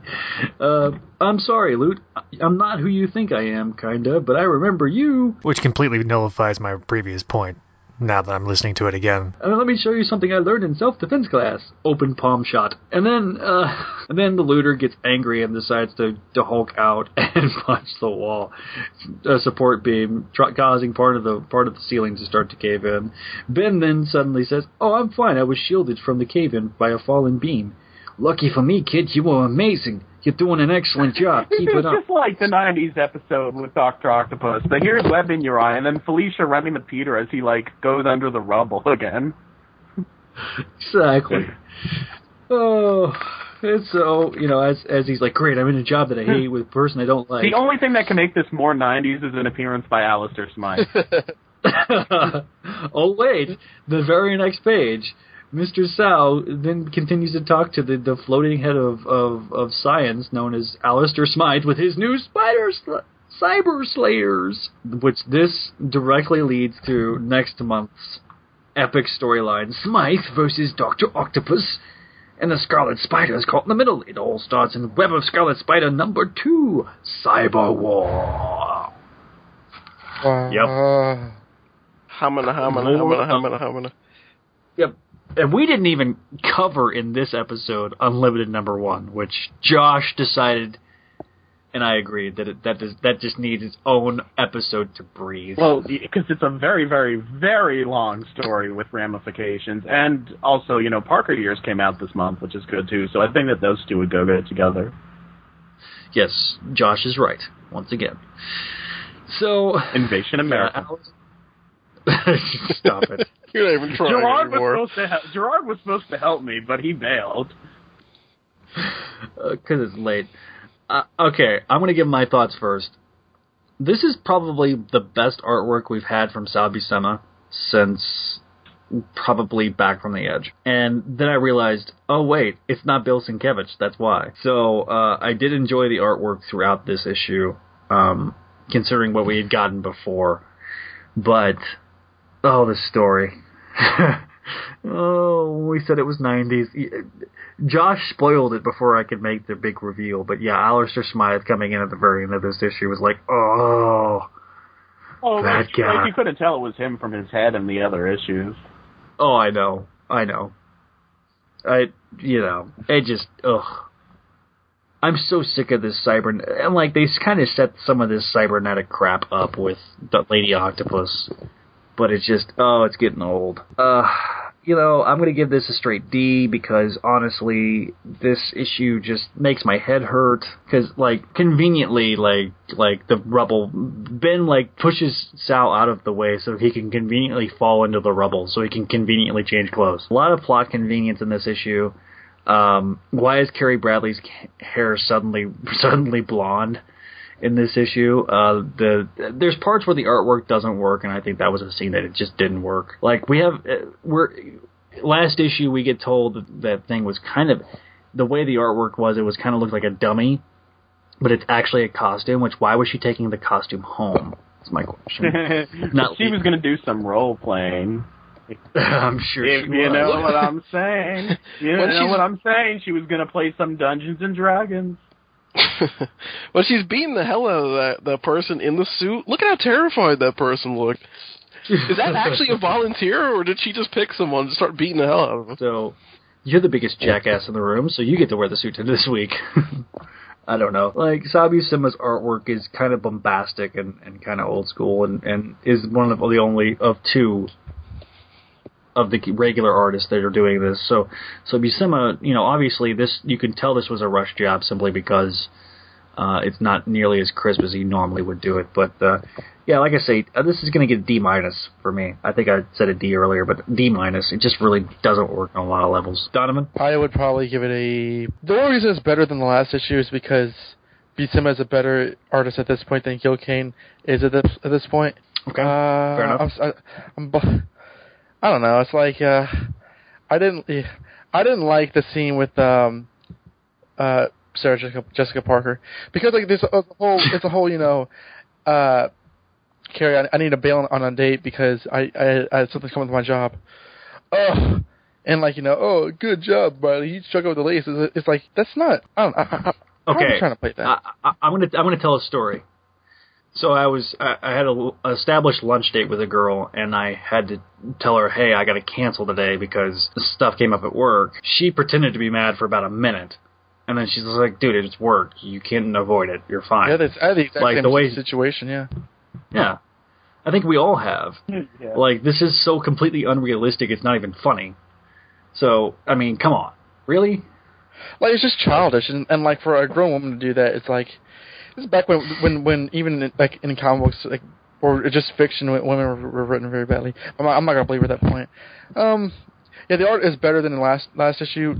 Uh, I'm sorry, Lute. I'm not who you think I am, kinda, but I remember you. Which completely nullifies my previous point. Now that I'm listening to it again, Uh, let me show you something I learned in self-defense class. Open palm shot, and then, uh, and then the looter gets angry and decides to, to Hulk out and punch the wall, a support beam, causing part of the part of the ceiling to start to cave in. Ben then suddenly says, "Oh, I'm fine. I was shielded from the cave-in by a fallen beam. Lucky for me, kid. You were amazing. You're doing an excellent job. Keep it up." just like the '90s episode with Doctor Octopus. But here's web in your eye, and then Felicia running to Peter as he like goes under the rubble again. Exactly. Oh, and so oh, you know, as as he's like, great, I'm in a job that I hmm. hate with a person I don't like. The only thing that can make this more '90s is an appearance by Alistair Smythe. oh wait, the very next page, Mr. Sal then continues to talk to the, the floating head of, of, of science known as Alistair Smythe with his new spider sl- cyber slayers, which this directly leads to next month's epic storyline: Smythe versus Doctor Octopus. And the Scarlet Spider is caught in the middle. It all starts in Web of Scarlet Spider number two, Cyber War. Wow. Yep. Hamana, hamana, hamana, hamana, hamana. And we didn't even cover in this episode Unlimited number one, which Josh decided, and I agreed that it, that does, that just needs its own episode to breathe. well, because it's a very, very, very long story with ramifications, and also, you know, Parker Years came out this month, which is good too. So I think that those two would go good together. yes, Josh is right once again. So Invasion America. stop it. You're not even trying Gerard was anymore. supposed to help. Gerard was supposed to help me, but he bailed. because it's late. Uh, okay, I'm going to give my thoughts first. This is probably the best artwork we've had from Sal Buscema since probably back from the edge. And then I realized, oh wait, it's not Bill Sienkiewicz. That's why. So uh, I did enjoy the artwork throughout this issue, um, considering what we had gotten before. But oh, the story. oh, we said it was 90s. Josh spoiled it before I could make the big reveal. But yeah, Alistair Smythe coming in at the very end of this issue was like, oh. Oh, That like, guy. like you couldn't tell it was him from his head and the other issues. Oh, I know. I know. I, you know, it just, ugh. I'm so sick of this cyber, and like they kind of set some of this cybernetic crap up with the Lady Octopus, but it's just, oh, it's getting old. Uh, you know, I'm gonna give this a straight D because honestly, this issue just makes my head hurt. Because like conveniently, like like the rubble, Ben like pushes Sal out of the way so he can conveniently fall into the rubble, so he can conveniently change clothes. A lot of plot convenience in this issue. Um, why is Carrie Bradley's hair suddenly suddenly blonde? In this issue. Uh, the there's parts where the artwork doesn't work, and I think that was a scene that it just didn't work. Like we have, uh, we're last issue we get told that that thing was kind of the way the artwork was. It was kind of looked like a dummy, but it's actually a costume. Which why was she taking the costume home? That's my question. Not- she was going to do some role playing. I'm sure If she you was. know what I'm saying. You know what I'm saying. She was going to play some Dungeons and Dragons. well, she's beating the hell out of that that person in the suit. Look at how terrified that person looked. Is that actually a volunteer, or did she just pick someone to start beating the hell out of them? So you're the biggest jackass in the room, so you get to wear the suit this week. I don't know. Like Sal Buscema's artwork is kind of bombastic and, and kind of old school, and, and is one of the only of two of the regular artists that are doing this. So so Buscema, you know, obviously this you can tell this was a rush job simply because uh, it's not nearly as crisp as he normally would do it. But uh, yeah, like I say, uh, this is going to get a D minus for me. I think I said a D earlier, but D minus. It just really doesn't work on a lot of levels. Donovan. I would probably give it a. The only reason it's better than the last issue is because Buscema is a better artist at this point than Gil Kane is at this at this point. Okay, Uh, fair enough. I'm, I, I don't know. It's like uh, I didn't. I didn't like the scene with um, uh, Sarah Jessica, Jessica Parker because like there's a, whole. It's a whole. You know, uh, Carrie, I, I need to bail on a date because I I, I had something coming with my job. Ugh. And like you know, oh, good job, buddy. You struck with the lace. It's, like that's not. I don't. I, I, I, how am I Okay, trying to play that. I, I, I'm gonna I'm gonna tell a story. So I was I, I had a a established lunch date with a girl, and I had to tell her, hey, I got to cancel today because stuff came up at work. She pretended to be mad for about a minute, and then she's just like, dude, it's work. You can't avoid it. You're fine. yeah, that's I had the exact like same the way- situation. Yeah. yeah. I think we all have. Yeah. Like this is so completely unrealistic. It's not even funny. So I mean, come on, really? like it's just childish and, and like for a grown woman to do that it's like this is back when when when even in, like in comic books like or just fiction women were, were written very badly. I'm not, I'm not gonna believe at that point. Um yeah the art is better than the last last issue.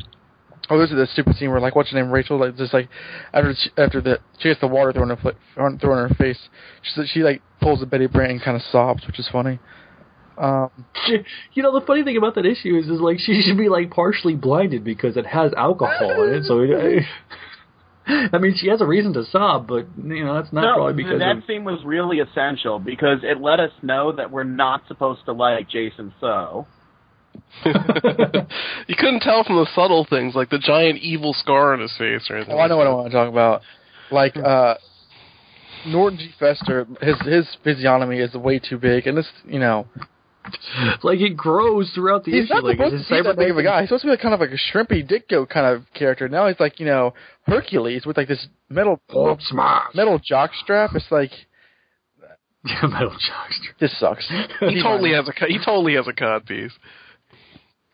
Oh this is the stupid scene where like what's her name Rachel like just like after she, after the she gets the water thrown her thrown in her face she she like pulls a Betty Brant and kind of sobs which is funny. Um You know, the funny thing about that issue is, is like she should be like partially blinded because it has alcohol in it. So, it, I mean, she has a reason to sob, but you know that's not no, probably because that of. scene was really essential because it let us know that we're not supposed to like Jason So. you couldn't tell from the subtle things, like the giant evil scar on his face or anything. Oh, I know what I want to talk about. Like uh Norton G. Fester, his his physiognomy is way too big, and this, you know, like it grows throughout the he's issue. not like supposed his to be that big of a guy. He's supposed to be like kind of like a shrimpy Ditko kind of character. Now he's like, you know, Hercules with like this metal Hulk metal jock strap. It's like metal jockster. this sucks. He totally has a he totally has a cod piece.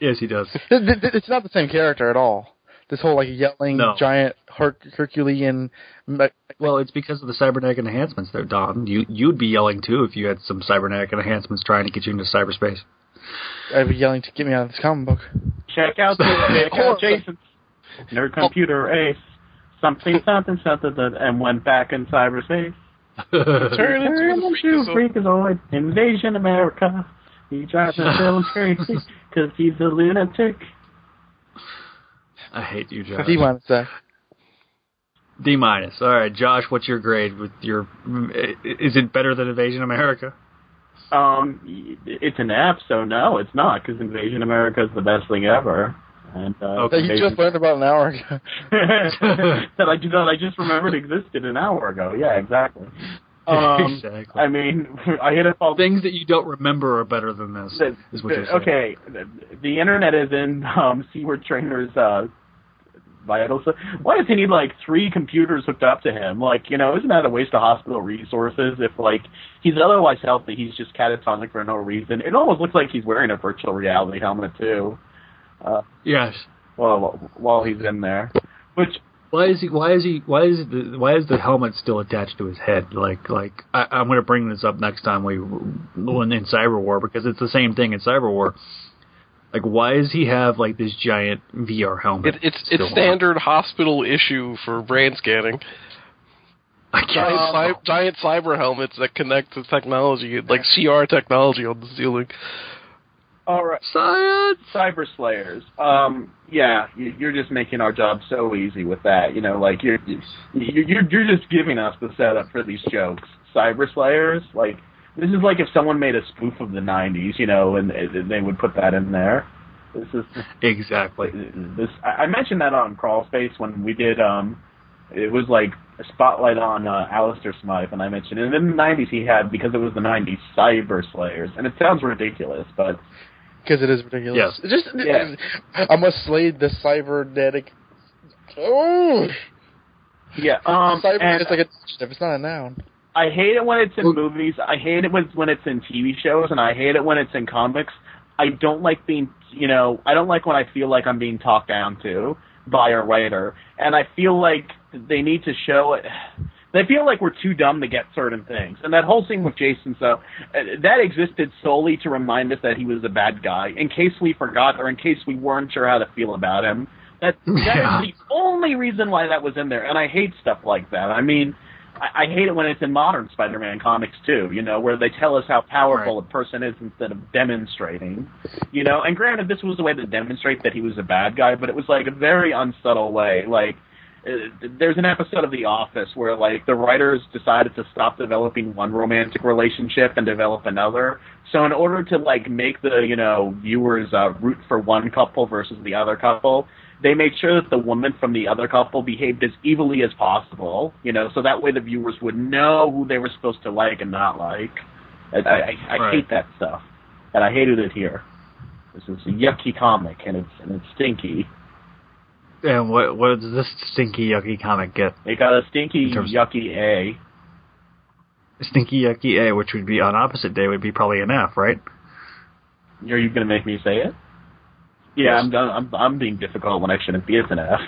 Yes, he does. It's not the same character at all. This whole like yelling No. giant Her- Herculean. me- Well, it's because of the cybernetic enhancements there, Don. You you'd be yelling too if you had some cybernetic enhancements trying to get you into cyberspace. I'd be yelling to get me out of this comic book. Check out the check out Jason. Nerd oh. computer ace. Something something something that and went back in cyberspace. Turn into Turn the into freakazoid. Freakazoid. Invasion America. He drives me so crazy because he's a lunatic. I hate you, Josh. D minus Zach. D minus. All right, Josh. What's your grade with your? Is it better than Invasion America? Um, it's an F, so no, it's not because Invasion America is the best thing ever. And uh, That you just learned about an hour ago. that I that I just remembered existed an hour ago. Yeah, exactly. Um, exactly. I mean, I hit it all. Things that you don't remember are better than this. The- is what the- you're saying. okay, the, the internet is in um, Seward Trainer's uh, vital. So why does he need like three computers hooked up to him? Like, you know, isn't that a waste of hospital resources? If like he's otherwise healthy, he's just catatonic for no reason. It almost looks like he's wearing a virtual reality helmet too. Uh, Yes. while while he's in there, which Why is he? Why is he? Why is the? Why is the helmet still attached to his head? Like, like I, I'm going to bring this up next time we when in Cyber War because it's the same thing in Cyber War. Like, why does he have like this giant VR helmet? It, it's still it's on? standard hospital issue for brain scanning. I Giant, cy- giant cyber helmets that connect to technology, like CR technology on the ceiling. all right. Science. Cyber Slayers. Um, yeah, you- you're just making our job so easy with that. You know, like you're you're you're you're just giving us the setup for these jokes. Cyber Slayers, like this is like if someone made a spoof of the '90s, you know, and they- they would put that in there. This is Exactly. this. I I mentioned that on Crawl Space when we did. Um, it was like a spotlight on uh, Alistair Smythe, and I mentioned, and in the '90s he had because it was the '90s Cyber Slayers, and it sounds ridiculous, but Because it is ridiculous. Yes. It Just, Yeah. I must slay the cybernetic. Oh, yeah. Um, cyber. and- It's like a. If it's not a noun. I hate it when it's in movies. I hate it when it's when it's in TV shows, and I hate it when it's in comics. I don't like being, you know, I don't like when I feel like I'm being talked down to by a writer, and I feel like they need to show it. They feel like we're too dumb to get certain things, and that whole scene with Jason, so uh, that existed solely to remind us that he was a bad guy, in case we forgot or in case we weren't sure how to feel about him. That that Yeah. is the only reason why that was in there, and I hate stuff like that. I mean, I, I hate it when it's in modern Spider-Man comics too. You know, where they tell us how powerful a person is instead of demonstrating. You know, and granted, this was a way to demonstrate that he was a bad guy, but it was like a very unsubtle way. Like, uh, there's an episode of The Office where like the writers decided to stop developing one romantic relationship and develop another. So in order to like make the you know viewers uh, root for one couple versus the other couple, they made sure that the woman from the other couple behaved as evilly as possible. You know, so that way the viewers would know who they were supposed to like and not like. I, I, I Right. hate that stuff, and I hated it here. This is a yucky comic, and it's and it's stinky. And what what does this stinky yucky comic get? It got a stinky yucky A. Stinky yucky A, which would be on opposite day would be probably an F, right? Are you going to make me say it? Yeah, I'm. I'm I'm being difficult when I shouldn't be. It's an F.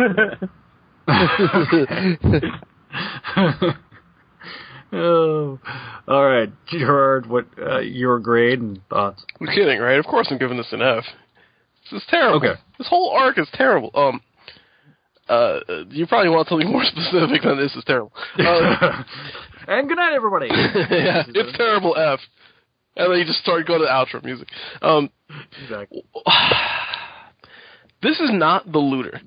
oh, all right, Gerard. What uh, your grade and thoughts? You're kidding, right? Of course I'm giving this an F. This is terrible. Okay. This whole arc is terrible. Um, uh, you probably want something more specific than this is terrible. Uh, and good night, everybody. yeah, it's terrible F. And then you just start going to outro music. Um, exactly. this is not the looter,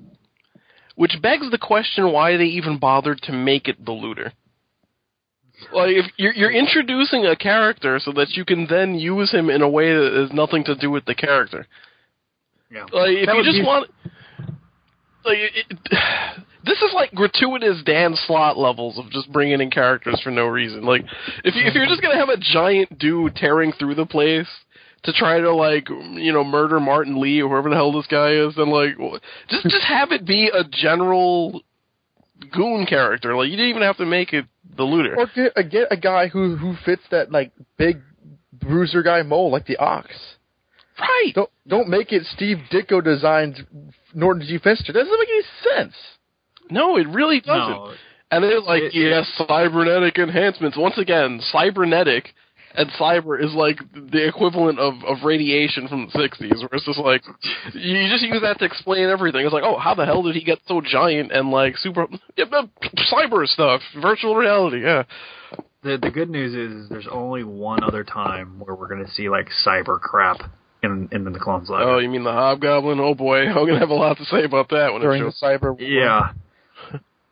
which begs the question why they even bothered to make it the looter. Like if you're, you're introducing a character so that you can then use him in a way that has nothing to do with the character. Yeah. Like if That you just be- want, like it, it, this is like gratuitous Dan Slott levels of just bringing in characters for no reason. Like if you, if you're just gonna have a giant dude tearing through the place to try to like you know murder Martin Lee or whoever the hell this guy is, then like just just have it be a general goon character. Like you didn't even have to make it the looter. Or get, uh, get a guy who who fits that like big bruiser guy mold, like the Ox. Right. Don't don't make it Steve Ditko designed Norton G. Finster. That doesn't make any sense. No, it really doesn't. No. And they're like, It- yes, cybernetic enhancements. Once again, cybernetic and cyber is like the equivalent of, of radiation from the 60s, where it's just like, you just use that to explain everything. It's like, oh, how the hell did he get so giant and like super, yeah, cyber stuff, virtual reality, yeah. the the good news is, is there's only one other time where we're gonna see like cyber crap in in the Clones Saga. Oh, you mean the Hobgoblin? Oh boy, I'm gonna have a lot to say about that when During it the shows. cyber war. yeah.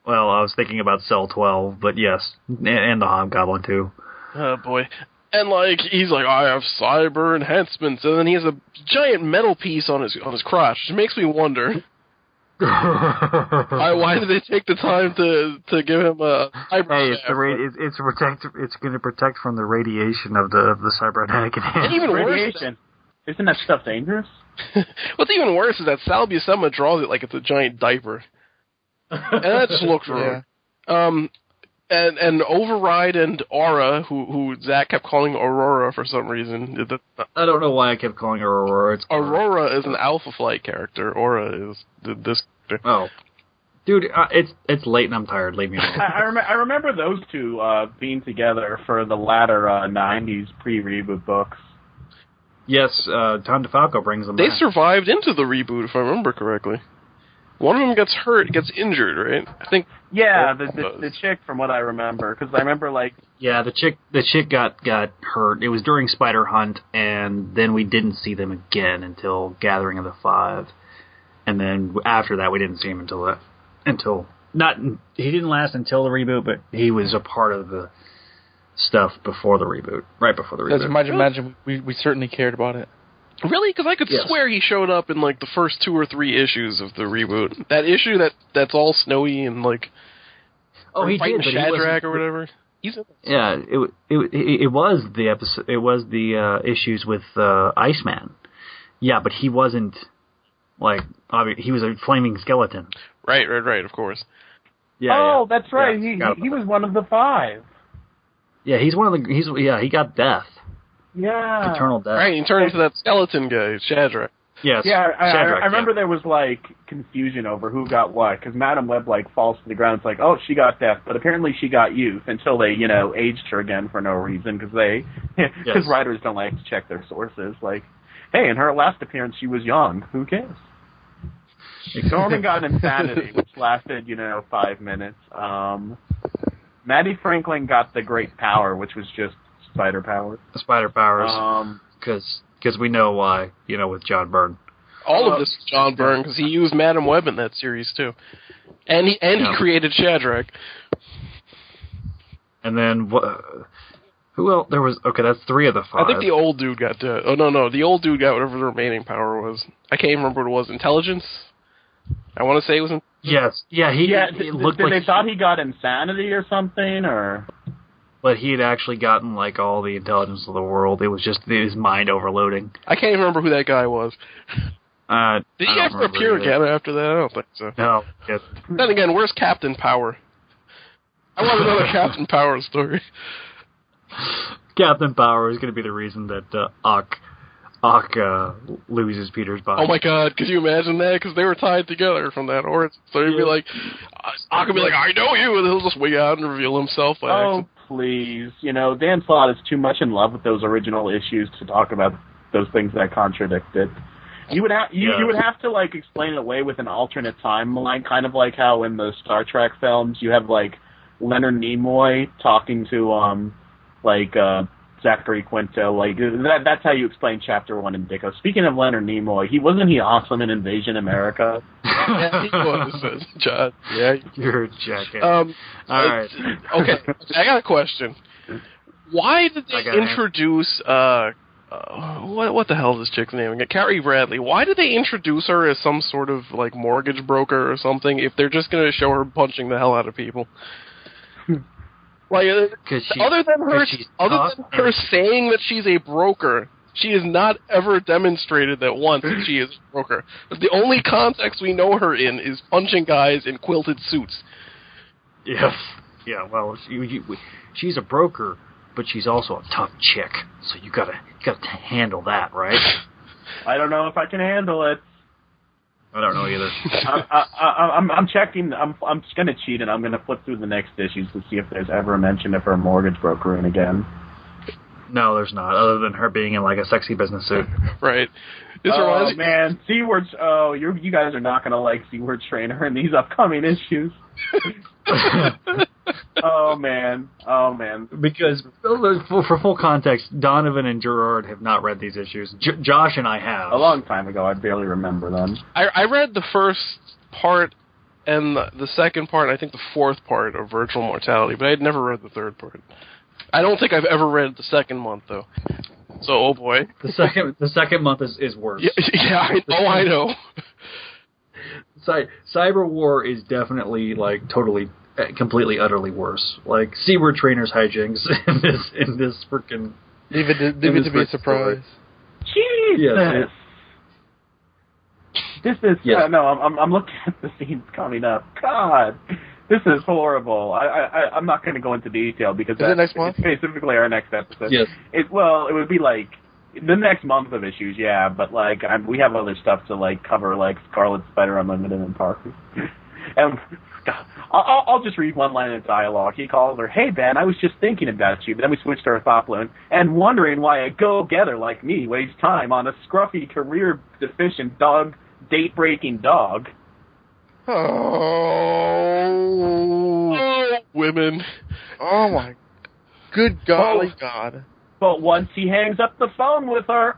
Well, I was thinking about Cell 12, but yes, and, and the Hobgoblin too. Oh boy. And like he's like, I have cyber enhancements, and then he has a giant metal piece on his on his crotch. It makes me wonder, why, why did they take the time to to give him a cyber? Hey, it's the ra- it's, it's protect it's going to protect from the radiation of the of the cybernetic And enhancement. even worse, Radiation. Isn't that stuff dangerous? what's even worse is that Sal Buscema draws it like it's a giant diaper, and that just looks wrong. Um, and and Override and Aura, who who Zach kept calling Aurora for some reason. I don't know why I kept calling her Aurora. It's Aurora is an Alpha Flight character. Aura is th- this. Oh, dude, uh, it's it's late and I'm tired. Leave me alone. I, I, rem- I remember those two uh, being together for the latter uh, '90s pre-reboot books. yes, uh, Tom DeFalco brings them. They back. survived into the reboot, if I remember correctly. One of them gets hurt, gets injured, right? I think. Yeah, the, the the chick from what I remember, because I remember like Yeah, the chick the chick got got hurt. It was during Spider Hunt, and then we didn't see them again until Gathering of the Five, and then after that we didn't see him until the until not he didn't last until the reboot, but he was a part of the stuff before the reboot, right before the As reboot. imagine, imagine we we certainly cared about it. Really? Because I could Yes. swear he showed up in like the first two or three issues of the reboot. That issue that that's all snowy and like. Oh, he fighting did, but he or whatever. He's in Yeah, it it it, it was the episode. It was the uh, issues with uh, Iceman. Yeah, but he wasn't like obvi- he was a flaming skeleton. right, right, right. Of course. Yeah. oh, yeah. that's right. Yeah, he, he he was one of the five. Yeah, he's one of the. He's yeah. He got death, Yeah. eternal death. Right, he turned into that skeleton guy, Shadrach. Yes. Yeah, I, I, Shadrach, I remember yeah. there was like confusion over who got what because Madame Web like falls to the ground. It's like, oh, she got death, but apparently she got youth until they, you know, aged her again for no reason because they, because Yes. writers don't like to check their sources. Like, hey, in her last appearance she was young. Who cares? Norman got insanity, which lasted, you know, five minutes. Um, Mattie Franklin got the great power, which was just spider power. Spider powers Um, because we know why. You know, with John Byrne. All Uh, of this is John Byrne because he used Madame Web in that series too, and he and Yeah. he created Shadrach. And then what? Who else? There was okay. That's three of the five. I think the old dude got dead. Oh no, no, the old dude got whatever the remaining power was. I can't even remember what it was. Intelligence. I want to say it was. In- yes. Yeah. He. yeah, it did, looked did like they he- thought he got insanity or something, or but he had actually gotten like all the intelligence of the world. It was just his mind overloading. I can't even remember who that guy was. Uh, Did he ever appear again after that? I don't think so. No. Yes. Then again, where's Captain Power? I want another Captain Power story. Captain Power is going to be the reason that uh, Ock Ock uh, loses Peter's body. Oh my God! Could you imagine that? Because they were tied together from that origin. So he'd be like, I could be like, I know you, and he'll just wig out and reveal himself by oh accident. Please, you know Dan Slott is too much in love with those original issues to talk about those things that contradict it. You would have you, Yeah. you would have to like explain it away with an alternate timeline, kind of like how in the Star Trek films you have like Leonard Nimoy talking to um like uh Zachary Quinto. Like that that's how you explain Chapter One in Dicko. Speaking of Leonard Nimoy, he wasn't he awesome in Invasion America? yeah, he was, John. Yeah. You're a jackass. Um. All uh, right. Okay, I got a question. Why did they introduce uh, uh what what the hell is this chick's name again? Carrie Bradley. Why did they introduce her as some sort of like mortgage broker or something if they're just going to show her punching the hell out of people? like uh, Because she, other than her 'cause she's other tough than her saying that she's a broker, she has not ever demonstrated that once that she is a broker. The only context we know her in is punching guys in quilted suits. Yes. Yeah. Well, she, you, she's a broker, but she's also a tough chick. So you gotta you gotta handle that, right? I don't know if I can handle it. I don't know either. I, I, I, I'm, I'm checking. I'm, I'm just gonna cheat, and I'm gonna flip through the next issues to see if there's ever a mention of her mortgage brokering again. No, there's not. Other than her being in like a sexy business suit. Right. This oh reminds me. man, Seward's. Oh, you you guys are not gonna like Seward Trainer in these upcoming issues. oh man, oh man. because for, for full context, Donovan and Gerard have not read these issues. J- Josh and I have. A long time ago, I barely remember them. I, I read the first part and the, the second part, and I think the fourth part of Virtual Mortality, but I had never read the third part. I don't think I've ever read the second month though. So, oh boy. The second the second month is, is worse. Yeah, yeah I, oh, I know. Cy- Cyber War is definitely like totally, uh, completely, utterly worse. Like Seward Trainer's hijinks in this in this freaking. Leave it to, leave it to be a this surprise. Jesus. Yes, This is Yeah. uh, no. I'm, I'm I'm looking at the scenes coming up. God, this is horrible. I I I- I'm not going to go into detail because Is it that's next month? specifically our next episode. Yes. It well, it would be like the next month of issues, yeah. But like I'm, we have other stuff to like cover, like Scarlet Spider Unlimited and Parker. and God, I'll, I'll- I'll just read one line of dialogue. He calls her, "Hey Ben, I was just thinking about you." But then we switch to our thought balloon and wondering why a go-getter like me wastes time on a scruffy, career-deficient dog, date-breaking dog. Oh, women. oh my, oh. good golly God! But once he hangs up the phone with her,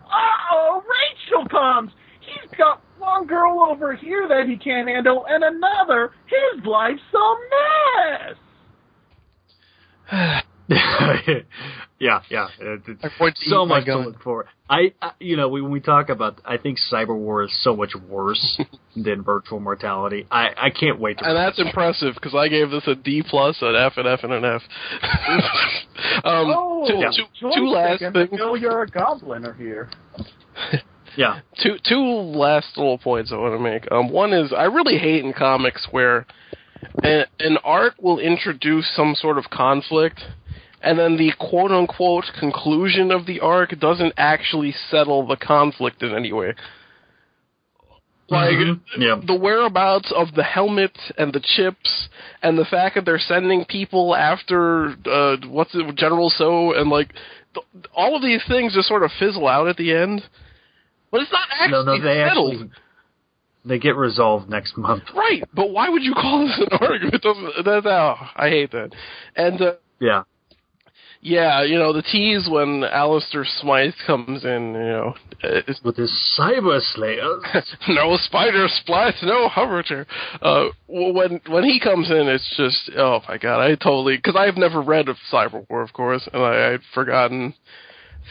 oh, Rachel comes. He's got one girl over here that he can't handle, and another. His life's a mess. yeah, yeah. It's I point to so eat my much to look for. I, I, you know, when we talk about, I think Cyber War is so much worse than Virtual Mortality. I, I can't wait to. And that's impressive because I gave this a D plus, an F, an F, and an F. um, oh, two, yeah. two, two last things. Phil, you're a goblin are here. yeah. Two two last little points I want to make. Um, one is I really hate in comics where a, an arc will introduce some sort of conflict, and then the quote unquote conclusion of the arc doesn't actually settle the conflict in any way. Like Mhm. Yeah. the whereabouts of the helmet and the chips, and the fact that they're sending people after uh, what's it, General So, and like th- all of these things just sort of fizzle out at the end. But it's not No, actually no, they settled. actually they get resolved next month. Right, but why would you call this an argument? It doesn't. That's oh, I hate that. And uh, Yeah. Yeah, you know the tease when Alistair Smythe comes in. You know, With his Cyber Slayer. no spider splat, no hoverchair. Uh, when when he comes in, it's just oh my god, I totally because I've never read of Cyber War, of course, and I, I'd forgotten.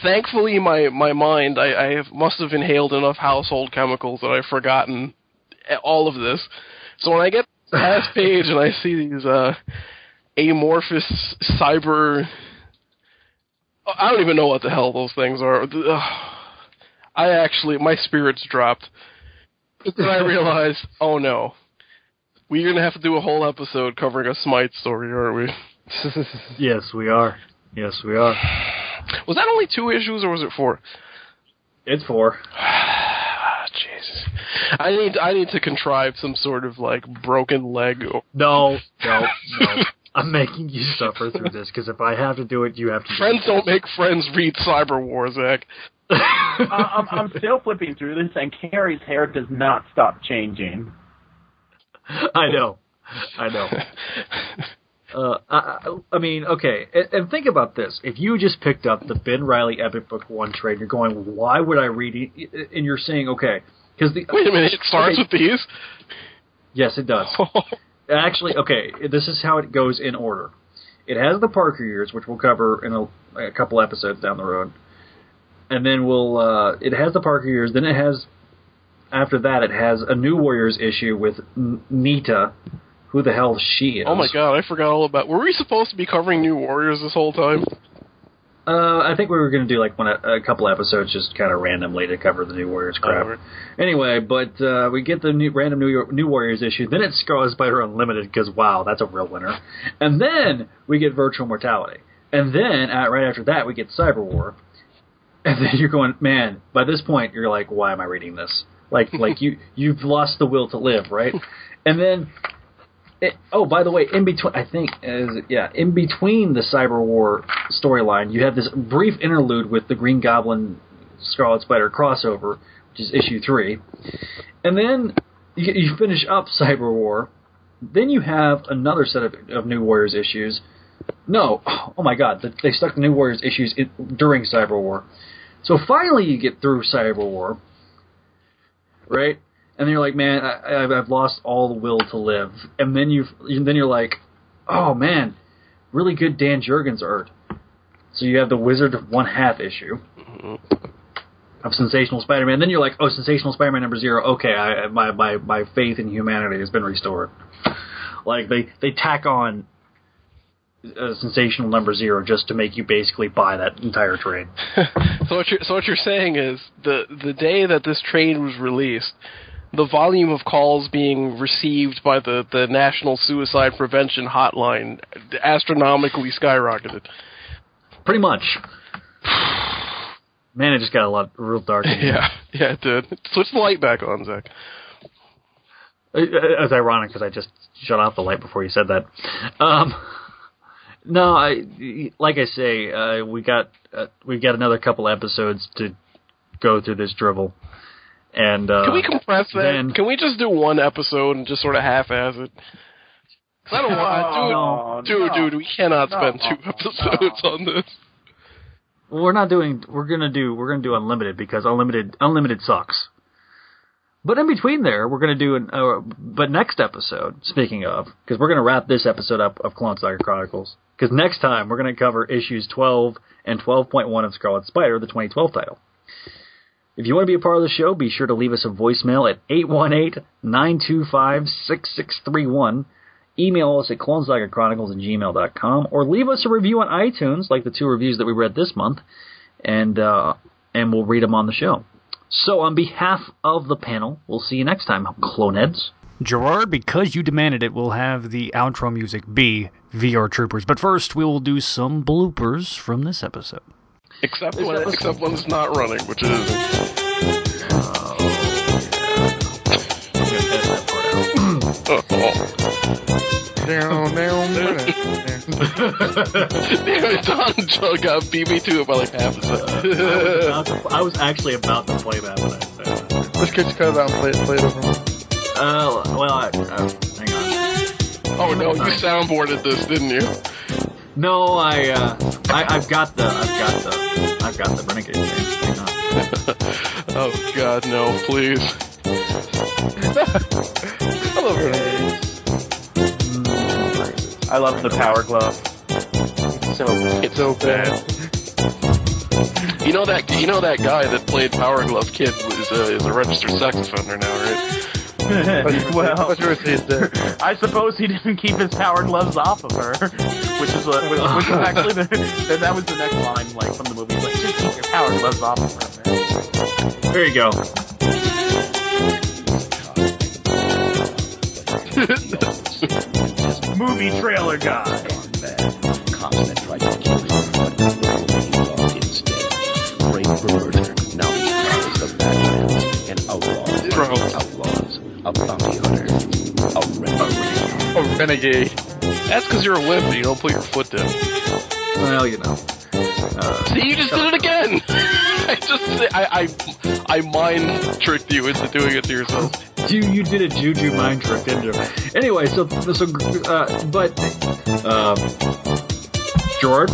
Thankfully, my my mind, I, I must have inhaled enough household chemicals that I've forgotten all of this. So when I get past page and I see these uh, amorphous cyber, I don't even know what the hell those things are. I actually, my spirits dropped. But then I realized, oh no, we're gonna have to do a whole episode covering a Smythe story, aren't we? yes, we are. Yes, we are. Was that only two issues or was it four? It's four. Ah, Jesus, I need I need to contrive some sort of like broken leg. or- No, no, no. I'm making you suffer through this because if I have to do it, you have to. Friends don't make friends read Cyber War, Zach. uh, I'm, I'm still flipping through this, and Carrie's hair does not stop changing. I know, I know. Uh, I, I- I mean, okay, and, and think about this: if you just picked up the Ben Reilly Epic Book One trade, you're going, "Why would I read it?" And you're saying, "Okay," because the Wait a minute, it starts okay, with these. Yes, it does. Actually, okay, this is how it goes in order. It has the Parker years, which we'll cover in a, a couple episodes down the road, and then we'll. Uh, it has the Parker years. Then it has. After that, it has a New Warriors issue with N- Nita. Who the hell she is? Oh my god, I forgot all about. Were we supposed to be covering New Warriors this whole time? Uh, I think we were going to do like one a couple episodes just kind of randomly to cover the New Warriors crap. Anyway, but uh, we get the new, random New, York, New Warriors issue. Then it's Scarlet Spider Unlimited because wow, that's a real winner. And then we get Virtual Mortality. And then uh, right after that we get Cyber War. And then you're going, man. By this point, you're like, why am I reading this? Like, like you you've lost the will to live, right? And then it, oh, by the way, in between, I think, it- yeah, in between the Cyber War storyline, you have this brief interlude with the Green Goblin Scarlet Spider crossover, which is issue three, and then you, you finish up Cyber War. Then you have another set of, of New Warriors issues No, oh my God, the- they stuck the New Warriors issues in, during Cyber War. So finally, you get through Cyber War, right? And then you're like, man, I, I've- I've lost all the will to live. And then you, then you're like, oh man, really good Dan Jurgens art. So you have the Wizard of One Half issue of Sensational Spider-Man. Then you're like, oh, Sensational Spider-Man number zero. Okay, I, my my my faith in humanity has been restored. Like they they tack on uh, Sensational number zero just to make you basically buy that entire trade. so what you're so what you're saying is the the day that this trade was released, the volume of calls being received by the the National Suicide Prevention Hotline astronomically skyrocketed. Pretty much. Man, it just got a lot real dark. in. Yeah, yeah, it did. Switch the light back on, Zach. It- It's ironic because I just shut off the light before you said that. Um, no, I like I say, uh, we got uh, we got another couple episodes to go through this drivel, and uh, Can we compress that? then- Can we just do one episode and just sort of half-ass it? I don't want, dude, dude, dude. We cannot spend two episodes on this. Well, we're not doing. We're gonna do. We're gonna do unlimited because unlimited unlimited sucks. But in between there, we're gonna do an. Uh, but next episode, speaking of, because we're gonna wrap this episode up of Clone Saga Chronicles. Because next time we're gonna cover issues 12 and 12.1 of Scarlet Spider, the 2012 title. If you want to be a part of the show, be sure to leave us a voicemail at 818-925-6631. Email us at clonesagachronicles at gmail.com or leave us a review on iTunes, like the two reviews that we read this month, and uh, and we'll read them on the show. So, on behalf of the panel, we'll see you next time, Cloneheads. Gerard, because you demanded it, we'll have the outro music be VR Troopers. But first, we will do some bloopers from this episode. Except when, except when it's not running, which it isn't. Down, down, Damn it, Don Joe got BB to it by like half a I, was second. about to- I was actually about to play that when I said that. Let's get you cut it out and play it, play it over. Uh, well, I, uh, hang on. oh no, you soundboarded this, didn't you? No, I, uh, I, I've got the, I've got the, I've got the Renegade thing. Oh god, no, please. I love Renegade. I love the Power Glove. So It's so bad. You know that you know that guy that played Power Glove Kid was uh, is a registered sex offender now, right? Well, What's your say there? I suppose he didn't keep his power gloves off of her, which is what, which, which was actually the that, that was the next line, like from the movie, like just keep your power gloves off of her, man. There you go. Movie trailer guy. Constant to kill him, but he loved instead. Brave for murder, now he cries the Badlands, an outlaw, Bro. outlaws, a bounty hunter, a renegade. A renegade. That's because you're a wimp and you don't put your foot down. Well, you know. Uh, See, you just did it again. I just I I I mind tricked you into doing it to yourself. you you did a juju mind trick, didn't you? Anyway, so so uh, but um, Gerard,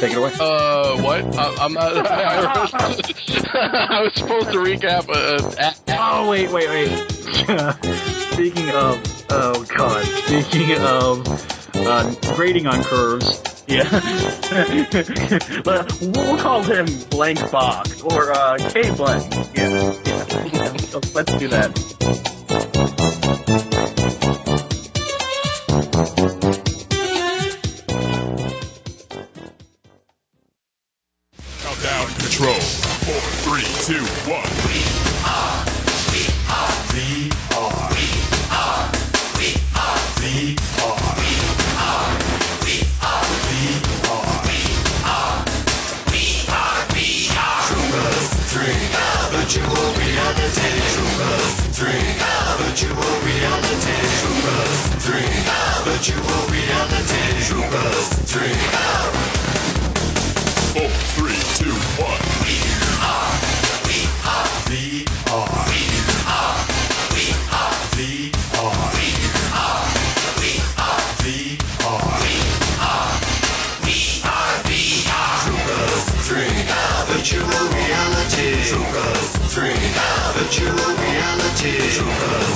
take it away. Uh, what? I, I'm not. I, I, I was supposed to recap. Uh, a- a- Oh wait, wait, wait. speaking of, oh god, speaking of uh, grading on curves. Yeah. But we'll call him Blank Box or uh, K Blank. Yeah. yeah. So Let's do that. Three, two, one. We are. We are. We are. We are. We are. We are. We are. We are. We are. We are. we are, Troopers three. Virtual reality. Troopers three. Virtual reality. Troopers three. Virtual reality. Troopers three. Four, Virtual reality.